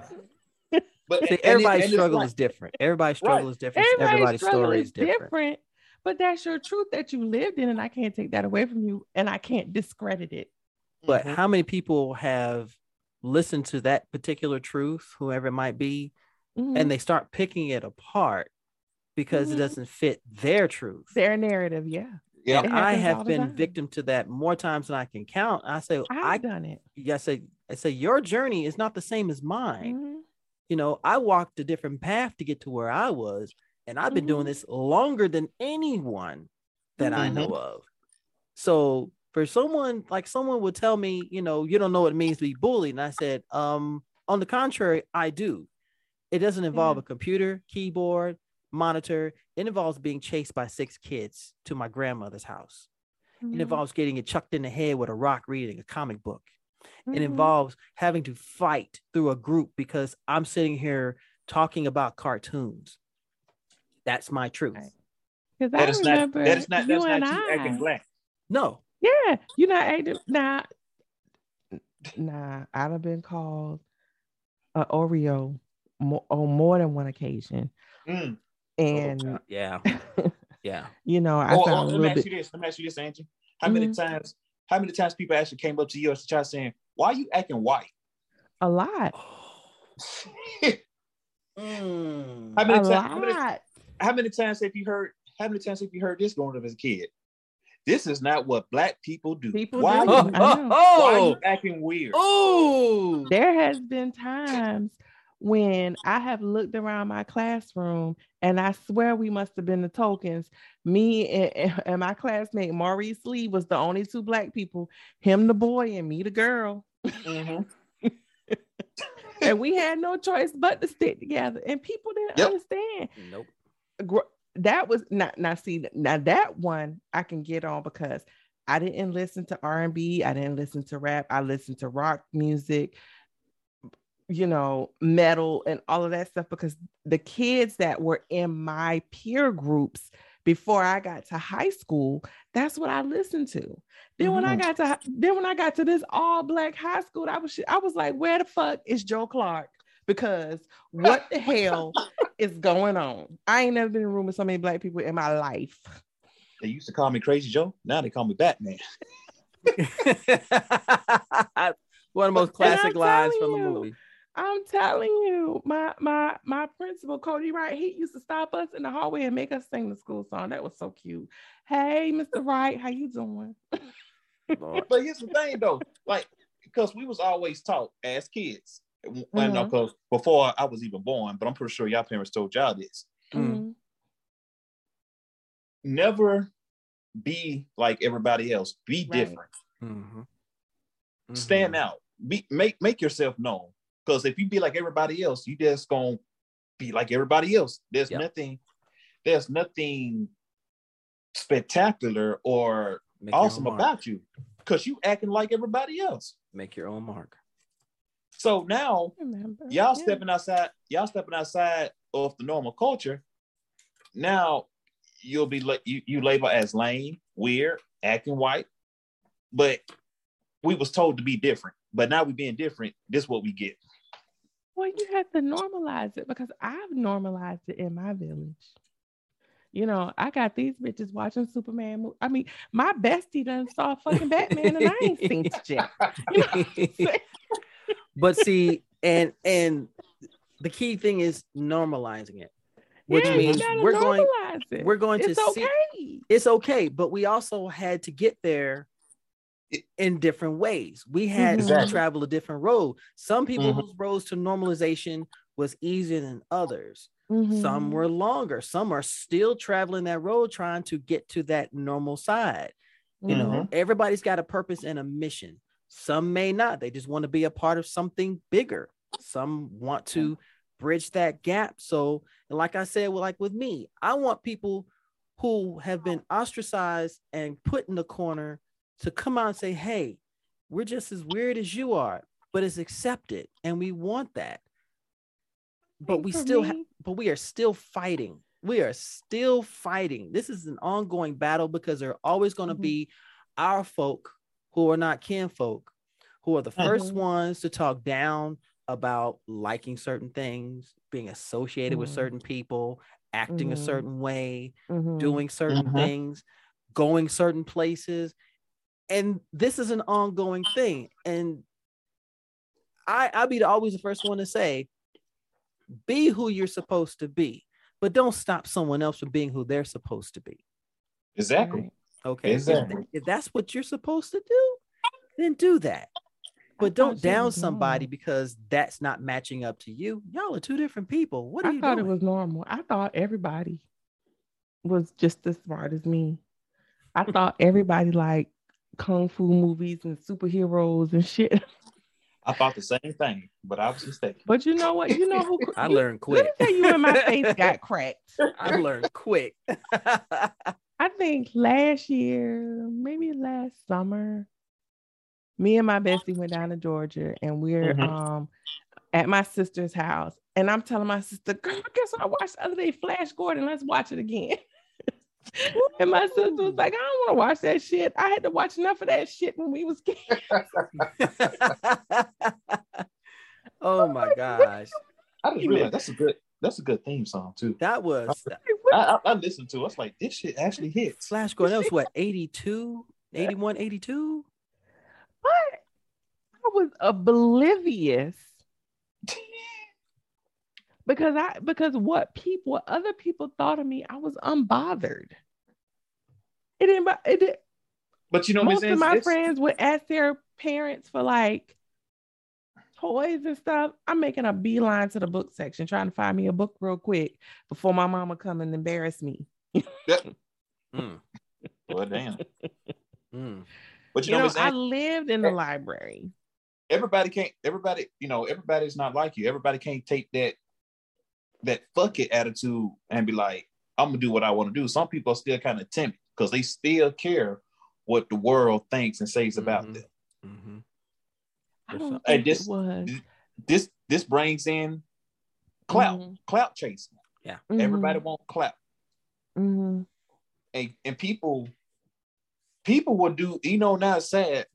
But See, and it- everybody's and struggle like- is different. Everybody's struggle is different. Everybody's, Everybody's struggle story is is different. But that's your truth that you lived in, and I can't take that away from you, and I can't discredit it. But Mhm. how many people have listened to that particular truth, whoever it might be, Mhm. and they start picking it apart because Mhm. it doesn't fit their truth? their narrative, yeah, yeah, I have been time. victim to that more times than I can count. I say, I've I, done it. I say, I say, your journey is not the same as mine. Mhm. You know, I walked a different path to get to where I was, and I've been doing Mhm. this longer than anyone that I Mm-hmm. know of. So for someone like someone would tell me, you know, you don't know what it means to be bullied, and I said, um, on the contrary, I do. It doesn't involve Yeah. a computer, keyboard, monitor. It involves being chased by six kids to my grandmother's house. It Mhm. involves getting it chucked in the head with a rock reading a comic book. It Mhm. involves having to fight through a group because I'm sitting here talking about cartoons. That's my truth. Right. Because that I is not that is not you that's and not you I. acting black. No, Yeah, you're not acting. Nah, nah. I'd have been called a Oreo mo- on more than one occasion, Mm. and yeah, yeah. you know, I Or- or sound a let me ask bit. you this. Let me ask you this, Angie. How many Mhm. times? How many times people actually came up to you and started saying, "Why are you acting white?" A lot, Mm. How a many times? How many, lot. How many times have you heard? How many times have you heard this growing up as a kid? This is not what black people do. People why, do. Are I you, know. why are Oh, you acting weird? oh, There has been times when I have looked around my classroom and I swear we must have been the tokens. Me and, and my classmate Maurice Lee was the only two black people, him the boy and me the girl. Mhm. and we had no choice but to stick together. And people didn't Yep. understand. nope. That was not now. See now that one I can get on because I didn't listen to R and B. I didn't listen to rap. I listened to rock music, you know, metal and all of that stuff because the kids that were in my peer groups before I got to high school, that's what I listened to. Then when I mm-hmm. got to then when I got to this all black high school, I was I was like, where the fuck is Joe Clark? Because what the hell is going on? I ain't never been in a room with so many black people in my life. They used to call me Crazy Joe. Now they call me Batman. One of the most classic lines from telling the you, movie. I'm telling you, my my my principal Cody Wright, he used to stop us in the hallway and make us sing the school song. That was so cute. Hey, Mr. Wright, how you doing? But here's the thing, though, like because we was always taught as kids. Well, no, because before I was even born, but I'm pretty sure y'all parents told y'all this. Mm. Mhm. Never be like everybody else. Be Right. different. Mhm. Stand Mhm. out. Be make make yourself known. Because if you be like everybody else, you just gonna be like everybody else. There's Yep. nothing. There's nothing spectacular or Make awesome about you because you acting like everybody else. Make your own mark. So now Remember? y'all Yeah. stepping outside, y'all stepping outside of the normal culture. Now you'll be la- you, you label as lame, weird, acting white, but we was told to be different. But now we being different. This what we get. Well, you have to normalize it because I've normalized it in my village. You know, I got these bitches watching Superman. mo- I mean, my bestie done saw fucking Batman and I ain't seen it yet. You know what I'm saying? But see, and and the key thing is normalizing it, which Yeah, means we're going it. we're going it's to okay. see it's okay, but we also had to get there in different ways. We had to travel a different road. Some people Mhm. whose roads to normalization was easier than others. Some Mhm. were longer. Some are still traveling that road trying to get to that normal side. You know, Mhm. everybody's got a purpose and a mission. Some may not. They just want to be a part of something bigger. Some want to bridge that gap. So, like I said, well, like with me, I want people who have been ostracized and put in the corner to come out and say, hey, we're just as weird as you are, but it's accepted. And we want that. But we still have, but we are still fighting. We are still fighting. This is an ongoing battle because there are always going to Mhm. be our folk who are not kinfolk, who are the 1st Mhm. ones to talk down about liking certain things, being associated with Mhm. certain people, acting a Mhm. certain way, Mhm. doing certain Mhm. things, going certain places. And this is an ongoing thing. And I, I'll be the, always the first one to say, be who you're supposed to be, but don't stop someone else from being who they're supposed to be. Exactly. Right. Okay. If, Exactly. if that's what you're supposed to do, then do that. But thought don't down somebody normal. because that's not matching up to you. Y'all are two different people. What are I you thought doing? it was normal. I thought everybody was just as smart as me. I thought everybody liked kung fu movies and superheroes and shit. I thought the same thing, but I was mistaken. But you know what? You know who I you- learned Let me quick. tell you when my face got cracked. I learned quick. I think last year, maybe last summer, me and my bestie went down to Georgia and we're Mhm. um at my sister's house. And I'm telling my sister, girl, guess what I watched the other day? Flash Gordon, let's watch it again. and my sister was like, I don't want to watch that shit. I had to watch enough of that shit when we was kids. oh my gosh. I just realized that's a good that's a good theme song too. That was I, I, I listened to. it. I was like, this shit actually hit. Flash Gordon. That was what, 82, 81, 82? But I was oblivious because I because what people what other people thought of me, I was unbothered. It didn't. bo- It did, But you know, most of my friends would ask their parents for like toys and stuff. I'm making a beeline to the book section, trying to find me a book real quick before my mama come and embarrass me. Mm, Well, damn. mm. But you, You know, know, Miss I lived in the library. everybody can't. Everybody, you know, everybody's not like you. Everybody can't take that that fuck it attitude and be like, I'm gonna do what I want to do. Some people are still kind of timid because they still care what the world thinks and says about Mhm. them. Mhm. I don't some- Hey, think this- it was. This this brings in clout, Mhm. clout chasing. Mhm. Everybody want clout. Mhm. and, and people people will do you know now it's sad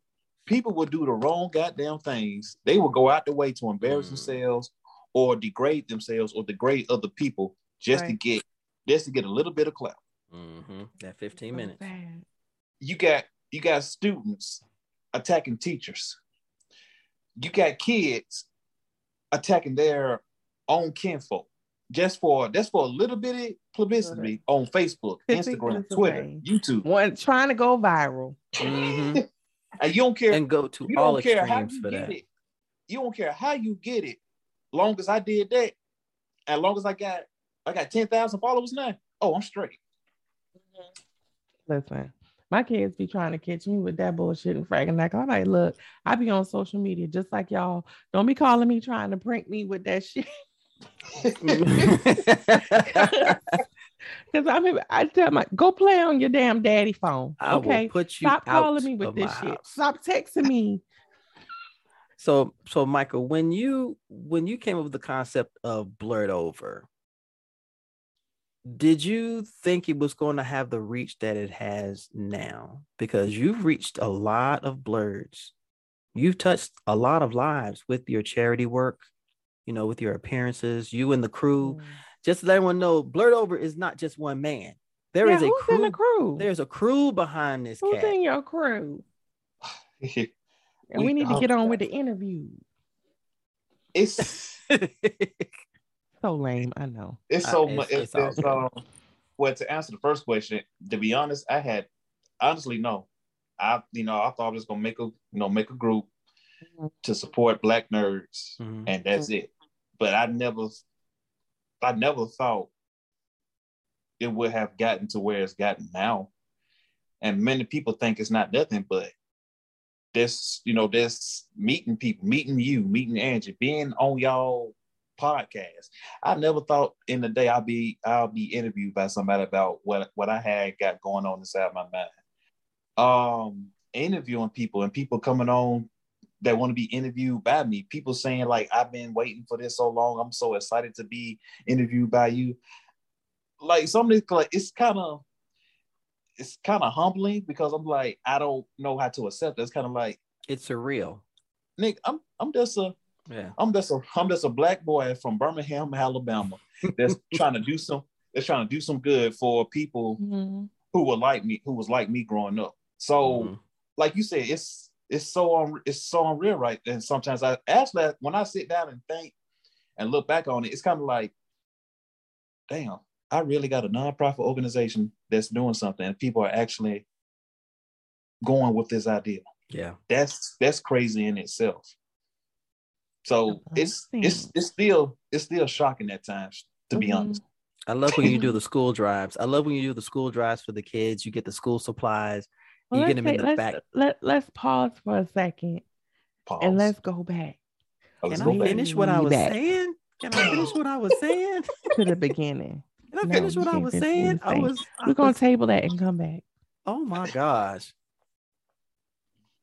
people will do the wrong goddamn things they will go out the way to embarrass Mm. themselves or degrade themselves or degrade other people just to get just to get a little bit of clout Mhm. That 15 minutes. sad. you got you got students attacking teachers you got kids attacking their own kinfolk just for that's for a little bit of publicity on Facebook, Fifty Instagram, Twitter. YouTube. One trying to go viral. Mhm. And you don't care And go to you all don't care how extremes you for get that. it. You don't care how you get it. Long as I did that, as long as I got I got ten thousand followers now. Oh, I'm straight. Listen, my kids be trying to catch me with that bullshit and fragging like I'm like, look, I be on social media just like y'all. Don't be calling me trying to prank me with that shit. Cause I'm I tell my go play on your damn daddy phone. Okay. Stop calling me with this shit. house. Stop texting me. So, so Michael, when you when you came up with the concept of Blerdover, did you think it was going to have the reach that it has now? Because you've reached a lot of Blerds, you've touched a lot of lives with your charity work, you know, with your appearances, you and the crew. Mm. Just to let everyone know, Blerdover is not just one man. There Yeah, is a who's crew. in the crew? There's a crew behind this Who's cat. in your crew? And we, We- need to get on with the interview. it's So lame, I know. it's Uh, so it's- much. it's It's, all it's, good. um, well, to answer the first question, to be honest, I had honestly no. I you know I thought I was gonna make a you know make a group Mhm. to support Black nerds, Mhm. and that's it. But I never, I never thought it would have gotten to where it's gotten now. And many people think it's not nothing, but this, you know, this meeting people, meeting you, meeting Angie, being on y'all podcast. I never thought in the day I'll be I'll be interviewed by somebody about what what I had got going on inside my mind. Um, interviewing people and people coming on that want to be interviewed by me. People saying like I've been waiting for this so long. I'm so excited to be interviewed by you. Like some of this, like it's kind of it's kind of humbling because I'm like I don't know how to accept it. It's kind of like It's surreal. Nick, I'm I'm just a Yeah. I'm just a I'm just a black boy from Birmingham, Alabama, that's trying to do some that's trying to do some good for people Mhm. who were like me, who was like me growing up. So, Mhm. like you said, it's it's so un, it's so unreal, right? And sometimes I actually when I sit down and think and look back on it, it's kind of like, damn, I really got a nonprofit organization that's doing something, and people are actually going with this idea Yeah. that's that's crazy in itself. So it's it's it's still it's still shocking at times, to be Mhm. honest. I love when you do the school drives. I love when you do the school drives for the kids. You get the school supplies. Well, you get let's them in the let's, back. Let, let's pause for a second Pause. and let's go back Oh, let's Can go I back. finish what I was back. saying? Can I finish what I was saying? to the beginning. Can I finish you what I was saying? I was. I We're gonna was- table that and come back. oh my gosh.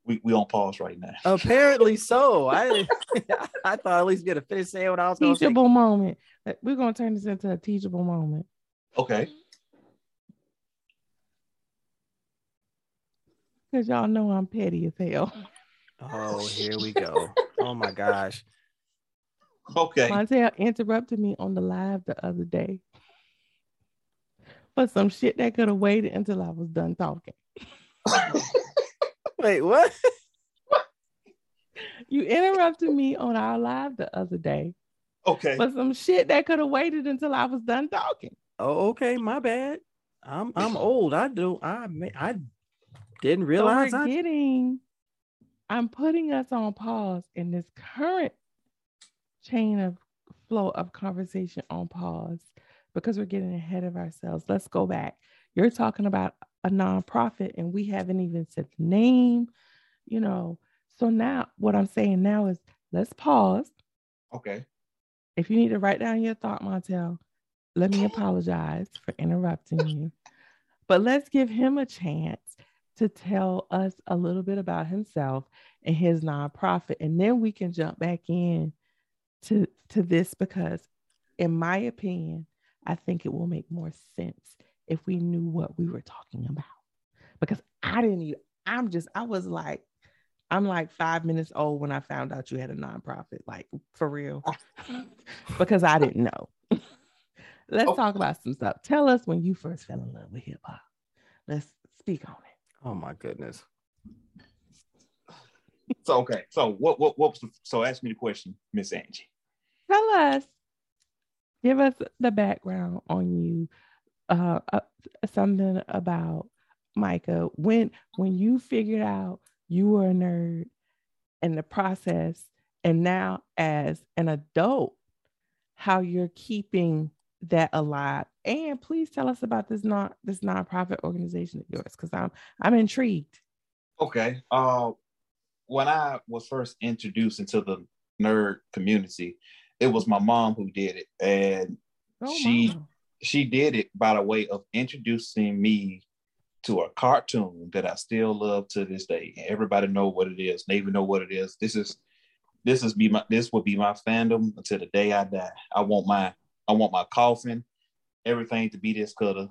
We we on pause right now. Apparently so. I I thought at least get a finish saying what I was going to say. Teachable moment. We're gonna turn this into a teachable moment. Okay. Cause y'all know I'm petty as hell. Oh, here we go. Oh my gosh. Okay. Montel interrupted me on the live the other day for some shit that could have waited until I was done talking. Wait, what? You interrupted me on our live the other day okay. for some shit that could have waited until I was done talking. Oh, okay, my bad. I'm I'm old. I do. I ma- I didn't So realize we're I. getting, I'm putting us on pause in this current chain of flow of conversation on pause because we're getting ahead of ourselves. Let's go back. You're talking about a nonprofit and we haven't even said the name, you know. So now what I'm saying now is let's pause. Okay. If you need to write down your thought, Montel, let me apologize for interrupting you. But let's give him a chance to tell us a little bit about himself and his nonprofit. And then we can jump back in to, to this because, in my opinion, I think it will make more sense if we knew what we were talking about. Because I didn't even, I'm just, I was like, I'm like five minutes old when I found out you had a nonprofit, like for real, because I didn't know. Let's Oh. talk about some stuff. Tell us when you first fell in love with hip hop. Let's speak on it. Oh my goodness. So okay. So what what what was the, so ask me the question, Miss Angie. Tell us, give us the background on you, uh, uh, something about Micah. When when you figured out you were a nerd in the process, and now as an adult, how you're keeping that alive. And please tell us about this non this nonprofit organization of yours, because I'm I'm intrigued. Okay. Uh when I was first introduced into the nerd community, it was my mom who did it. And Oh, She- wow. She did it by the way of introducing me to a cartoon that I still love to this day. And everybody know what it is. They even know what it is. This is this is be my this would be my fandom until the day I die. I want my I want my coffin, everything to be this color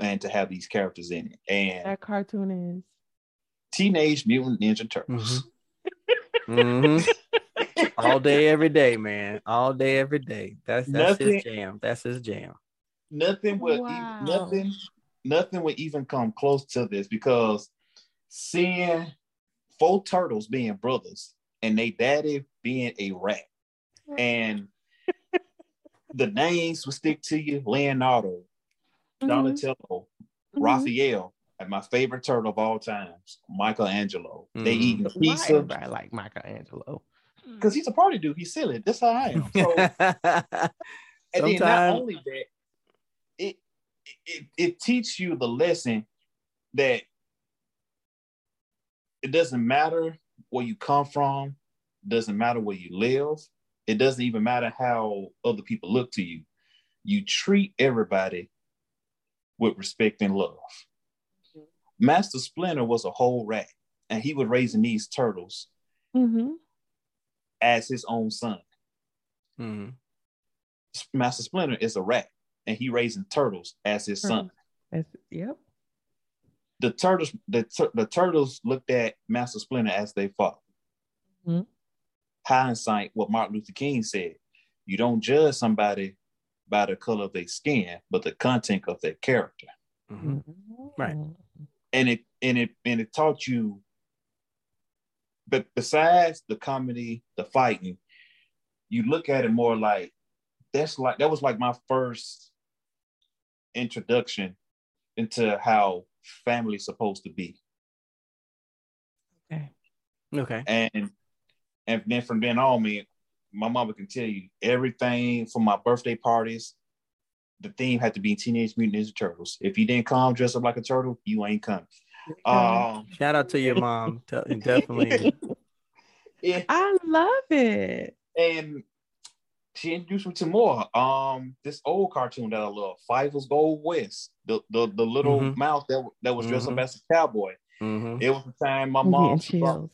and to have these characters in it. And that cartoon is. Teenage Mutant Ninja Turtles. hmm All day, every day, man. All day, every day. That's that's his jam. That's his jam. Nothing would Wow. even, nothing nothing would even come close to this because seeing four turtles being brothers and they daddy being a rat and the names would stick to you Leonardo, Mhm, Donatello, mhm. Raphael, and my favorite turtle of all times, Michelangelo. They Mhm. eating Why pizza everybody like Michelangelo? because he's a party dude. He's silly. That's how I am. So And then not only that, it it it teaches you the lesson that it doesn't matter where you come from, doesn't matter where you live, it doesn't even matter how other people look to you. You treat everybody with respect and love. Master Splinter was a whole rat, and he was raising these turtles Mm-hmm. as his own son. Mhm. Master Splinter is a rat, and he raising turtles as his son. That's, yep. The turtles, the, tur- the turtles looked at Master Splinter as their father. Mhm. Hindsight, what Martin Luther King said: you don't judge somebody by the color of their skin, but the content of their character. Mhm. Right. and it and it and it taught you but besides the comedy the fighting you look at it more like that's like that was like my first introduction into how family's supposed to be Okay. Okay. and and then from then on me my mama can tell you everything from my birthday parties the theme had to be teenage mutant ninja turtles if you didn't come dressed up like a turtle you ain't coming um Shout out to your mom. Definitely. yeah, I love it. and she introduced me to more. Um, this old cartoon that I love, Fievel Goes West, the the, the little Mhm. mouse that that was dressed Mhm. up as a cowboy. Mhm. It was the time my I'm mom, getting chills.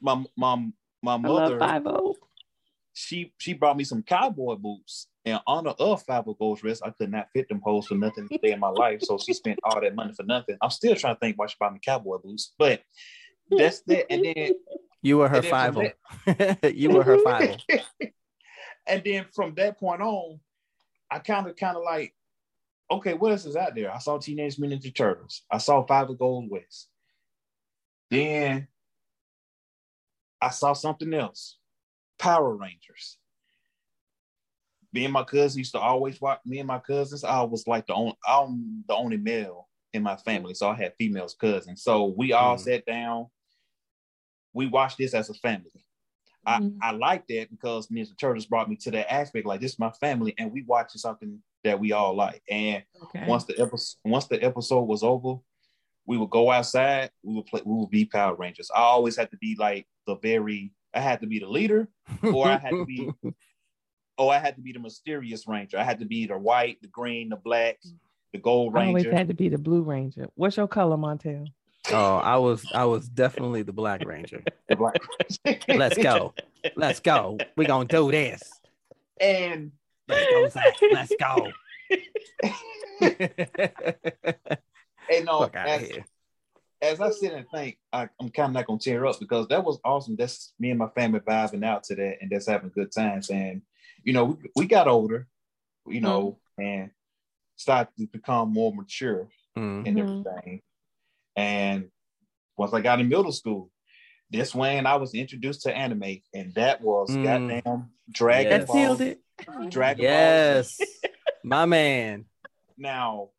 my my my I love mother, she she brought me some cowboy boots. In honor of Fievel Goes West, I could not fit them hoes for nothing a day in my life. So she spent all that money for nothing. I'm still trying to think why she bought me cowboy boots, but that's that. And then You were her And then five. you were her five. and then from that point on, I kind of kind of like, okay, what else is out there? I saw Teenage Mutant Ninja Turtles. I saw Fievel Goes West. Then I saw something else, Power Rangers. Me and my cousin used to always watch. Me and my cousins, I was like the only, I'm the only male in my family, so I had females cousins. So we all Mm. sat down. We watched this as a family. I, Mhm. I like that because Ninja Turtles brought me to that aspect. Like this is my family, and we watching something that we all like. And Okay. once the episode once the episode was over, we would go outside. We would play. We would be Power Rangers. I always had to be like the very. I had to be the leader, or I had to be, oh, I had to be the mysterious ranger. I had to be the white, the green, the black, the gold ranger. I always had to be the Blue Ranger. What's your color, Montel? Oh, I was I was definitely the Black Ranger. the black ranger. Let's go. Let's go. We're gonna do this. And Let's go, Zach. Let's go. and no, Fuck as, here. as I sit and think, I, I'm kind of not gonna tear up because that was awesome. That's me and my family vibing out to that and just having good times. And you know, we, we got older, you know, and started to become more mature Mm. and Mhm. everything. And once I got in middle school, this when I was introduced to anime, and that was Mm. goddamn Dragon Yes. That Ball. sealed it. Dragon Yes, my man. Now,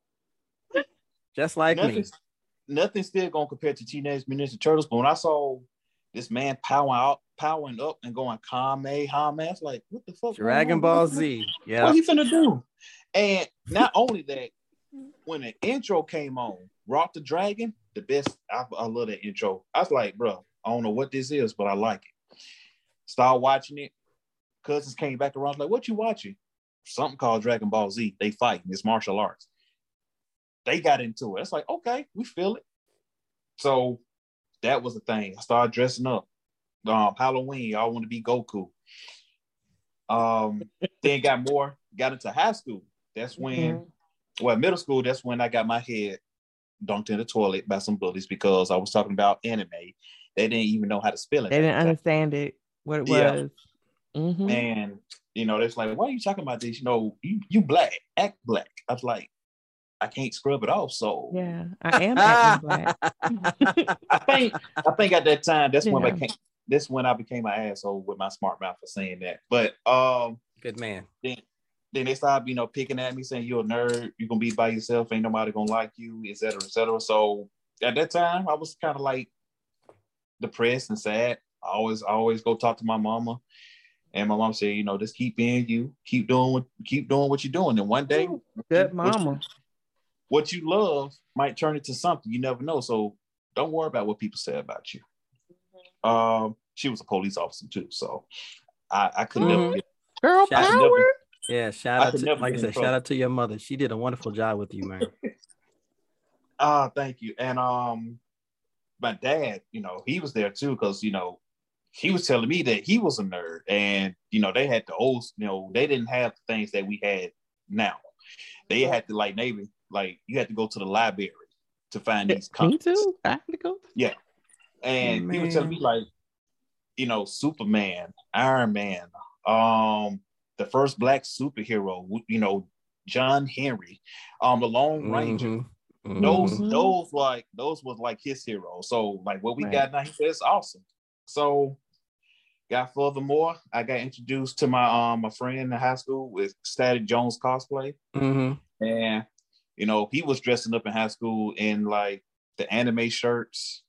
Just like nothing, me. nothing's still gonna compare to Teenage Mutant Ninja Turtles. But when I saw this man powering out, powering up and going Kame, Hame, I was like, what the fuck? Dragon? Ball What- Z. What Yeah. he finna do? And not only that, when the intro came on, Rock the Dragon, the best. I, I love that intro. I was like, bro, I don't know what this is, but I like it. Start watching it. Cousins came back around, like, what you watching? Something called Dragon Ball Z. They fighting. It's martial arts. They got into it. It's like, okay, we feel it. So that was the thing. I started dressing up. Um, Halloween, I want to be Goku. Um, then got more, got into high school. That's when, well, middle school, that's when I got my head dunked in the toilet by some bullies because I was talking about anime. They didn't even know how to spell it. They didn't understand it, what it Yeah. was. Mhm. And you know, it's like, why are you talking about this? You know, you, you black, act black. I was like, I can't scrub it off. So Yeah, I am black. I think I think at that time that's when I Yeah. became that's when I became an asshole with my smart mouth for saying that. But um Good man. then then they started, you know, picking at me, saying you're a nerd, you're gonna be by yourself, ain't nobody gonna like you, et cetera, et cetera. So at that time, I was kind of like depressed and sad. I always, I always go talk to my mama, and my mom said, you know, just keep being you, keep doing what, keep doing what you're doing, and one day, Good what you- mama. what you love might turn into something. You never know. So don't worry about what people say about you. Um, she was a police officer too, so I, I could Mhm. never get Girl Shout- power. Yeah, shout I out to like I said, shout out to your mother. She did a wonderful job with you, man. Ah, thank you. And um, my dad, you know, he was there too because you know he was telling me that he was a nerd, and you know they had the old, you know, they didn't have the things that we had now. They had to like maybe like you had to go to the library to find these Me comics. too. I have to go. Yeah, and he was telling me like, you know, Superman, Iron Man, um, the first black superhero, you know, John Henry, um, the Lone Ranger. Mhm. those Mhm. those like those was like his hero. So like what we Right. got now, he said it's awesome. So got furthermore, I got introduced to my um my friend in high school with Static Jones cosplay, Mhm. and you know he was dressing up in high school in like the anime shirts,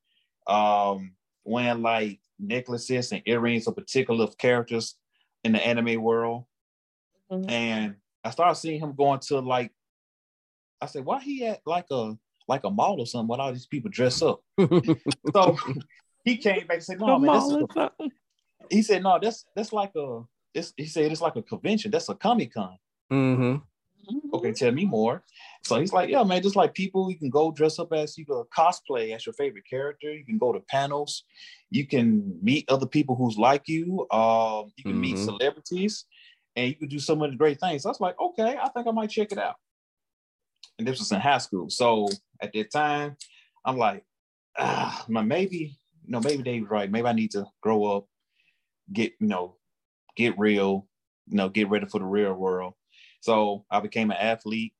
um, wearing like necklaces and earrings of particular characters in the anime world, Mhm. and I started seeing him going to like I said, why he at like a like a mall or something when all these people dress up? So he came back and said, No, The man, this is a- he said, No, that's that's like a this he said it's like a convention, that's a Comic Con. Mhm. Okay, tell me more. So he's like, Yeah, man, just like people, you can go dress up as you go cosplay as your favorite character, you can go to panels, you can meet other people who's like you, um, you can meet Mhm. celebrities, and you can do so many great things. So I was like, okay, I think I might check it out. And this was in high school. So at that time, I'm like, ah, my maybe, you know, maybe Dave's right. Maybe I need to grow up, get, you know, get real, you know, get ready for the real world. So I became an athlete,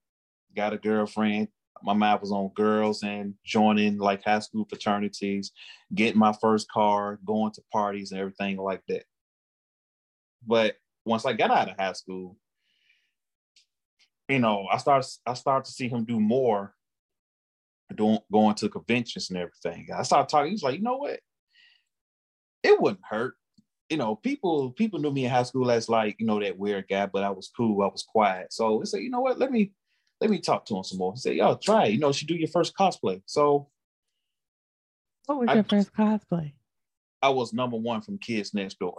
got a girlfriend. My mind was on girls and joining like high school fraternities, getting my first car, going to parties and everything like that. But once I got out of high school, you know, I started I started to see him do more doing going to conventions and everything. I started talking, he's like, you know what? It wouldn't hurt. You know, people people knew me in high school as like, you know, that weird guy, but I was cool, I was quiet. So he said, you know what, let me let me talk to him some more. He said, yo, try it. You know, should do your first cosplay. So What was I- your first cosplay? I was number one from Kids Next Door.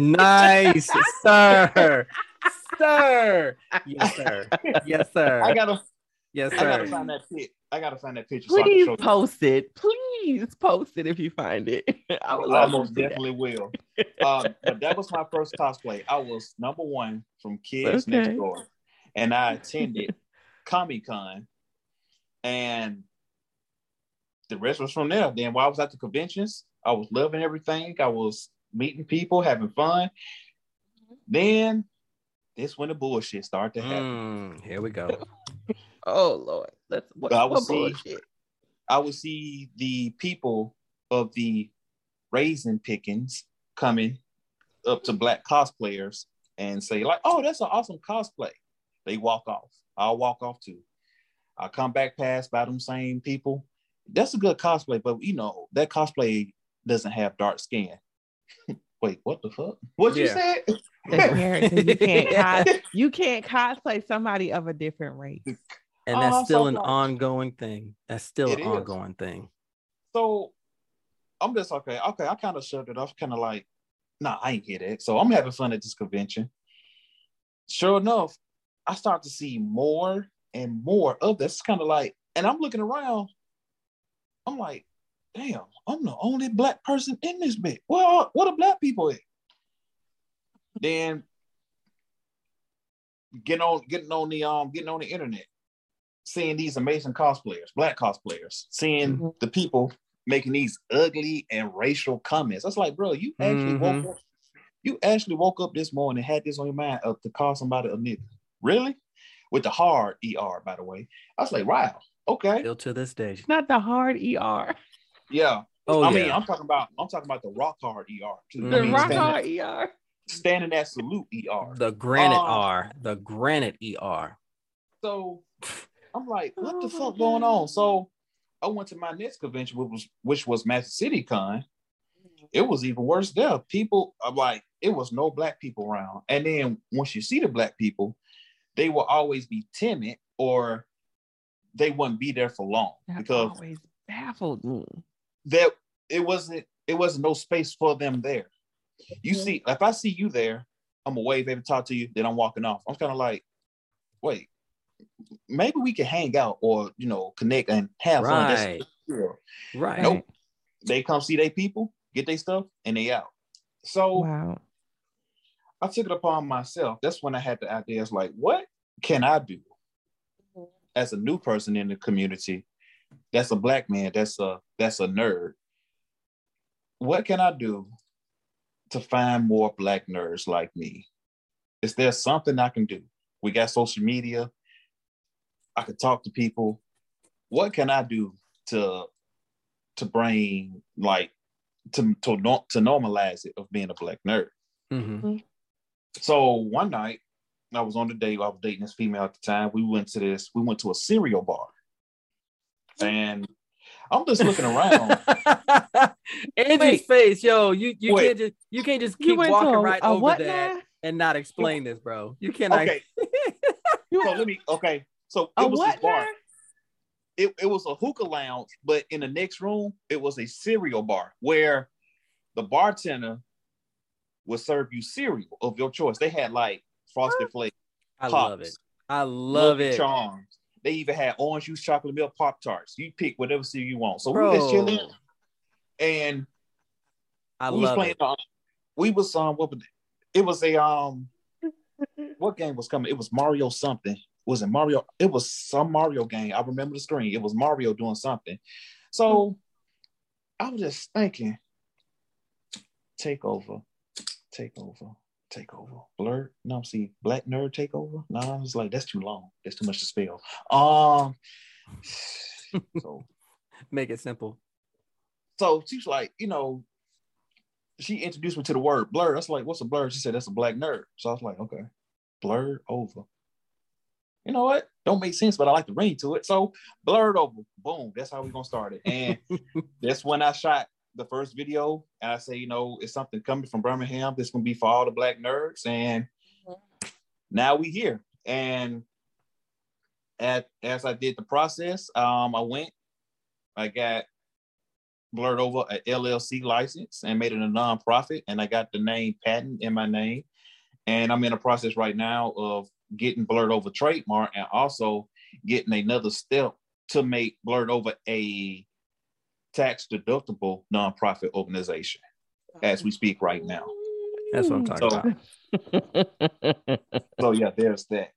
Nice, sir. Sir. Yes, sir. Yes, sir. I gotta yes, sir. I gotta find that pic. I gotta find that picture. so I can Please show you. post it. Please post it if you find it. I would I love to most that. definitely will. Uh, but that was my first cosplay. I was number one from Kids Next Door, and I attended Comic Con, and the rest was from there. Then while I was at the conventions, I was loving everything. I was meeting people, having fun. Then this when the bullshit start to happen. Mm, here we go. Oh Lord, let's what, I will what see. bullshit. I would see the people of the raisin pickings coming up to black cosplayers and say, like, oh, that's an awesome cosplay. They walk off. I'll walk off too. I'll come back past by them same people. That's a good cosplay, but you know, that cosplay doesn't have dark skin. Wait, what the fuck? What you Yeah. said? The character you can't cos- you can't cosplay somebody of a different race. And Oh, that's I'm still so an sorry. ongoing thing. That's still It an is. ongoing thing. So I'm just okay. Okay, I kind of shoved it off, kind of like, nah, I ain't get that. So I'm having fun at this convention. Sure enough, I start to see more and more of this. Kind of like, and I'm looking around. I'm like, damn, I'm the only black person in this bit. Well, what are black people at? then getting on, getting on the um, getting on the internet, seeing these amazing cosplayers, black cosplayers, seeing Mhm. the people making these ugly and racial comments. I was like, bro, you actually Mhm. woke up. You actually woke up this morning and had this on your mind of to call somebody a nigga. Really? With the hard ER, by the way. I was like, wow, okay. Still to this day. Not the hard ER. Yeah. Oh I yeah. mean, I'm talking about I'm talking about the rock hard ER. The I mean, rock hard ER. standing at salute ER. the granite Oh. R. The granite ER. So I'm like, what Oh the fuck going on? So I went to my next convention, which was which was Magic City Con. It was even worse there. People I'm like, it was no black people around. And then once you see the black people, they will always be timid or they wouldn't be there for long That because always baffled me. There it wasn't it wasn't no space for them there. You Mhm. see, if I see you there, I'm gonna wave, maybe talk to you, then I'm walking off. I'm kind of like, wait, maybe we can hang out or you know connect and have fun. That's- Right. yeah. Right. Nope. They come see their people, get their stuff, and they out. So Wow. I took it upon myself. That's when I had the idea. It's like, what can I do Mhm. as a new person in the community? That's a black man. That's a that's a nerd. What can I do to find more black nerds like me? Is there something I can do? We got social media. I could talk to people. What can I do to to bring like to to no- to normalize it of being a black nerd? Mhm. So one night, I was on the date. I was dating this female at the time. We went to this. We went to a cereal bar, and I'm just looking around. Andrew's Wait. face, yo, you you Wait. can't just you can't just keep went walking to right a over what that now? and not explain this, bro. You cannot. okay, so let me. Okay, so a it was what this bar. now? It, it was a hookah lounge, but in the next room, it was a cereal bar where the bartender would serve you cereal of your choice. They had like frosted flakes, I Pops, love it. I love it, Charms. They even had orange juice, chocolate milk, pop tarts. You pick whatever cereal you want. So we bro. was just chilling, and I we was playing. it. Um, we was um, what was it? it was a um, what game was coming? It was Mario something. Was it Mario? It was some Mario game. I remember the screen. It was Mario doing something. So I was just thinking, take over, take over, take over, take over. Blur. No, see, Black Nerd take over. No, I was like, that's too long. That's too much to spell. Um. so Make it simple. so she's like, you know, she introduced me to the word Blerd. That's like, what's a Blerd? She said that's a black nerd. So I was like, okay, Blerdover. You know what? Don't make sense, but I like the ring to it. So Blerdover. Boom. That's how we're gonna start it. And that's when I shot the first video. And I say, you know, it's something coming from Birmingham. This gonna be for all the black nerds. And now we here. And at as I did the process, um, I went, I got Blerdover a LLC license and made it a nonprofit, and I got the name patent in my name. And I'm in a process right now of getting Blerdover trademark and also getting another step to make Blerdover a tax deductible nonprofit organization as we speak right now. That's what I'm talking So- about. So yeah, there's that.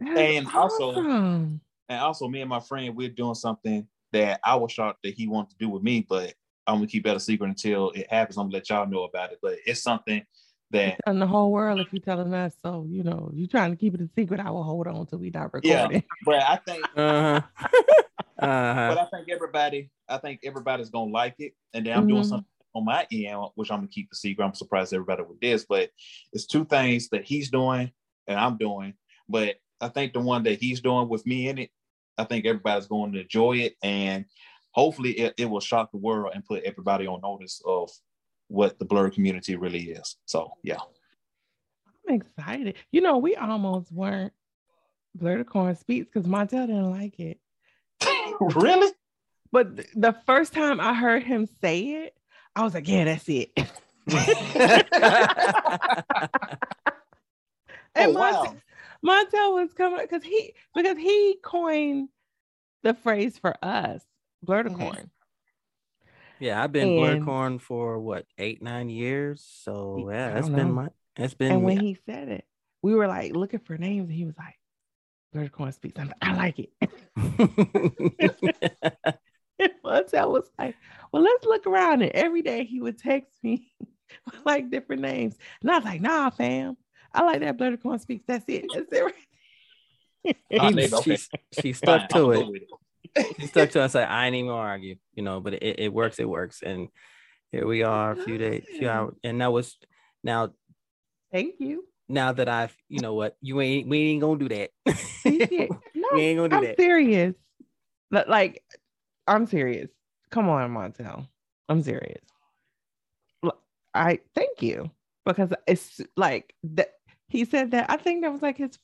That's And also- awesome. And also, me and my friend, we're doing something that I was shocked that he wanted to do with me, but I'm gonna keep that a secret until it happens. I'm gonna let y'all know about it. But it's something that in the whole world if you're telling us. So, you know, you're trying to keep it a secret, I will hold on till we not Yeah. recording. but I think Uh-huh. uh-huh. but I think everybody, I think everybody's gonna like it. And then I'm doing Mhm. something on my end, which I'm gonna keep the secret. I'm surprised everybody with this, but it's two things that he's doing and I'm doing. But I think the one that he's doing with me in it, I think everybody's going to enjoy it, and hopefully it, it will shock the world and put everybody on notice of what the Blerd community really is. So yeah. I'm excited. You know, we almost weren't Blerdicorn Speaks because Montel didn't like it. really? But the first time I heard him say it, I was like, yeah, that's it. and Oh, wow. Montel, Montel was coming because he because he coined the phrase for us, blur the Mhm. corn. yeah, I've been blur And- corn for what eight, nine years. So yeah, that's don't been my it's been And when he said it, we were like looking for names, and he was like, Blerdicorn Speaks. I'm like, I like it. And Montel was like, well, let's look around. And every day he would text me with like different names. And I was like, nah, fam. I like that Blerdicorn Speaks. That's it. That's it right. He- nigga, she, she stuck to it. go with it. She stuck to it. I said, I ain't even gonna argue, you know, but it, it works, it works. And here we are, a few days, few hours. And that was now Thank you. Now that I've, you know what, you ain't we ain't gonna do that. No, we ain't gonna do I'm that. serious. But, Like, I'm serious. Come on, Montel. I'm serious. I thank you because it's like that. He said that. I think that was like his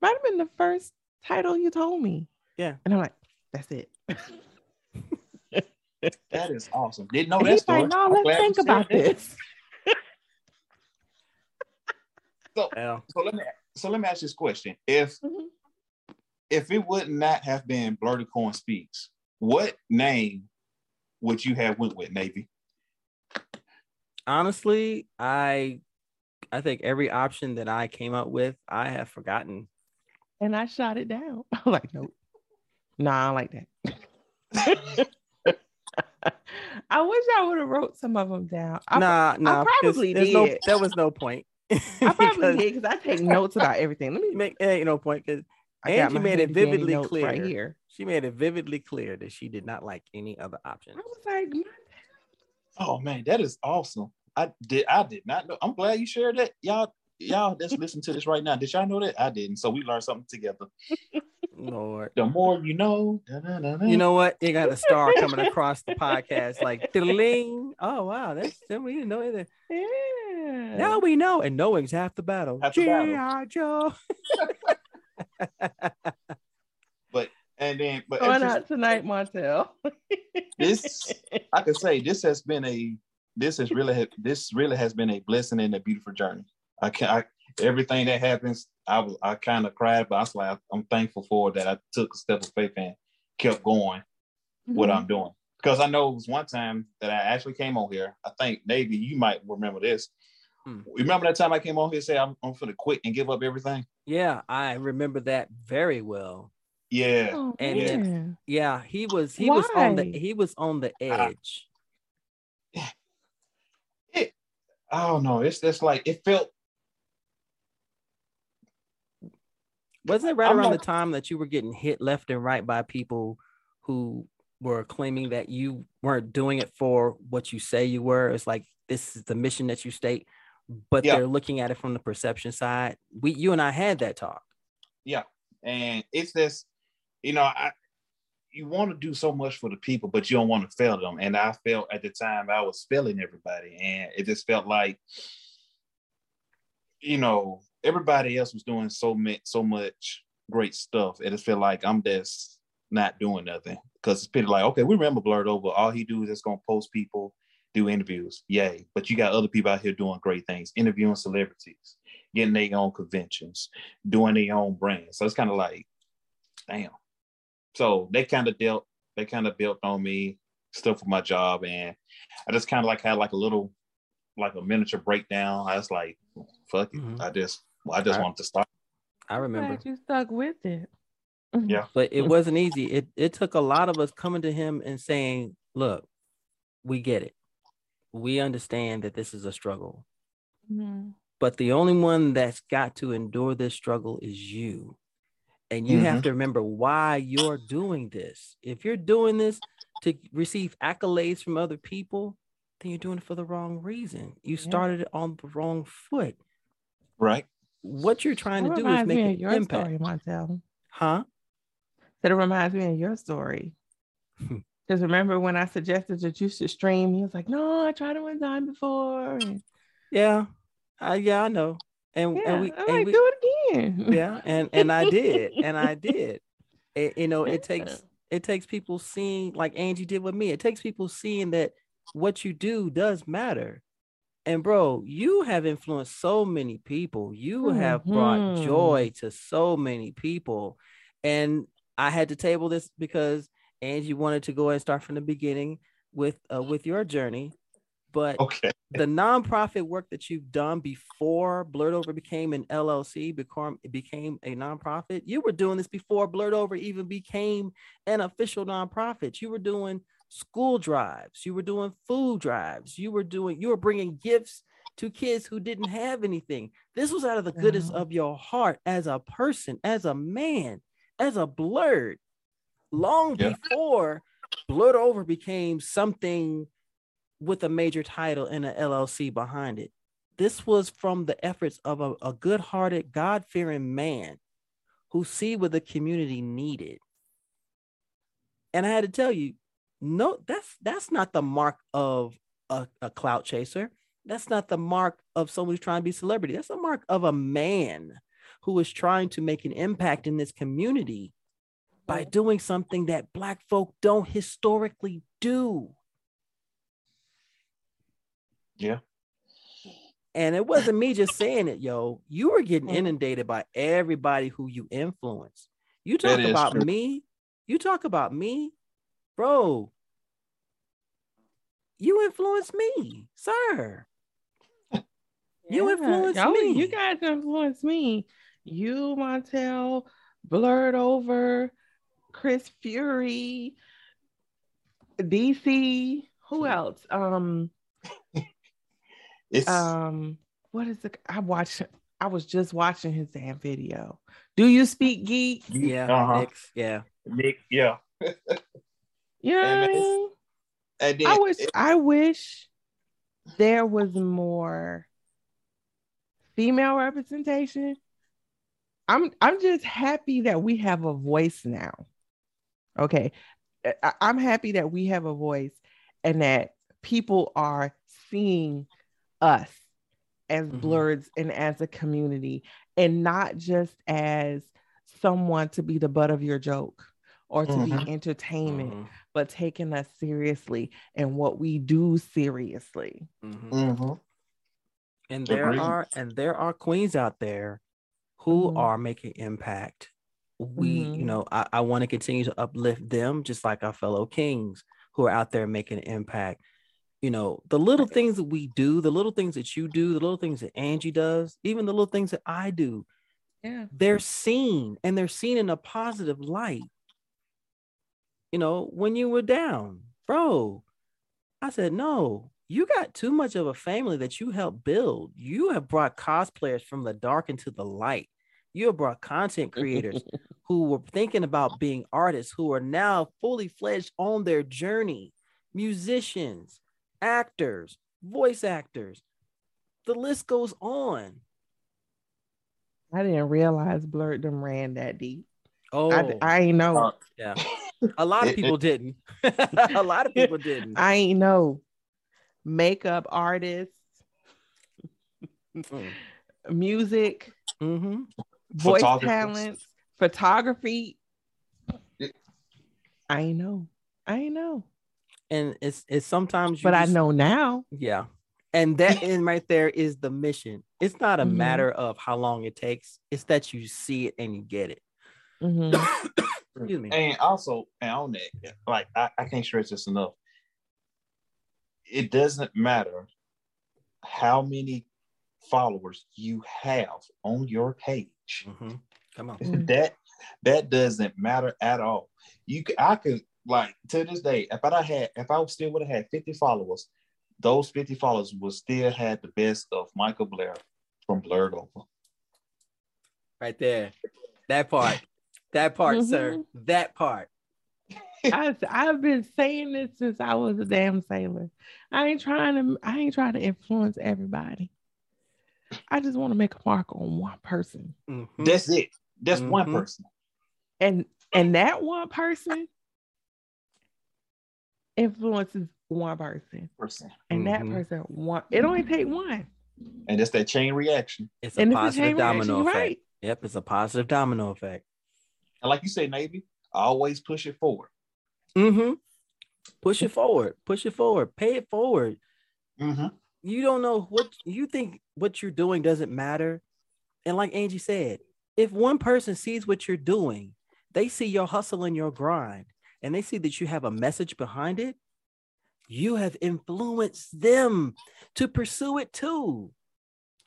might have been the first title you told me. Yeah. And I'm like, that's it. That is awesome. Didn't know that He's story. like, no, I'm let's think you about shared that. this. Yeah. So let me so let me ask this question: If Mhm. if it would not have been Blerdicorn Speaks, what name would you have went with Navy? Honestly, I I think every option that I came up with, I have forgotten. And I shot it down. I'm like, nope. Nah, I like that. I wish I would have wrote some of them down. I, nah, nah. 'cause probably there's no, did. there was no point. I probably did because I take notes about everything. Let me Make, there ain't no point because I got Angie made it vividly clear. right here. She made it vividly clear that she did not like any other options. I was like, Oh man, that is awesome. I did I did not know. I'm glad you shared that. Y'all, y'all that's listening to this right now. Did y'all know that? I didn't. So we learned something together. Lord. The more you know. da-da-da-da. You know what? You got a star coming across the podcast like ling. Oh wow, that's then we didn't know either. yeah. Now we know, and knowing's half the battle. Half the battle. G.I. Joe. But and then but going it's out tonight, Montel. this I can say this has been a this has really this really has been a blessing and a beautiful journey. I can I everything that happens, I was I kind of cried, but I was like I'm thankful for that I took a step of faith and kept going what Mm-hmm. I'm doing. Because I know it was one time that I actually came on here. I think maybe you might remember this. Hmm. Remember that time I came on here and said I'm, I'm gonna quit and give up everything? Yeah, I remember that very well. Yeah. Oh, And Yeah. man. Yeah, he was he was on the he was on the edge. It I don't know. It's just like it felt Wasn't it right I'm around not- the time that you were getting hit left and right by people who were claiming that you weren't doing it for what you say you were? It's like this is the mission that you state, but Yeah. they're looking at it from the perception side. We you and I had that talk. Yeah, and it's this, you know, I you want to do so much for the people, but you don't want to fail them. And I felt at the time I was failing everybody, and it just felt like, you know, everybody else was doing so much, so much great stuff. It just felt like I'm just not doing nothing because it's pretty like, okay, we remember Blerdover. All he do is just gonna post people, do interviews, yay. But you got other people out here doing great things, interviewing celebrities, getting their own conventions, doing their own brand. So it's kind of like, damn. So they kind of dealt, they kind of built on me stuff for my job, and I just kind of like had like a little, like a miniature breakdown. I was like, fuck it, Mhm. I just, I just I- wanted to stop. I remember. You stuck with it. Yeah. but it wasn't easy. It it took a lot of us coming to him and saying, "Look, we get it. We understand that this is a struggle, Mhm. but the only one that's got to endure this struggle is you. And you have to remember why you're doing this. If you're doing this to receive accolades from other people, then you're doing it for the wrong reason. You Yeah. started it on the wrong foot. Right. What you're trying That to do is make me an of your impact, story, Montel. huh? That it reminds me of your story. Because remember when I suggested that you should stream, he was like, "No, I tried it one time before." And, Yeah, uh, yeah, I know. And yeah, and we, I'm and like, we "Do it again." yeah, and and I did, and I did. It, you know, it takes it takes people seeing like Angie did with me. It takes people seeing that what you do does matter. And bro, you have influenced so many people. You have brought Mhm. joy to so many people. And I had to table this because Angie wanted to go and start from the beginning with uh, with your journey. But Okay. the nonprofit work that you've done before Blerdover became an LLC, become became a nonprofit. You were doing this before Blerdover even became an official nonprofit. You were doing school drives, you were doing food drives, you were doing you were bringing gifts to kids who didn't have anything. This was out of the goodness Wow. of your heart as a person, as a man, as a Blerd. Long Yeah. before Blerdover became something with a major title and an LLC behind it. This was from the efforts of a, a good-hearted, God-fearing man who see what the community needed. And I had to tell you, no, that's that's not the mark of a, a clout chaser. That's not the mark of someone who's trying to be celebrity. That's a mark of a man who is trying to make an impact in this community by doing something that black folk don't historically do. Yeah. And it wasn't me just saying it, yo. You were getting Mhm. inundated by everybody who you influence. You talk about true. me, you talk about me, bro. You influence me, sir. You Yeah, influence y'all- me. You guys influence me. You, Montel, Blerdover, Chris Fury, DC. Who else? Um, It's um, what is the? I watched. I was just watching his damn video. Do you speak geek? Yeah, Uh-huh. Knicks, yeah. Nick, yeah. You know I it's- mean? I wish I wish there was more female representation. I'm I'm just happy that we have a voice now. Okay. I, I'm happy that we have a voice and that people are seeing us as Mhm. Blerds and as a community and not just as someone to be the butt of your joke or to Mhm. be entertainment Mhm, but taking us seriously and what we do seriously. mhm. Mhm. And there Agreed. are and there are queens out there who Mhm. are making impact. We, you Mhm. know, I, I want to continue to uplift them just like our fellow kings who are out there making an impact. You know, the little things that we do, the little things that you do, the little things that Angie does, even the little things that I do, Yeah. they're seen and they're seen in a positive light. You know, when you were down, bro, I said, no, you got too much of a family that you helped build. You have brought cosplayers from the dark into the light. You have brought content creators who were thinking about being artists who are now fully fledged on their journey, musicians, actors, voice actors. The list goes on. I didn't realize Blurt them ran that deep. Oh, I, I ain't know. Uh, yeah. A lot of It- it- people didn't. a lot of people didn't. I ain't know. Makeup artists, Mm. music, Mm-hmm. voice talents, photography. I ain't know. I ain't know. And it's it's sometimes you But I know now. Yeah. And that in right there is the mission. It's not a Mhm. matter of how long it takes. It's that you see it and you get it. Mhm. Excuse me. And also, and on that, like I, I can't stress this enough. It doesn't matter how many followers you have on your page. Mhm. Come on. That that doesn't matter at all. You I could like to this day, if I had if I still would have had 50 followers, those 50 followers would still had the best of Micah Blair from Blerdover. Right there. That part. That part, sir. Mm-hmm. That part. I, I've been saying this since I was a damn sailor. I ain't trying to. I ain't trying to influence everybody. I just want to make a mark on one person, Mhm. That's it. That's one Mhm. person. and and that one person influences one person, Person. and that Mhm. person one. It only take one, And it's that chain reaction. It's a and it's a positive reaction. domino effect. right. Yep, it's a positive domino effect. And like you say, Navy, always push it forward. Mm-hmm. Push it forward. Push it forward. Pay it forward. Mm-hmm. you don't know what you think what you're doing doesn't matter. And like Angie said, if one person sees what you're doing, they see your hustle and your grind, and they see that you have a message behind it, you have influenced them to pursue it too.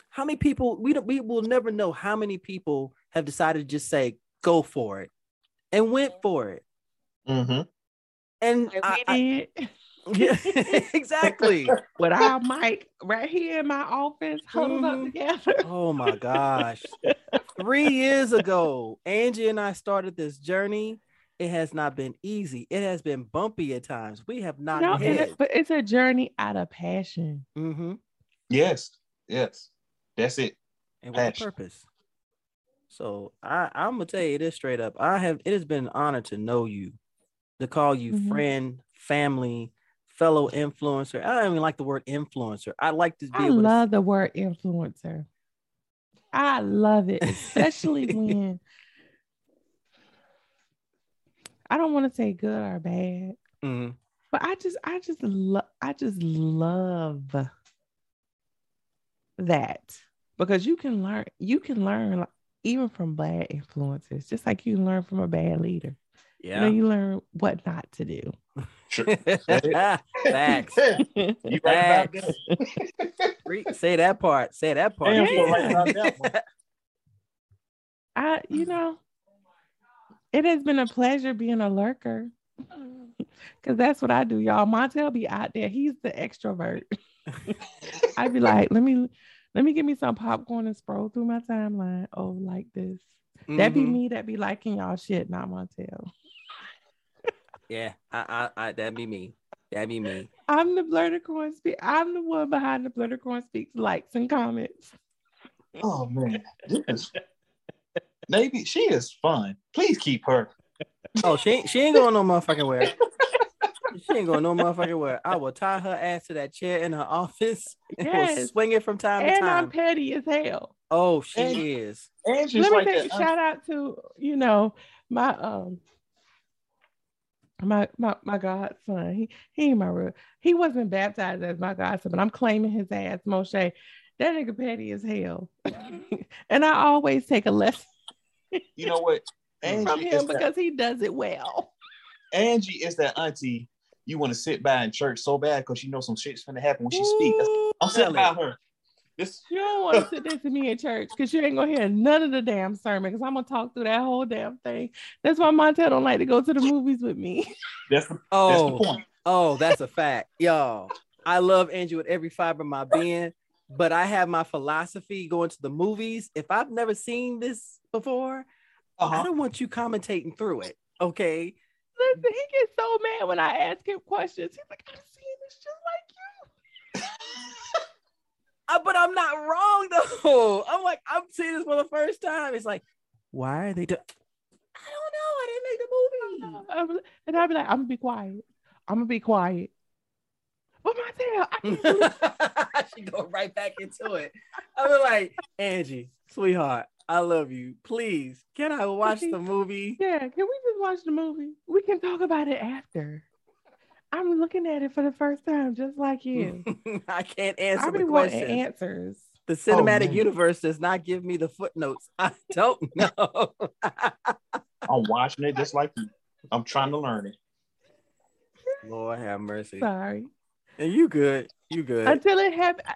How many people we don't we will never know how many people have decided to just say go for it and went for it. Mm-hmm. And And I- we I- did yeah, exactly. with our mic right here in my office, holding up Mhm. together. Oh my gosh. Three years ago, Angie and I started this journey. It has not been easy. It has been bumpy at times. We have not No, hit. it- but it's a journey out of passion. Mm-hmm. Yes. Yes. That's it. And with a Passion. purpose. So I, I'm gonna tell you this straight up. I have it has been an honor to know you, to call you Mhm. friend, family, fellow influencer. I don't even like the word influencer. I like to be I love the word influencer. I love it, especially when I don't want to say good or bad, Mhm. but I just I just love I just love that because you can learn you can learn even from bad influences, just like you learn from a bad leader. You know, Yeah. you learn what not to do. Sure. Facts. you right that. Say that part. Say that part. Damn, you're right that. I, you know, it has been a pleasure being a lurker. Cause that's what I do, y'all. Montel be out there. He's the extrovert. I'd be like, let me let me give me some popcorn and scroll through my timeline. Oh, like this. That be Mhm. me that be liking y'all shit, not Montel. Yeah, I, I, I, that'd be me. That'd be me. I'm the Blerdicorn speak. I'm the one behind the Blerdicorn speaks likes and comments. Oh man, this is maybe she is fun. Please keep her. Oh, she ain't, she ain't going no motherfucking where. She ain't going no motherfucking where. I will tie her ass to that chair in her office and will swing it from time to time. And I'm petty as hell. Oh, she And- is. And she's Let me like take that. a shout out to, you know, my um my my my godson. He he ain't my real he wasn't baptized as my godson, but I'm claiming his ass, Moshe. That nigga petty as hell. and I always take a lesson you know what? from Angie is, him that, because he does it well. Angie is that auntie you want to sit by in church so bad because you know some shit's gonna happen when she speaks. I'm sitting Kelly. by her. This You don't want to sit next to me in church because you ain't gonna hear none of the damn sermon because I'm gonna talk through that whole damn thing. That's why Montel don't like to go to the movies with me. that's the, that's the Oh, point. oh, that's a fact. y'all. I love Angie with every fiber of my being, but I have my philosophy going to the movies. If I've never seen this before, I Uh-huh. don't want you commentating through it. Okay. Listen, he gets so mad when I ask him questions. He's like, I'm seeing this just like you. Uh, but I'm not wrong though. I'm like, I'm seeing this for the first time. It's like, why are they doing? I don't know. I didn't make the movie. I'm- and I'd be like, I'm gonna be quiet. I'm gonna be quiet. But I can't she go right back into it. I was like, Angie, sweetheart, I love you. Please, can I watch the movie? Yeah, can we just watch the movie? We can talk about it after. I'm looking at it for the first time, just like you. I can't answer I the be wanting question. answers. The oh, cinematic man. universe does not give me the footnotes. I don't know. I'm watching it just like you. I'm trying to learn it. Lord have mercy. Sorry. And you good. You good. Until it happened.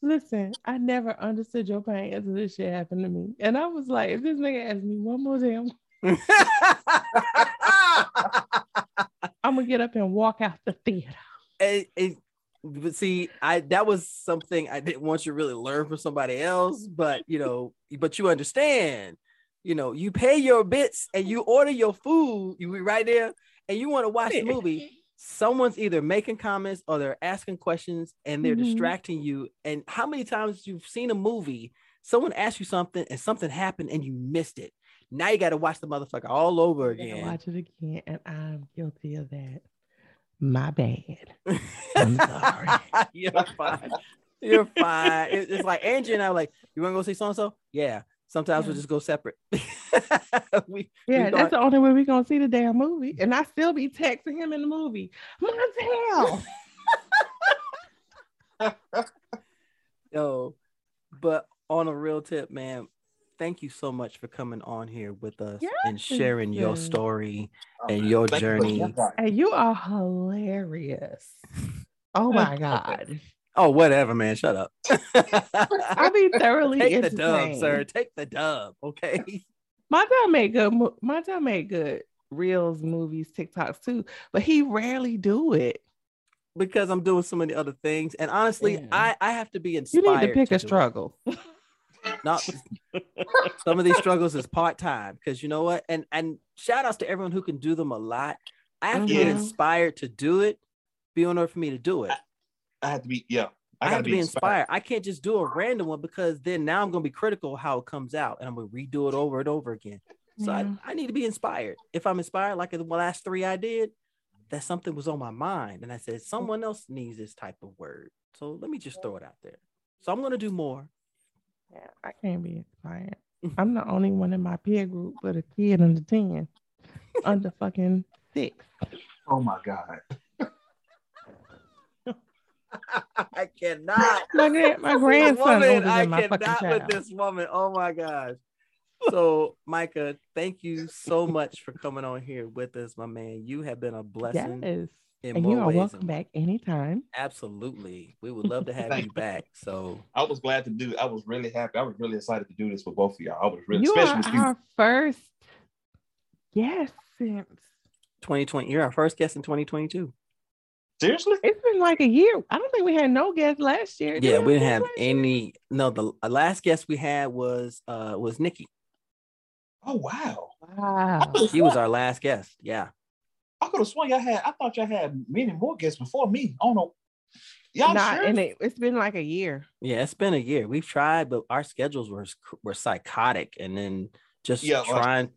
Listen, I never understood your pain until this shit happened to me. And I was like, if this nigga asks me one more damn, I'm gonna get up and walk out the theater. it, it- but see, I that was something I didn't want you to really learn from somebody else, but you know, but you understand, you know, you pay your bits and you order your food, you be right there, and you want to watch the movie. Someone's either making comments or they're asking questions and they're Mhm. distracting you. And how many times you've seen a movie, someone asked you something and something happened and you missed it. Now you got to watch the motherfucker all over again. watch it again, and I'm guilty of that. My bad. I'm sorry. You're fine. You're fine. It's like Angie and I were like, you want to go see so and so? Yeah. Sometimes we'll just go separate. we, Yeah, we that's the only way we're gonna see the damn movie. And I still be texting him in the movie. Montel. yo, but on a real tip, man, thank you so much for coming on here with us and sharing your Yes. story oh, and your Thank you journey. the. And you are hilarious. Oh my God. Oh, whatever, man. Shut up. I be thoroughly Take the dub, sir. Take the dub. Okay. My Montel made good mo- Montel made good reels, movies, TikToks too, but he rarely do it. Because I'm doing so many other things. And honestly, Yeah. I, I have to be You inspired. need to pick do a struggle. not some of these struggles is part-time because you know what and and shout outs to everyone who can do them a lot i have to get mm-hmm. inspired to do it be in order for me to do it I have to be, yeah. i, gotta have to be inspired. i can't just do a random one because then now i'm going to be critical of how it comes out and i'm going to redo it over and over again so Yeah. I, I need to be inspired if i'm inspired like the last three i did that something was on my mind and i said someone else needs this type of word so let me just throw it out there so i'm going to do more Yeah, I can't be inspired. I'm the only one in my peer group with a kid under 10, under fucking six. Oh my God. I cannot. My, gra- my grandson woman, older I than my fucking cannot child. with this woman. Oh my gosh. So, Micah, thank you so much for coming on here with us, my man. You have been a blessing Yes. in And you are welcome back anytime. Absolutely. We would love to have you back. So, I was glad to do. I was really happy. I was really excited to do this with both of y'all. I was really, you especially are with you. our first. Yes, since 2020, you're our first guest in 2022. Seriously? it's been like a year. I don't think we had no guests last year. Did Yeah, we didn't have any. No, the last guest we had was uh was Nikki. Oh wow! Wow. She was our last guest. Yeah. I could have sworn y'all had. I thought y'all had many more guests before me. I don't know. Y'all Not sure? and it, it's been like a year. Yeah, it's been a year. We've tried, but our schedules were were psychotic, and then just Yeah, well, trying.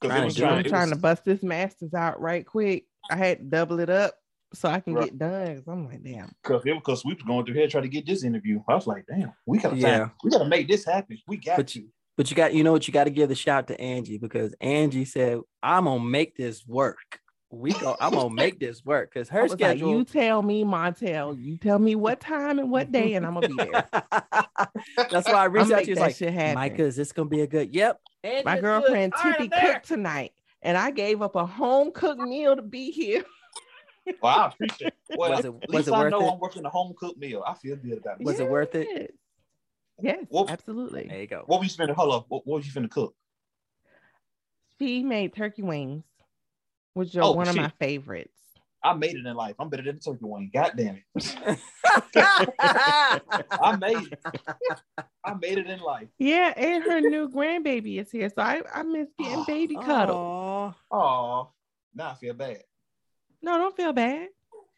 'Cause trying it to was it it trying to bust this masters out right quick. I had to double it up so I can Right. get done. 'cause I'm like, damn. Cause because we was going through here trying to get this interview. I was like, damn, we gotta Yeah. find, we gotta make this happen. We got But to. But you got, you know what, you got to give the shout to Angie because Angie said, "I'm gonna make this work. We go, I'm gonna make this work because her was like, schedule." you tell me, Montel. You tell me what time and what day, and I'm gonna be there. That's why I reached I'ma out to you. It's like, shit happen. Micah, is this gonna be a good? Yep. Angie, My girlfriend All right, I'm Tippy there. cooked tonight, and I gave up a home cooked meal to be here. Well, I appreciate. It. Well, Was at it- was least it I know it? I'm working a home cooked meal. I feel good about it. Was it worth it? Yes. Yes, Well- absolutely. There you go. What were you spending? Hold up. What, what was you finna cook? She made turkey wings, which are Oh, one of my favorites. I made it in life. I'm better than the turkey wing. God damn it. I made it. I made it in life. Yeah, and her new grandbaby is here, so I, I miss getting baby cuddle. Aw. Oh, now I feel bad. No, don't feel bad.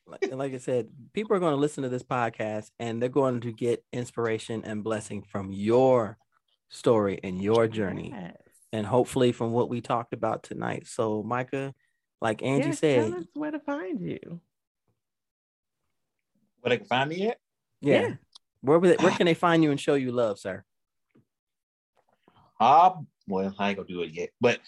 like, and like I said, people are going to listen to this podcast and they're going to get inspiration and blessing from your story and your journey, Yes. and hopefully from what we talked about tonight. So, Micah, like Angie Yes, said, tell us where to find you. Where they can find me at? yeah, yeah. where would they- where can they find you and show you love, sir? Uh, well, I ain't gonna do it yet. But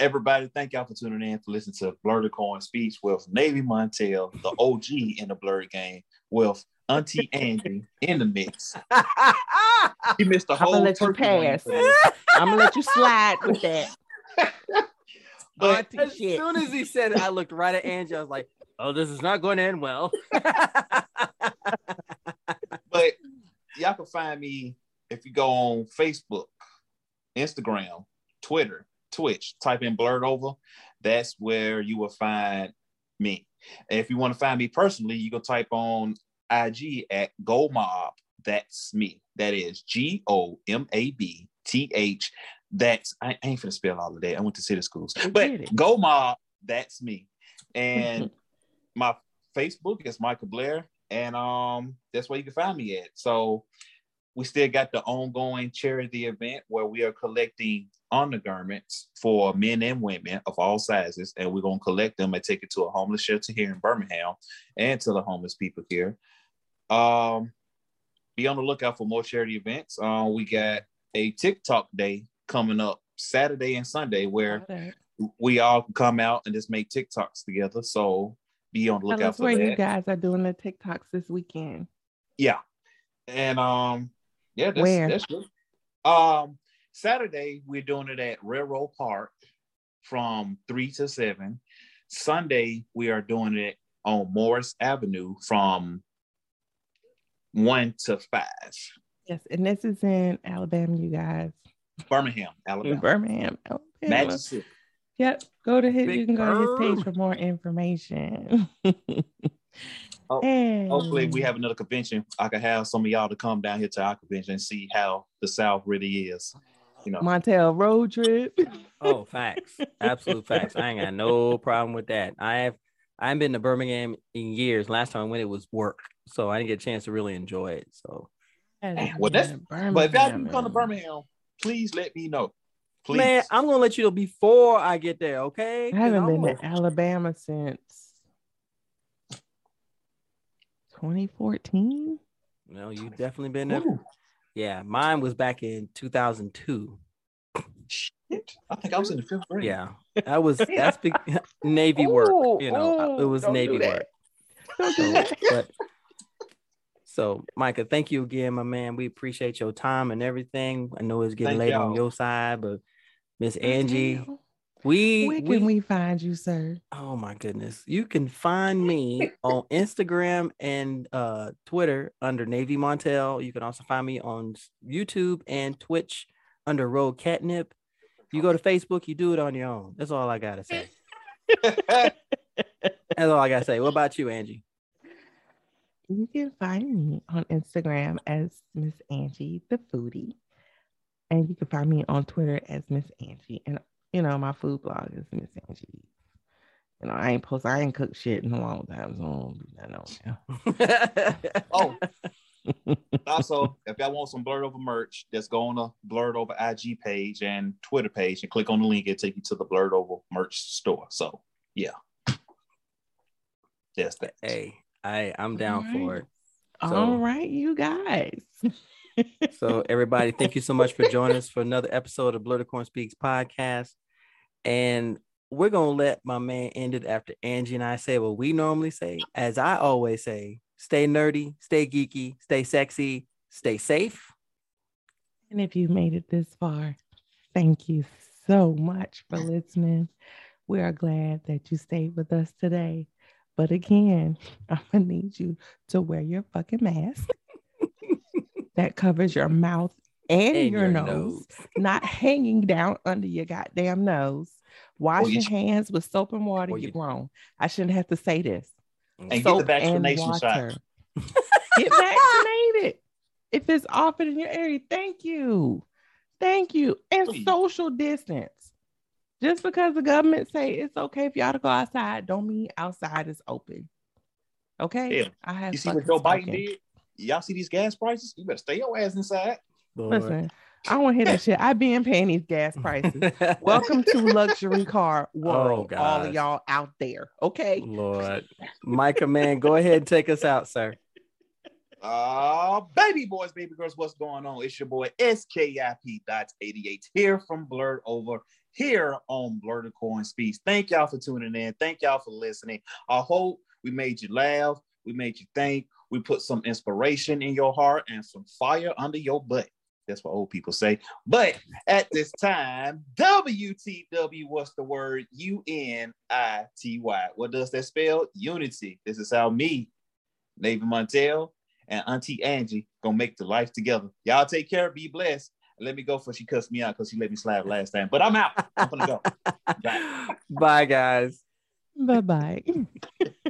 everybody, thank y'all for tuning in for listening to Blerdicorn Speech with Navy Montel, the OG in the Blerd game, with Auntie Angie in the mix. He missed the whole. I'ma whole let you turkey pass. I'm gonna let you slide with that. But Auntie as shit. soon as he said it, I looked right at Angie. I was like, "Oh, this is not going to end well." but y'all can find me if you go on Facebook, Instagram, Twitter, Twitch, type in Blerdover. That's where you will find me. If you want to find me personally, you can type on IG at Go Mob. That's me. That is G O M A B T H. That's I, I ain't finna spell all of that. I went to city schools, but. Go Mob. That's me. And my Facebook is Michael Blair, and um, that's where you can find me at. So we still got the ongoing charity event where we are collecting undergarments for men and women of all sizes, and we're gonna collect them and take it to a homeless shelter here in Birmingham and to the homeless people here. Um, be on the lookout for more charity events. Uh, we got a TikTok day coming up Saturday and Sunday where we all come out and just make TikToks together. So be on the lookout for where that. you guys are doing the TikToks this weekend. Yeah. And um, yeah, that's Where? that's good. Um, Saturday we're doing it at Railroad Park from three to seven. Sunday we are doing it on Morris Avenue from one to five. Yes, and this is in Alabama, you guys. Birmingham, In Alabama. Birmingham, Alabama. Magic City. Yep. Go to his. Big you can go to his page for more information. Oh, And- Hopefully we have another convention. I could have some of y'all to come down here to our convention and see how the South really is. You know, Montel road trip. Oh, facts. Absolute facts. I ain't got no problem with that. I have I haven't been to Birmingham in years. Last time I went, it was work. So I didn't get a chance to really enjoy it. So well, that's- but if y'all can come to Birmingham, please let me know. Please. man, I'm gonna let you know before I get there, okay? I haven't I'm been gonna- to Alabama since 2014. No, you definitely been there. Ooh. Yeah, mine was back in 2002. Shit. I think I was in the fifth grade. Yeah, that was that's big, Navy work. You know, uh, it was do Navy that. work. So, but so Micah, thank you again, my man. We appreciate your time and everything. I know it's getting Thank late on y'all. your side, but Miss Angie. We, Where we can we find you, sir? oh my goodness, you can find me on Instagram and uh Twitter under Navy Montel. You can also find me on YouTube and Twitch under Road Catnip. You go to Facebook, you do it on your own. That's all I gotta say. That's all I gotta say. What about you, Angie? You can find me on Instagram as Miss Angie the Foodie. And you can find me on Twitter as Miss Angie. And you know, my food blog is Miss Angie. You know, I ain't post, I ain't cooked shit in a long time, so I don't do that no more. Oh, also, if y'all want some Blerdover merch, just go on the Blerdover IG page and Twitter page and click on the link. It'll take you to the Blerdover merch store. So, yeah. Just that. hey, I I'm down for it. So- All right, you guys. So everybody, thank you so much for joining us for another episode of Blerdicorn Speaks podcast. And we're gonna let my man end it after Angie and I say what we normally say. As I always say, stay nerdy, stay geeky, stay sexy, stay safe. And if you made it this far, thank you so much for listening. We are glad that you stayed with us today. But again, I'm to need you to wear your fucking mask that covers your mouth and, And your, your nose, nose. not hanging down under your goddamn nose. Wash you your sh- hands with soap and water. Or You're you- grown. I shouldn't have to say this. And get Soap the vaccination and shot. water. Get vaccinated. if it's offered in your area, thank you. Thank you. And Please. social distance. Just because the government say it's okay if y'all to go outside, don't mean outside is open. Okay. Yeah. I have You see what fucking Joe Biden did? Y'all see these gas prices? You better stay your ass inside. Lord. Listen, I don't hear that shit. I've been paying these gas prices. Welcome to luxury car world, all of y'all out there. Okay. Lord. Micah, man, go ahead and take us out, sir. Uh, baby boys, baby girls, what's going on? It's your boy SKIP.88 here from Blerdover here on Blerdicorn Speaks. Thank y'all for tuning in. Thank y'all for listening. I hope we made you laugh. We made you think. We put some inspiration in your heart and some fire under your butt. That's what old people say. But at this time, WTW, what's the word? U N I T Y. What does that spell? Unity. This is how me, Navy Montel, and Auntie Angie gonna make the life together. Y'all take care, be blessed. Let me go for she cussed me out because she let me slap last time. But I'm out. I'm gonna go. Bye. Bye, guys. Bye bye.